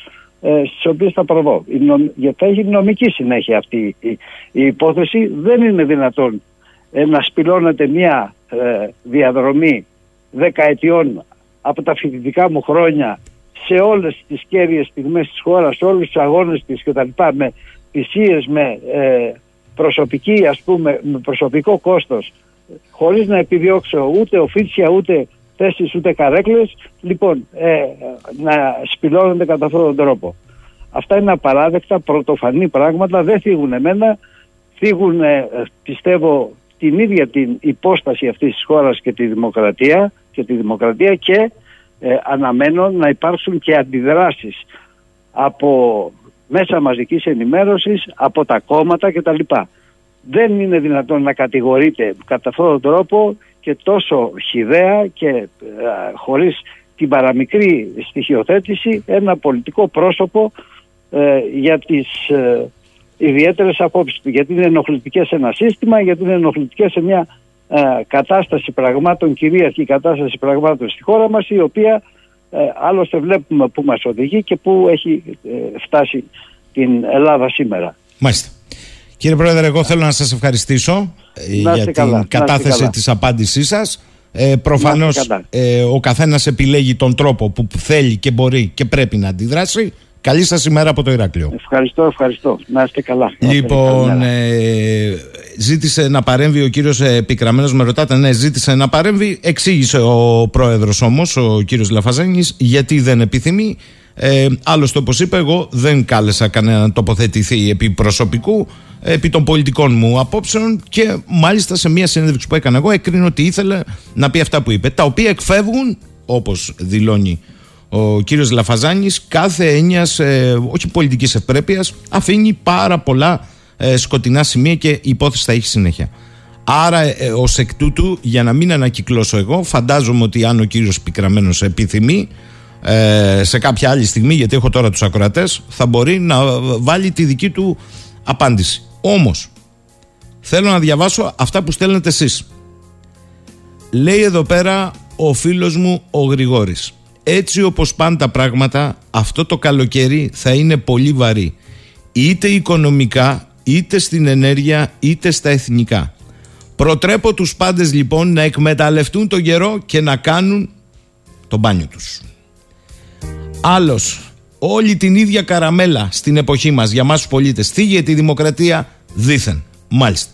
ε, στις οποίες θα προβώ. Η νομ- γιατί θα έχει νομική συνέχεια αυτή η, η υπόθεση. Δεν είναι δυνατόν ε, να σπηλώνεται μια ε, διαδρομή δεκαετιών από τα φοιτητικά μου χρόνια σε όλες τις κέρυες στιγμές της χώρας, σε όλους τους αγώνες της κτλ. με θυσίες, με ε, προσωπική ας πούμε, με προσωπικό κόστος χωρίς να επιδιώξω ούτε οφίτσια, ούτε θέσεις, ούτε καρέκλες λοιπόν ε, να σπηλώνονται κατά αυτόν τον τρόπο. Αυτά είναι απαράδεκτα, πρωτοφανή πράγματα, δεν θίγουν εμένα, θίγουν ε, πιστεύω την ίδια την υπόσταση αυτής της χώρας και τη δημοκρατία και τη δημοκρατία και ε, αναμένω να υπάρξουν και αντιδράσεις από μέσα μαζικής ενημέρωσης, από τα κόμματα κτλ. Δεν είναι δυνατόν να κατηγορείται κατά αυτόν τον τρόπο και τόσο χιδέα και ε, χωρίς την παραμικρή στοιχειοθέτηση ένα πολιτικό πρόσωπο ε, για τις ε, ιδιαίτερες απόψεις του. Γιατί είναι ενοχλητικές σε ένα σύστημα, γιατί είναι ενοχλητικές σε μια ε, κατάσταση πραγμάτων, κυρίαρχη κατάσταση πραγμάτων στη χώρα μας, η οποία ε, άλλωστε βλέπουμε που μας οδηγεί και που έχει ε, φτάσει την Ελλάδα σήμερα. Μάλιστα. Κύριε Πρόεδρε, εγώ θέλω να σας ευχαριστήσω ε, Να είστε για καλά, να την είστε κατάθεση καλά. της απάντησής σας. Ε, προφανώς Να είστε καλά. ε, ο καθένας επιλέγει τον τρόπο που θέλει και μπορεί και πρέπει να αντιδράσει. Καλή σας ημέρα από το Ηράκλειο. Ευχαριστώ, ευχαριστώ. Να είστε καλά. Να είστε Λοιπόν, καλά. ε, ζήτησε να παρέμβει ο κύριος Επικραμένος, με ρωτάτε, ναι, ζήτησε να παρέμβει. Εξήγησε ο πρόεδρος όμως, ο κύριος Λαφαζάνης, γιατί δεν επιθυμεί. Ε, άλλωστε, όπως είπα, εγώ δεν κάλεσα κανέναν να τοποθετηθεί επί προσωπικού, επί των πολιτικών μου απόψεων και μάλιστα σε μια συνέντευξη που έκανα εγώ έκρινε ότι ήθελε να πει αυτά που είπε, τα οποία εκφεύγουν, όπως δηλώνει ο κύριος Λαφαζάνης κάθε έννοιας, ε, όχι πολιτικής ευπρέπειας, αφήνει πάρα πολλά ε, σκοτεινά σημεία και η υπόθεση θα έχει συνέχεια. Άρα ε, ως εκ τούτου, για να μην ανακυκλώσω εγώ, φαντάζομαι ότι αν ο κύριος Πικραμένος επιθυμεί, ε, σε κάποια άλλη στιγμή, γιατί έχω τώρα τους ακροατές, θα μπορεί να βάλει τη δική του απάντηση. Όμως, θέλω να διαβάσω αυτά που στέλνετε εσείς. Λέει εδώ πέρα ο φίλος μου ο Γρηγόρης. Έτσι όπως πάνε τα πράγματα, αυτό το καλοκαίρι θα είναι πολύ βαρύ. Είτε οικονομικά, είτε στην ενέργεια, είτε στα εθνικά. Προτρέπω τους πάντες λοιπόν να εκμεταλλευτούν τον καιρό και να κάνουν το μπάνιο τους. Άλλος, όλη την ίδια καραμέλα στην εποχή μας για μας τους πολίτες. Θίγεται η δημοκρατία δήθεν. Μάλιστα.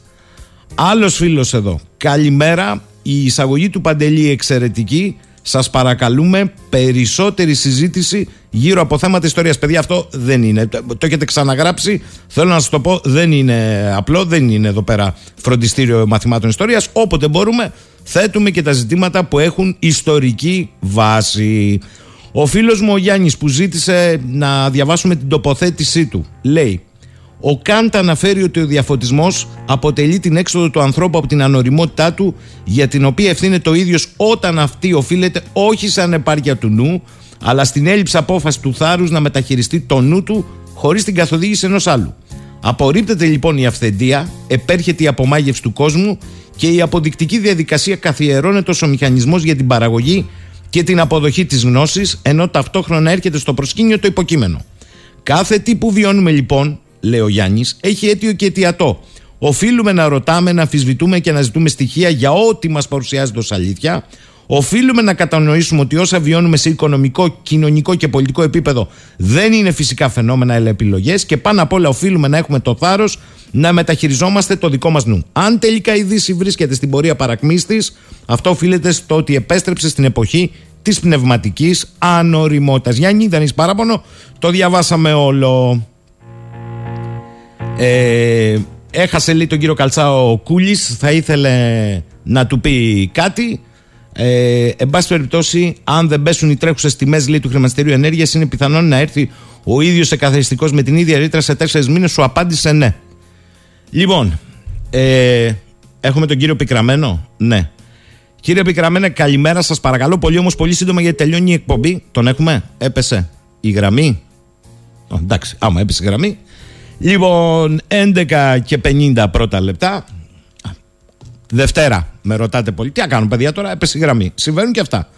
Άλλος φίλος εδώ. Καλημέρα. Η εισαγωγή του Παντελή εξαιρετική. Σας παρακαλούμε περισσότερη συζήτηση γύρω από θέματα ιστορίας. Παιδιά αυτό δεν είναι. Το το έχετε ξαναγράψει. Θέλω να σας το πω δεν είναι απλό. Δεν είναι εδώ πέρα φροντιστήριο μαθημάτων ιστορίας. Όποτε μπορούμε θέτουμε και τα ζητήματα που έχουν ιστορική βάση. Ο φίλος μου ο Γιάννης που ζήτησε να διαβάσουμε την τοποθέτησή του λέει ο Καντ αναφέρει ότι ο διαφωτισμός αποτελεί την έξοδο του ανθρώπου από την ανοριμότητά του, για την οποία ευθύνεται ο ίδιος όταν αυτή οφείλεται όχι σαν επάρκεια του νου, αλλά στην έλλειψη απόφασης του θάρρους να μεταχειριστεί το νου του χωρίς την καθοδήγηση ενός άλλου. Απορρίπτεται λοιπόν η αυθεντία, επέρχεται η απομάγευση του κόσμου και η αποδεικτική διαδικασία καθιερώνεται ως ο μηχανισμός για την παραγωγή και την αποδοχή της γνώσης, ενώ ταυτόχρονα έρχεται στο προσκήνιο το υποκείμενο. Κάθε τι που βιώνουμε λοιπόν, λέει ο Γιάννης, έχει αίτιο και αιτιατό. Οφείλουμε να ρωτάμε, να αμφισβητούμε και να ζητούμε στοιχεία για ό,τι μας παρουσιάζεται ως αλήθεια. Οφείλουμε να κατανοήσουμε ότι όσα βιώνουμε σε οικονομικό, κοινωνικό και πολιτικό επίπεδο δεν είναι φυσικά φαινόμενα, αλλά επιλογές. Και πάνω απ' όλα, οφείλουμε να έχουμε το θάρρος να μεταχειριζόμαστε το δικό μας νου. Αν τελικά η Δύση βρίσκεται στην πορεία παρακμή τη, αυτό οφείλεται στο ότι επέστρεψε στην εποχή της πνευματικής ανοριμότητας. Γιάννη, δεν έχει παράπονο. Το διαβάσαμε όλο. Ε, έχασε λέει τον κύριο Καλτσά ο Κούλης θα ήθελε να του πει κάτι ε, εν πάση περιπτώσει αν δεν πέσουν οι τρέχουσες τιμές λέει του χρηματιστηρίου ενέργειας είναι πιθανόν να έρθει ο ίδιος εκαθαριστικός με την ίδια ρήτρα σε τέσσερις μήνες σου απάντησε ναι λοιπόν ε, έχουμε τον κύριο Πικραμένο ναι Κύριε Πικραμένε, καλημέρα. Σας παρακαλώ πολύ, όμως πολύ σύντομα γιατί τελειώνει η εκπομπή. Τον έχουμε, έπεσε. η γραμμή. Ω, εντάξει, άμα έπεσε η γραμμή. Λοιπόν, 11 και 50 πρώτα λεπτά. Α, Δευτέρα, με ρωτάτε πολύ. Τι να κάνω, παιδιά, τώρα έπεσε η γραμμή. Συμβαίνουν και αυτά.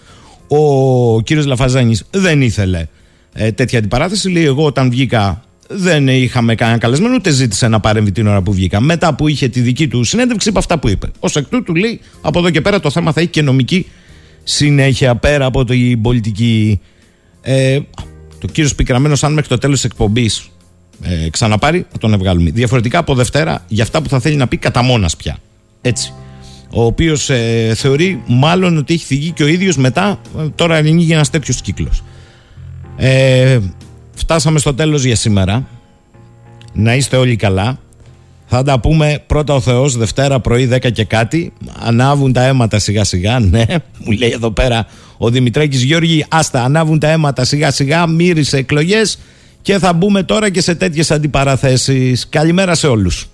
Ο κύριος Λαφαζάνης δεν ήθελε ε, τέτοια αντιπαράθεση. Λέει, εγώ όταν βγήκα δεν είχαμε κανένα καλεσμένο, ούτε ζήτησε να παρέμβει την ώρα που βγήκα. Μετά που είχε τη δική του συνέντευξη, είπε αυτά που είπε. Ω εκ τούτου, λέει, από εδώ και πέρα το θέμα θα έχει και νομική συνέχεια πέρα από την πολιτική. Ε, το κύριος Πικραμένος, αν μέχρι το τέλος της εκπομπής ε, ξαναπάρει, θα τον βγάλουμε. Διαφορετικά από Δευτέρα, για αυτά που θα θέλει να πει κατά μόνας πια. Έτσι. Ο οποίος ε, θεωρεί μάλλον ότι έχει θυγεί και ο ίδιος μετά, ε, τώρα ανοίγει ένας τέτοιος κύκλος. Ε, φτάσαμε στο τέλος για σήμερα. Να είστε όλοι καλά. Θα τα πούμε πρώτα ο Θεός Δευτέρα πρωί 10 και κάτι. Ανάβουν τα αίματα σιγά σιγά. Ναι, μου λέει εδώ πέρα ο Δημητράκης Γιώργη. Άστα, ανάβουν τα αίματα σιγά σιγά. Μύρισε εκλογές και θα μπούμε τώρα και σε τέτοιες αντιπαραθέσεις. Καλημέρα σε όλους.